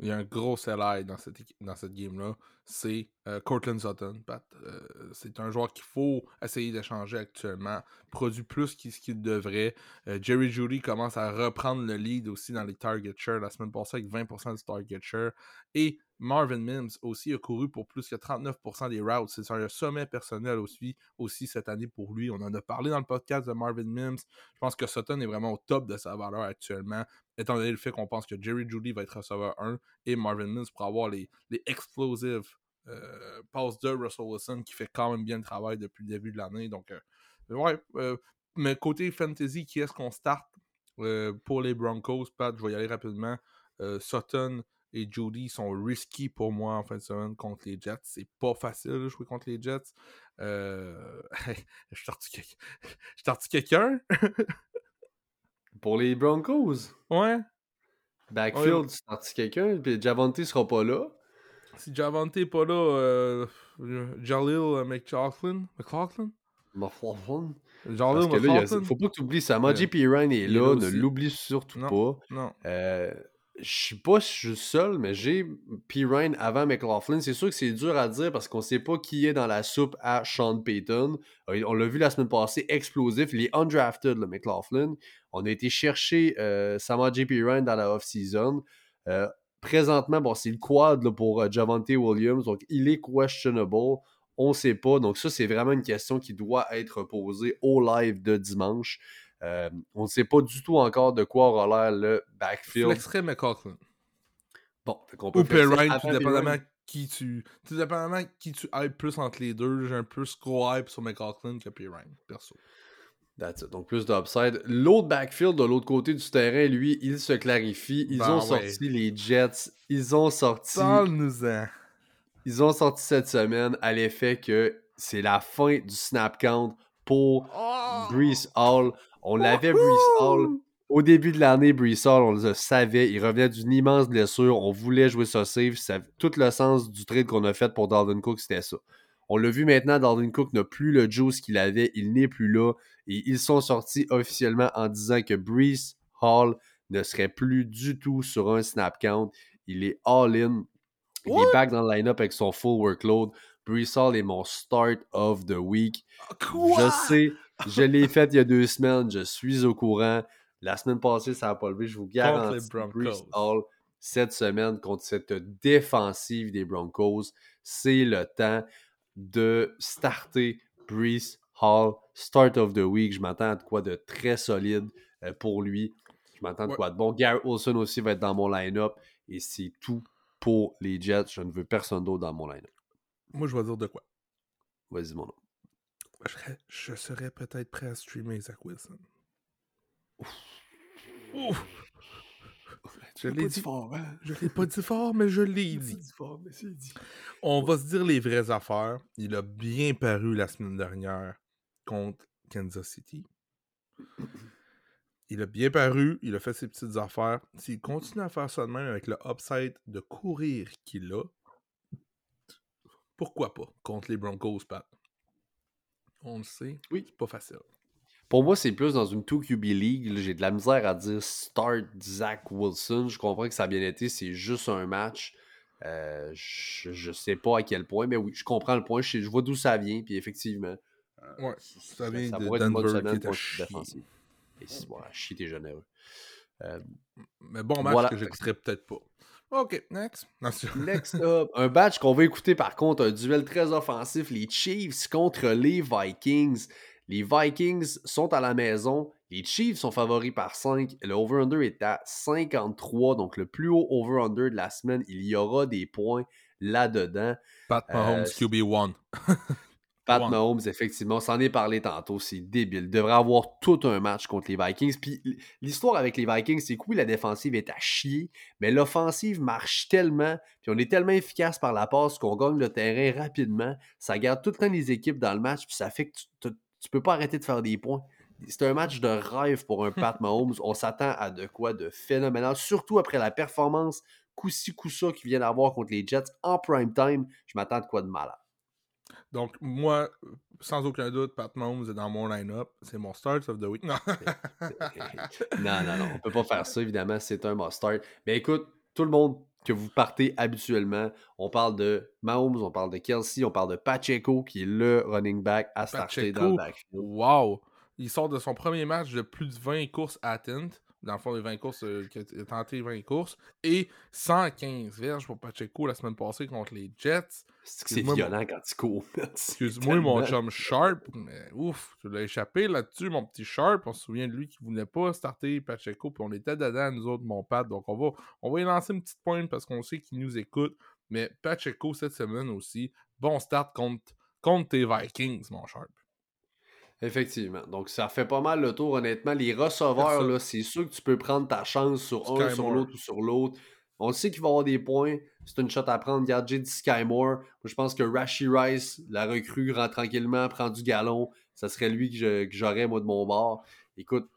Il y a un gros sell dans cette, dans cette game-là. C'est euh, Cortland Sutton. Euh, c'est un joueur qu'il faut essayer d'échanger actuellement. Produit plus ce qu'il devrait. Euh, Jerry Judy commence à reprendre le lead aussi dans les target share la semaine passée avec 20% du target share. Et Marvin Mims aussi a couru pour plus que 39% des routes. C'est un sommet personnel aussi, aussi cette année pour lui. On en a parlé dans le podcast de Marvin Mims. Je pense que Sutton est vraiment au top de sa valeur actuellement étant donné le fait qu'on pense que Jerry Judy va être receveur 1 et Marvin Mims pour avoir les, les explosive euh, passes de Russell Wilson qui fait quand même bien le travail depuis le début de l'année. Donc, euh, ouais. euh, mais côté fantasy, qui est-ce qu'on start euh, pour les Broncos? Pat, je vais y aller rapidement. Sutton et Judy sont risky pour moi en fin de semaine contre les Jets. C'est pas facile de jouer contre les Jets. [LAUGHS] Je sorti [LAUGHS] quelqu'un. [LAUGHS] Sorti? Pour les Broncos, ouais. backfield, Ouais. tu startes quelqu'un, puis Javante sera pas là. Si Javante est pas là, euh, Jalil euh, McLaughlin. McLaughlin? McLaughlin. Jalil Parce que là, il y a- McLaughlin? faut pas que tu oublies ça. Maji Ouais. Est Il est là, ne l'oublie surtout Non. pas. Non. Euh, je sais pas si je suis seul, mais j'ai Pirine avant McLaughlin. C'est sûr que c'est dur à dire parce qu'on sait pas qui est dans la soupe à Sean Payton. Euh, On l'a vu la semaine passée, explosif. Il est undrafted, le McLaughlin. On a été chercher euh, Samaji Pirine dans la off-season. Euh, présentement, bon, c'est le quad là, pour euh, Javante Williams. Donc, il est questionable. On ne sait pas. Donc, ça, c'est vraiment une question qui doit être posée au live de dimanche. Euh, on ne sait pas du tout encore de quoi aura l'air le backfield. Flexerait McLaughlin. Bon, peut Ou Perrine, tout dépendamment qui tu. Tout dépendamment qui tu hype plus entre les deux. J'ai un peu gros hype sur McLaughlin que Perrine, perso. That's it. Donc plus d'upside. L'autre backfield de l'autre côté du terrain, lui, il se clarifie. Ils Ben ont ouais. sorti les Jets. Ils ont sorti. Parle-nous-en. Ils ont sorti cette semaine à l'effet que c'est la fin du snap count pour Oh! Brees Hall. On l'avait Brees Hall. Au début de l'année, Brees Hall, on le savait. Il revenait d'une immense blessure. On voulait jouer ça safe. Ça- tout le sens du trade qu'on a fait pour Dalvin Cook, c'était ça. On l'a vu maintenant, Dalvin Cook n'a plus le juice qu'il avait. Il n'est plus là. Et ils sont sortis officiellement en disant que Brees Hall ne serait plus du tout sur un snap count. Il est all-in. Il What? est back dans le line-up avec son full workload. Brees Hall est mon start of the week. Quoi? Je sais, je l'ai fait il y a deux semaines, je suis au courant. La semaine passée, ça n'a pas levé. Je vous garantis. Brees Hall, cette semaine, contre cette défensive des Broncos, c'est le temps de starter Brees Hall, start of the week. Je m'attends à de quoi de très solide euh, pour lui. Je m'attends de quoi de bon. Garrett Wilson aussi va être dans mon line-up. Et c'est tout pour les Jets. Je ne veux personne d'autre dans mon line-up. Moi, je vais dire de quoi. Vas-y, mon nom. Je serais, je serais peut-être prêt à streamer Zach Wilson. Ouf. [LAUGHS] Je l'ai dit. fort, hein? Je l'ai pas dit fort, mais je l'ai dit. fort, mais c'est dit. On va se dire les vraies affaires. Il a bien paru la semaine dernière contre Kansas City. Il a bien paru, il a fait ses petites affaires. S'il continue à faire ça de même avec le upside de courir qu'il a, pourquoi pas contre les Broncos, Pat? On le sait, Oui. c'est pas facile. Pour moi, c'est plus dans une 2QB League. J'ai de la misère à dire start Zach Wilson. Je comprends que ça a bien été. C'est juste un match. Euh, je, je sais pas à quel point, mais oui, je comprends le point. Je, sais- je vois d'où ça vient. Puis effectivement, Ouais, ça vient de pourrait être une bonne Denver qui était pour à le chier. Et si, chier, t'es généreux. Euh, Mais bon match Voilà. que j'écouterais peut-être pas. Ok, next. [LAUGHS] Next up, un match qu'on va écouter par contre, un duel très offensif, les Chiefs contre les Vikings. Les Vikings sont à la maison, les Chiefs sont favoris par 5, le over-under est à 53, donc le plus haut over-under de la semaine, il y aura des points là-dedans. Pat Mahomes, Euh, QB1. [LAUGHS] Pat Ouais. Mahomes, effectivement, on s'en est parlé tantôt, c'est débile. Il devrait avoir tout un match contre les Vikings. Puis l'histoire avec les Vikings, c'est que oui, la défensive est à chier, mais l'offensive marche tellement, puis on est tellement efficace par la passe qu'on gagne le terrain rapidement. Ça garde tout le temps les équipes dans le match, puis ça fait que tu, tu peux pas arrêter de faire des points. C'est un match de rêve pour un Pat Mahomes. On s'attend à de quoi de phénoménal, surtout après la performance coup-ci, coup-ça qu'il vient d'avoir contre les Jets en prime time. Je m'attends à de quoi de malade. Donc, moi, sans aucun doute, Pat Mahomes est dans mon line-up. C'est mon start of the week. Non. non, non, non, on peut pas faire ça, évidemment, c'est un must-start. Mais écoute, tout le monde que vous partez habituellement, on parle de Mahomes, on parle de Kelsey, on parle de Pacheco, qui est le running back à starter dans le backfield. wow! Il sort de son premier match de plus de 20 courses atteintes. Dans le fond, les 20 courses, euh, qu'il a tenté 20 courses. Et 115 verges pour Pacheco la semaine passée contre les Jets. C'est que c'est Excuse-moi, violent quand tu cours. [LAUGHS] Excuse-moi, mon chum Sharp. Mais ouf, tu l'as échappé là-dessus, mon petit Sharp. On se souvient de lui qui voulait pas starter Pacheco. Puis on était dedans, nous autres, mon Pat. Donc on va, on va y lancer une petite pointe parce qu'on sait qu'il nous écoute. Mais Pacheco, cette semaine aussi, bon start contre, contre tes Vikings, mon Sharp. Effectivement. Donc, ça fait pas mal le tour, honnêtement. Les receveurs, là, c'est sûr que tu peux prendre ta chance sur Sky un, sur l'autre ou sur l'autre. On sait qu'il va y avoir des points. C'est une shot à prendre. Regarde, J.D. Sky Moore. Moi, je pense que Rashi Rice, la recrue, rentre tranquillement, prend du galon. Ça serait lui que je- que j'aurais, moi, de mon bord. Écoute,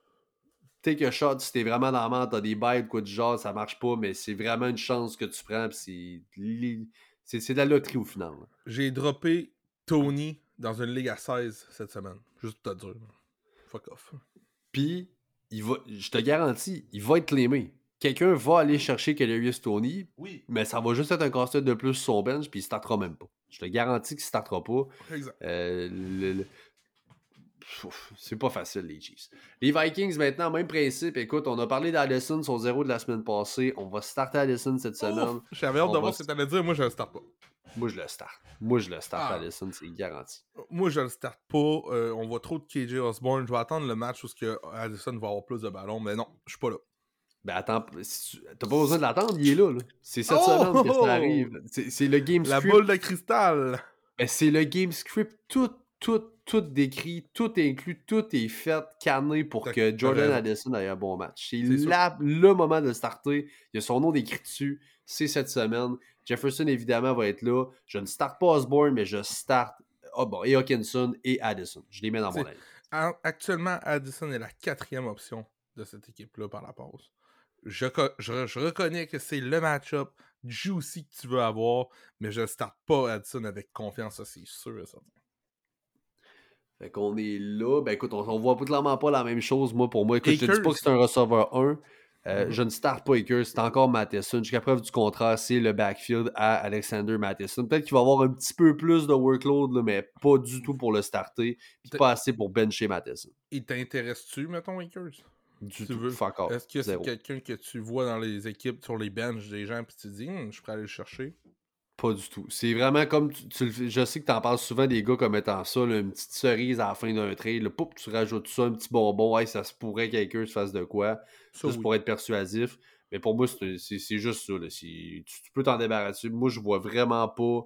take a shot si t'es vraiment dans la merde, t'as des bails, quoi du genre, ça marche pas, mais c'est vraiment une chance que tu prends. c'est li- C'est c'est de la loterie au final. J'ai droppé Tony dans une ligue à 16 cette semaine. Juste pour te dire. Fuck off. Puis, il va, je te garantis, il va être claimé. Quelqu'un va aller chercher Kadarius Tony, Oui. mais ça va juste être un casse de plus sur son bench, puis il startera même pas. Je te garantis qu'il startera pas. Exact. Euh, le- le- Ouf, C'est pas facile, les Chiefs. Les Vikings, maintenant, même principe. Écoute, on a parlé d'Addison, son zéro de la semaine passée. On va starter Addison cette semaine. J'avais hâte on de voir ce que t'allais dire. Moi, je le starte pas. Moi, je le start. Moi, je le start Ah. Addison, c'est garanti. Moi, je le starte pas. Euh, on voit trop de KJ Osborne. Je vais attendre le match où que Addison va avoir plus de ballons. Mais non, je suis pas là. Ben attends, si tu- t'as pas besoin de l'attendre, il est là. là. C'est cette Oh! semaine que ça arrive. C'est le game La script. boule de cristal. Ben, c'est le game script. Tout, tout, tout décrit, tout inclus, tout est fait, canné pour que Jordan. Addison ait un bon match. C'est la- le moment de le starter. Il y a son nom décrit dessus. C'est cette semaine. Jefferson, évidemment, va être là. Je ne starte pas Osborne, mais je starte ah bon, et Hawkinson et Addison. Je les mets dans mon. En- Actuellement, Addison est la quatrième option de cette équipe-là par la pause. Je, co- je- je reconnais que c'est le match-up juicy que tu veux avoir, mais je ne starte pas Addison avec confiance, ça c'est sûr et certain. Fait qu'on est là. Ben écoute, on, on voit clairement pas la même chose. Moi, pour moi, écoute, je te dis pas que c'est un receveur 1. Euh. Je ne starte pas Akers, c'est encore Matheson. Jusqu'à preuve du contraire, c'est le backfield à Alexander Matheson. Peut-être qu'il va avoir un petit peu plus de workload, là, mais pas du tout pour le starter. Puis pas assez pour bencher Matheson. Il t'intéresse-tu, mettons, Akers? Du Tu tout. veux-. Est-ce que c'est quelqu'un que tu vois dans les équipes, sur les benches des gens, puis tu te dis, Hum, je suis prêt à aller le chercher? Pas du tout. C'est vraiment comme. Tu, tu le fais- je sais que tu en parles souvent des gars comme étant ça, là, une petite cerise à la fin d'un trade. Là, Poup, tu rajoutes ça, un petit bonbon. Hey, ça se pourrait que quelqu'un se fasse de quoi. Ça, juste oui. pour être persuasif. Mais pour moi, c'est juste ça. là. C'est- Tu, tu peux t'en débarrasser. Moi, je vois vraiment pas,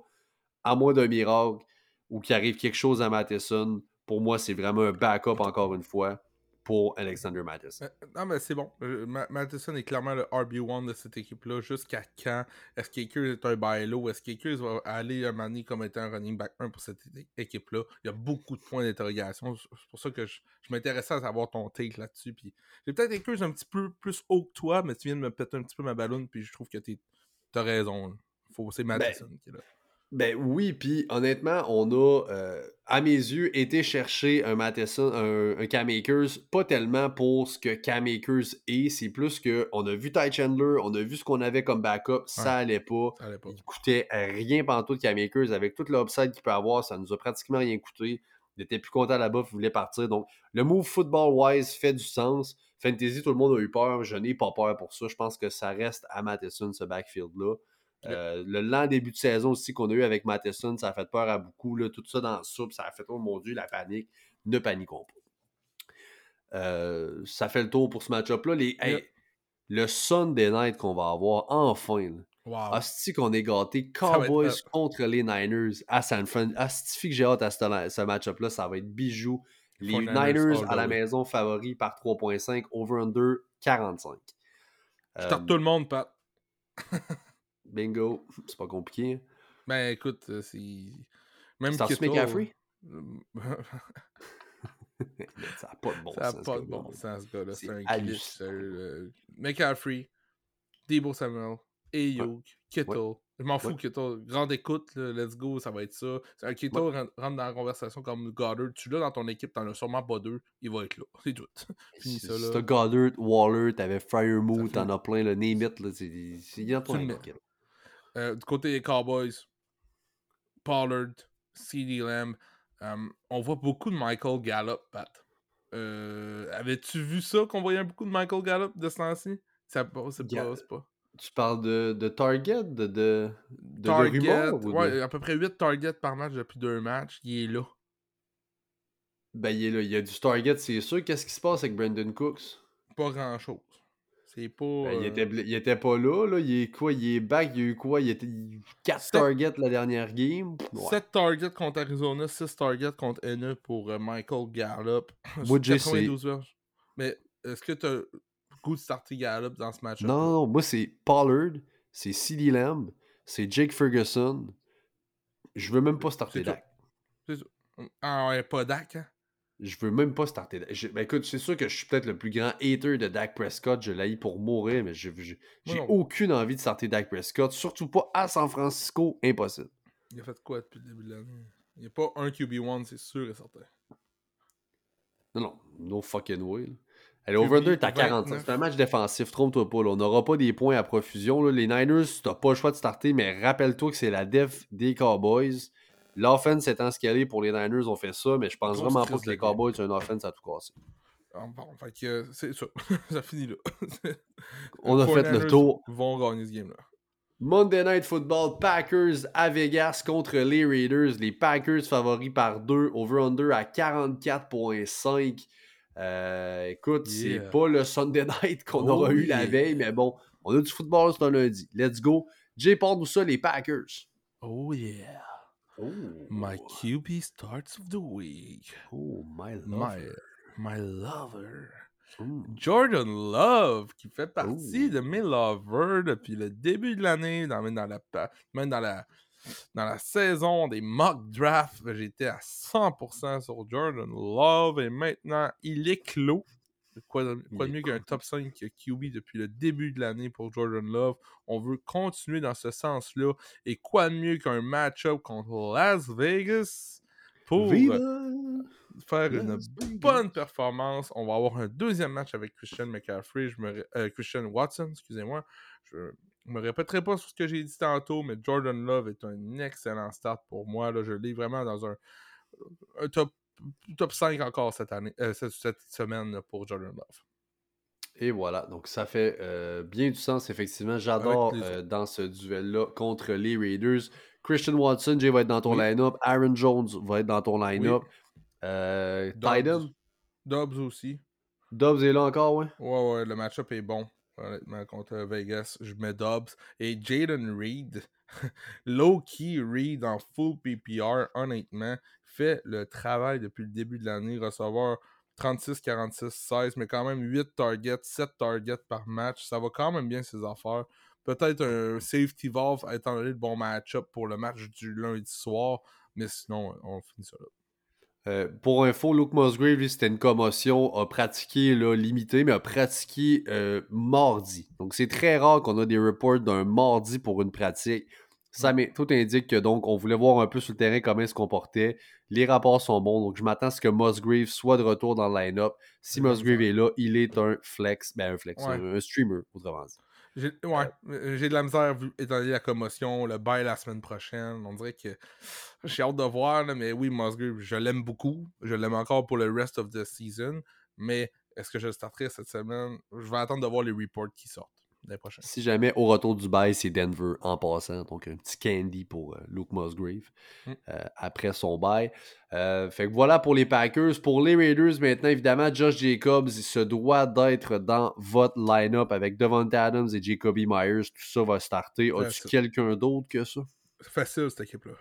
à moins d'un miracle, ou qu'il arrive quelque chose à Matheson. Pour moi, c'est vraiment un backup, encore une fois, pour Alexander Matheson. Euh, Non, mais c'est bon. Euh, Ma- Matheson est clairement le RB1 de cette équipe-là. Jusqu'à quand Est-ce qu'Akers est un bailo Est-ce qu'Akers va aller un moment comme étant un running back 1 pour cette équipe-là? Il y a beaucoup de points d'interrogation. C'est pour ça que je, je m'intéressais à savoir ton take là-dessus. Puis J'ai peut-être Akers un petit peu plus haut que toi, mais tu viens de me péter un petit peu ma ballonne. Puis je trouve que tu as raison. Faut, c'est Matheson qui est là. Ben oui, puis honnêtement, on a, euh, à mes yeux, été chercher un Matheson, un, un Cam Akers, pas tellement pour ce que Cam Akers est, c'est plus que on a vu Ty Chandler, on a vu ce qu'on avait comme backup, ça allait pas. Ça allait pas. Il coûtait rien pantoute Cam Akers. Avec tout l'upside qu'il peut avoir, ça nous a pratiquement rien coûté. Il était plus content là-bas, il voulait partir. Donc, le move football-wise fait du sens. Fantasy, tout le monde a eu peur. Je n'ai pas peur pour ça. Je pense que ça reste à Matheson, ce backfield-là. Euh, le lent début de saison aussi qu'on a eu avec Matheson, ça a fait peur à beaucoup. Là, tout ça dans le soupe, ça a fait, oh mon Dieu, la panique. Ne paniquons pas. Euh, ça fait le tour pour ce match-up-là. Les, hey, Yep. Le Sunday night qu'on va avoir, enfin. là. Wow. Asti qu'on est gâté. Être Cowboys contre les Niners à San Fran. Asti que j'ai hâte à ce, ce match-up-là. Ça va être bijou. Les 49ers Niners à la maison favoris par 3.5. Over-under 45. Je Euh, tout le monde, Pat. [LAUGHS] bingo. [LAUGHS] C'est pas compliqué. Ben écoute, euh, c'est. Même Kittle- McCaffrey? Euh, [LAUGHS] Ça n'a pas de bon [LAUGHS] Ça n'a sens. pas ce de bon sens, ce gars-là. C'est un glitch. euh, McCaffrey, Debo Samuel, Ayuk, Kittle. Je m'en fous, Ouais. Kittle. Grande écoute, là, let's go, ça va être ça. C'est Un Kittle Ouais. rentre dans la conversation comme Goddard. Tu l'as dans ton équipe, t'en as sûrement pas deux. Il va être là. C'est tout. Finis Si ça, si là. t'as Goddard, Waller, t'avais Ça t'en as plein, le name it, là, c'est c'est- il y a Tu le mets. Euh, du côté des Cowboys, Pollard, CeeDee Lamb. euh, on voit beaucoup de Michael Gallup, Pat. Euh, Avais-tu vu ça, qu'on voyait beaucoup de Michael Gallup de ce temps-ci? Ça, c'est pas, pas. Tu parles de, de target, de, de, Target, de- ouais, à peu près 8 targets par match depuis deux matchs. Il est là. Ben, il, est là, il y a du target, c'est sûr. Qu'est-ce qui se passe avec Brandon Cooks? Pas grand-chose. C'est pas... Ben, il, euh, était, bl- il était pas là, là. Il est quoi? Il est back, il y a eu quoi? Il était 4 Sept- targets la dernière game? Ouais. 7 targets contre Arizona, 6 targets contre NE pour euh, Michael Gallup. [LAUGHS] Moi, Jay, 92 verges. Mais est-ce que tu as goût de starter Gallup dans ce match Non, non, non, moi c'est Pollard, c'est CeeDee Lamb, c'est Jake Ferguson. Je veux même pas starter. Dak. Ah ouais, pas Dak, hein? Je veux même pas starter. Je- ben écoute, c'est sûr que je suis peut-être le plus grand hater de Dak Prescott. Je l'ai pour mourir, mais j'ai aucune envie de starter Dak Prescott. Surtout pas à San Francisco. Impossible. Il a fait quoi depuis le début de l'année? Il n'y a pas un QB1, c'est sûr et certain. Non, non, no fucking way. là. Allez, over 2, t'as 45. 29. C'est un match défensif, trompe-toi pas. là. On n'aura pas des points à profusion. là. Les Niners, t'as pas le choix de starter, mais rappelle-toi que c'est la def des Cowboys. L'offense étant ce qu'elle est pour les Niners, on fait ça, mais je pense Grosse vraiment pas que les. Cowboys ont une offense à tout casser. Ah, Bon, fait que euh, c'est ça. [LAUGHS] ça finit là. [LAUGHS] On a fait le 49ers tour. vont gagner ce game-là. Monday Night Football, Packers à Vegas contre les Raiders. Les Packers favoris par 2, over-under à 44.5. Euh, écoute, Yeah. c'est pas le Sunday [LAUGHS] Night qu'on Oh aura eu la veille, mais bon, on a du football, c'est un lundi. Let's go. Jay, parle nous ça, les Packers. Oh yeah. My QB starts of the week. Oh, my lover. my lover. Mm. Jordan Love, qui fait partie de mes lovers depuis le début de l'année, dans, même, dans la, même dans la, dans la saison des mock drafts, j'étais à 100% sur Jordan Love et maintenant il est clos. Quoi de, quoi de Il mieux qu'un top 5 QB depuis le début de l'année pour Jordan Love? On veut continuer dans ce sens-là. Et quoi de mieux qu'un match-up contre Las Vegas pour Viva faire Las une Vegas. bonne performance? On va avoir un deuxième match avec Christian McCaffrey, je me euh, Christian Watson, excusez-moi. Je me répéterai pas sur ce que j'ai dit tantôt, mais Jordan Love est un excellent start pour moi. Là, je l'ai vraiment dans un, un top, top 5 encore cette année, euh, cette, cette semaine pour Jordan Love. Et voilà, donc ça fait euh, bien du sens, effectivement. J'adore euh, dans ce duel-là contre les Raiders. Christian Watson, Jay va être dans ton Oui. line-up. Aaron Jones va être dans ton line-up. Dobbs. Titan, Dobbs aussi. Dobbs est là encore, ouais? Ouais, ouais, le match-up est bon. Honnêtement, contre Vegas, je mets Dobbs. Et Jaden Reed, [LAUGHS] low-key Reed en full PPR, honnêtement, fait le travail depuis le début de l'année. Recevoir 36, 46, 16, mais quand même 8 targets, 7 targets par match. Ça va quand même bien ses affaires. Peut-être un safety valve étant donné le bon match-up pour le match du lundi soir, mais sinon, on finit ça là. Euh, pour info, Luke Musgrave, c'était une commotion, a pratiqué là, limité, mais a pratiqué euh, mardi. Donc c'est très rare qu'on a des reports d'un mardi pour une pratique. Ça, mais tout indique que donc on voulait voir un peu sur le terrain comment il se comportait. Les rapports sont bons, donc je m'attends à ce que Musgrave soit de retour dans le line-up. Si Musgrave est là, il est un flex, ben un flex, Ouais. un, un streamer, autrement dit. J'ai ouais, euh, j'ai de la misère vu, étant donné la commotion, le bail la semaine prochaine. On dirait que j'ai hâte de voir, là, mais oui, Musgrave, je l'aime beaucoup. Je l'aime encore pour le rest of the season. Mais est-ce que je le starterai cette semaine? Je vais attendre de voir les reports qui sortent. Si jamais au retour du bail, c'est Denver en passant. Donc un petit candy pour euh, Luke Musgrave Mm. euh, après son bail. Euh, fait que voilà pour les Packers. Pour les Raiders, maintenant, évidemment, Josh Jacobs il se doit d'être dans votre line-up avec Devonta Adams et Jacoby Myers. Tout ça va starter. As-tu quelqu'un d'autre que ça? C'est facile, cette équipe-là.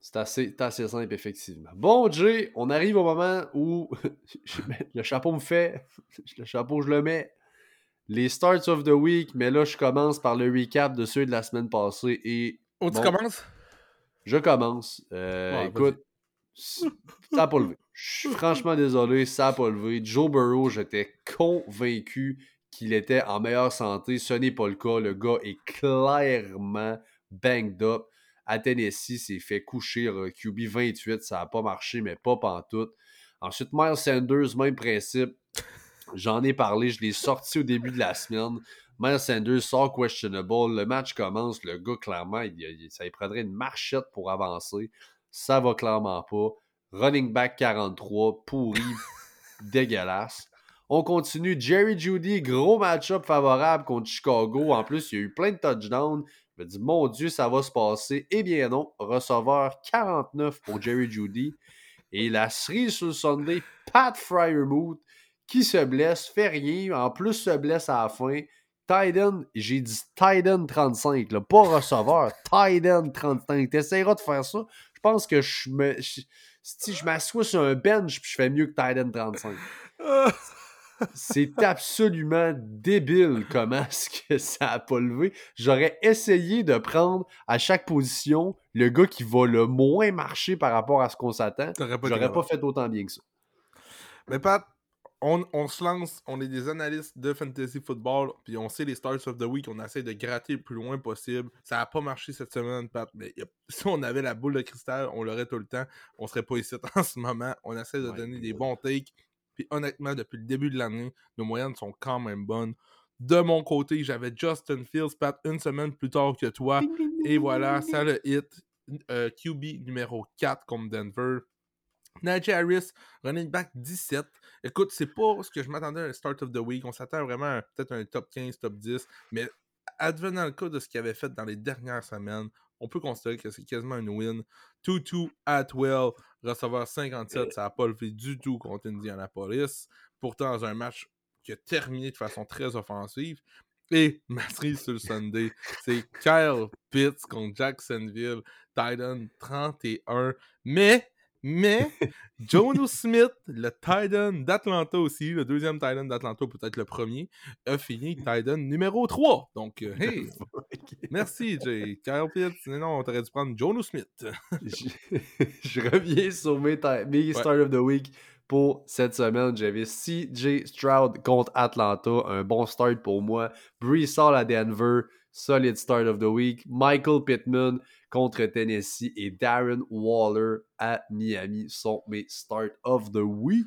C'est assez, assez simple, effectivement. Bon, Jay, on arrive au moment où [LAUGHS] le chapeau me fait, [LAUGHS] le chapeau, je le mets. Les starts of the week, mais là, je commence par le recap de ceux de la semaine passée et Oh, tu Bon. commences? je commence. Euh, Ouais, écoute, ça n'a pas levé. [LAUGHS] Je suis franchement désolé, ça n'a pas levé. Joe Burrow, j'étais convaincu qu'il était en meilleure santé. Ce n'est pas le cas. Le gars est clairement banged up. À Tennessee, s'est fait coucher euh, QB 28. Ça n'a pas marché, mais pas pantoute. Ensuite, Miles Sanders, même principe. J'en ai parlé, je l'ai sorti au début de la semaine. Miles Sanders sort questionable. Le match commence. Le gars, clairement, il, il- ça lui prendrait une marchette pour avancer. Ça va clairement pas. Running back 43, pourri, [LAUGHS] dégueulasse. On continue. Jerry Judy, gros match-up favorable contre Chicago. En plus, il y a eu plein de touchdowns. Je me dis, mon Dieu, ça va se passer. Eh bien non, receveur 49 pour Jerry Judy. Et la cerise sur le Sunday, Pat Fryermuth, qui se blesse, fait rien, en plus se blesse à la fin. Titan, j'ai dit Titan 35, là, pas receveur, [LAUGHS] Titan 35. T'essaieras de faire ça. Je pense que je me. je- si je m'assois sur un bench, puis je fais mieux que Titan 35. C'est absolument débile comment est-ce que ça a pas levé. J'aurais essayé de prendre à chaque position le gars qui va le moins marcher par rapport à ce qu'on s'attend. Pas J'aurais pas capable. fait autant bien que ça. Mais Pat, on, on se lance, on est des analystes de fantasy football, puis on sait les starts of the week, on essaie de gratter le plus loin possible. Ça n'a pas marché cette semaine, Pat, mais [LAUGHS] si on avait la boule de cristal, on l'aurait tout le temps. On serait pas ici [LAUGHS] en ce moment. On essaie de donner des bons takes. Puis honnêtement, depuis le début de l'année, nos moyennes sont quand même bonnes. De mon côté, j'avais Justin Fields, Pat, une semaine plus tard que toi. Et voilà, ça le hit. Euh, QB numéro 4 contre Denver. Najee Harris, running back 17. Écoute, c'est pas ce que je m'attendais à un start of the week. On s'attend vraiment à peut-être un top 15, top 10. Mais advenant le cas de ce qu'il avait fait dans les dernières semaines, on peut considérer que c'est quasiment une win. 2-2 Atwell, receveur 57, ça n'a pas levé du tout contre Indianapolis. Pourtant, dans un match qui a terminé de façon très offensive. Et [LAUGHS] ma cerise sur le Sunday, c'est Kyle Pitts contre Jacksonville. Titan 31. Mais, mais, Jono [LAUGHS] Smith, le Titan d'Atlanta aussi, le deuxième Titan d'Atlanta, peut-être le premier, a fini Titan numéro 3. Donc, euh, [LAUGHS] hey, merci, Jay. Kyle Pitts, non, on t'aurait dû prendre Jono Smith. [LAUGHS] je, je reviens sur mes, mes Start of the Week pour cette semaine. J'avais CJ Stroud contre Atlanta, un bon start pour moi. Brees à Denver, solid start of the week. Michael Pittman contre Tennessee et Darren Waller à Miami sont mes start of the week.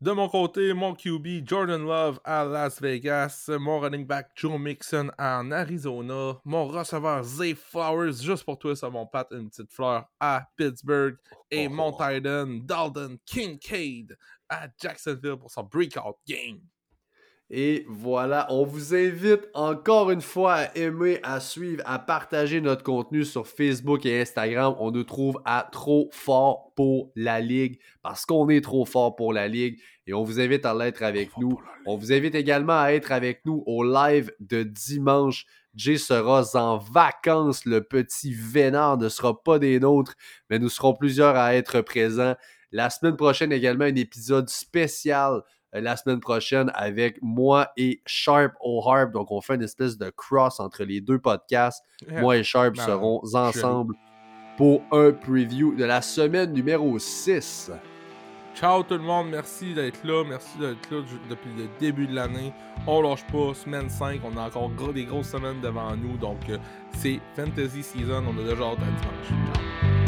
De mon côté, mon QB Jordan Love à Las Vegas, mon running back Joe Mixon en Arizona, mon receveur Zay Flowers, juste pour toi ça mon pat, une petite fleur à Pittsburgh, et Oh. mon Titan Dalton Kincaid à Jacksonville pour son breakout game. Et voilà, on vous invite encore une fois à aimer, à suivre, à partager notre contenu sur Facebook et Instagram. On nous trouve à trop fort pour la Ligue parce qu'on est trop fort pour la Ligue et on vous invite à l'être avec nous. On vous invite également à être avec nous au live de dimanche. Jay sera en vacances. Le petit vénard ne sera pas des nôtres, mais nous serons plusieurs à être présents. La semaine prochaine également, un épisode spécial la semaine prochaine avec moi et Sharp O'Harp. Donc, on fait une espèce de cross entre les deux podcasts. Moi et Sharp Ben, serons je- ensemble pour un preview de la semaine numéro 6. Ciao tout le monde, merci d'être là, merci d'être là depuis le début de l'année. On lâche pas, semaine 5, on a encore gros- des grosses semaines devant nous, donc euh, c'est Fantasy Season, on a déjà hâte à dimanche. Ciao.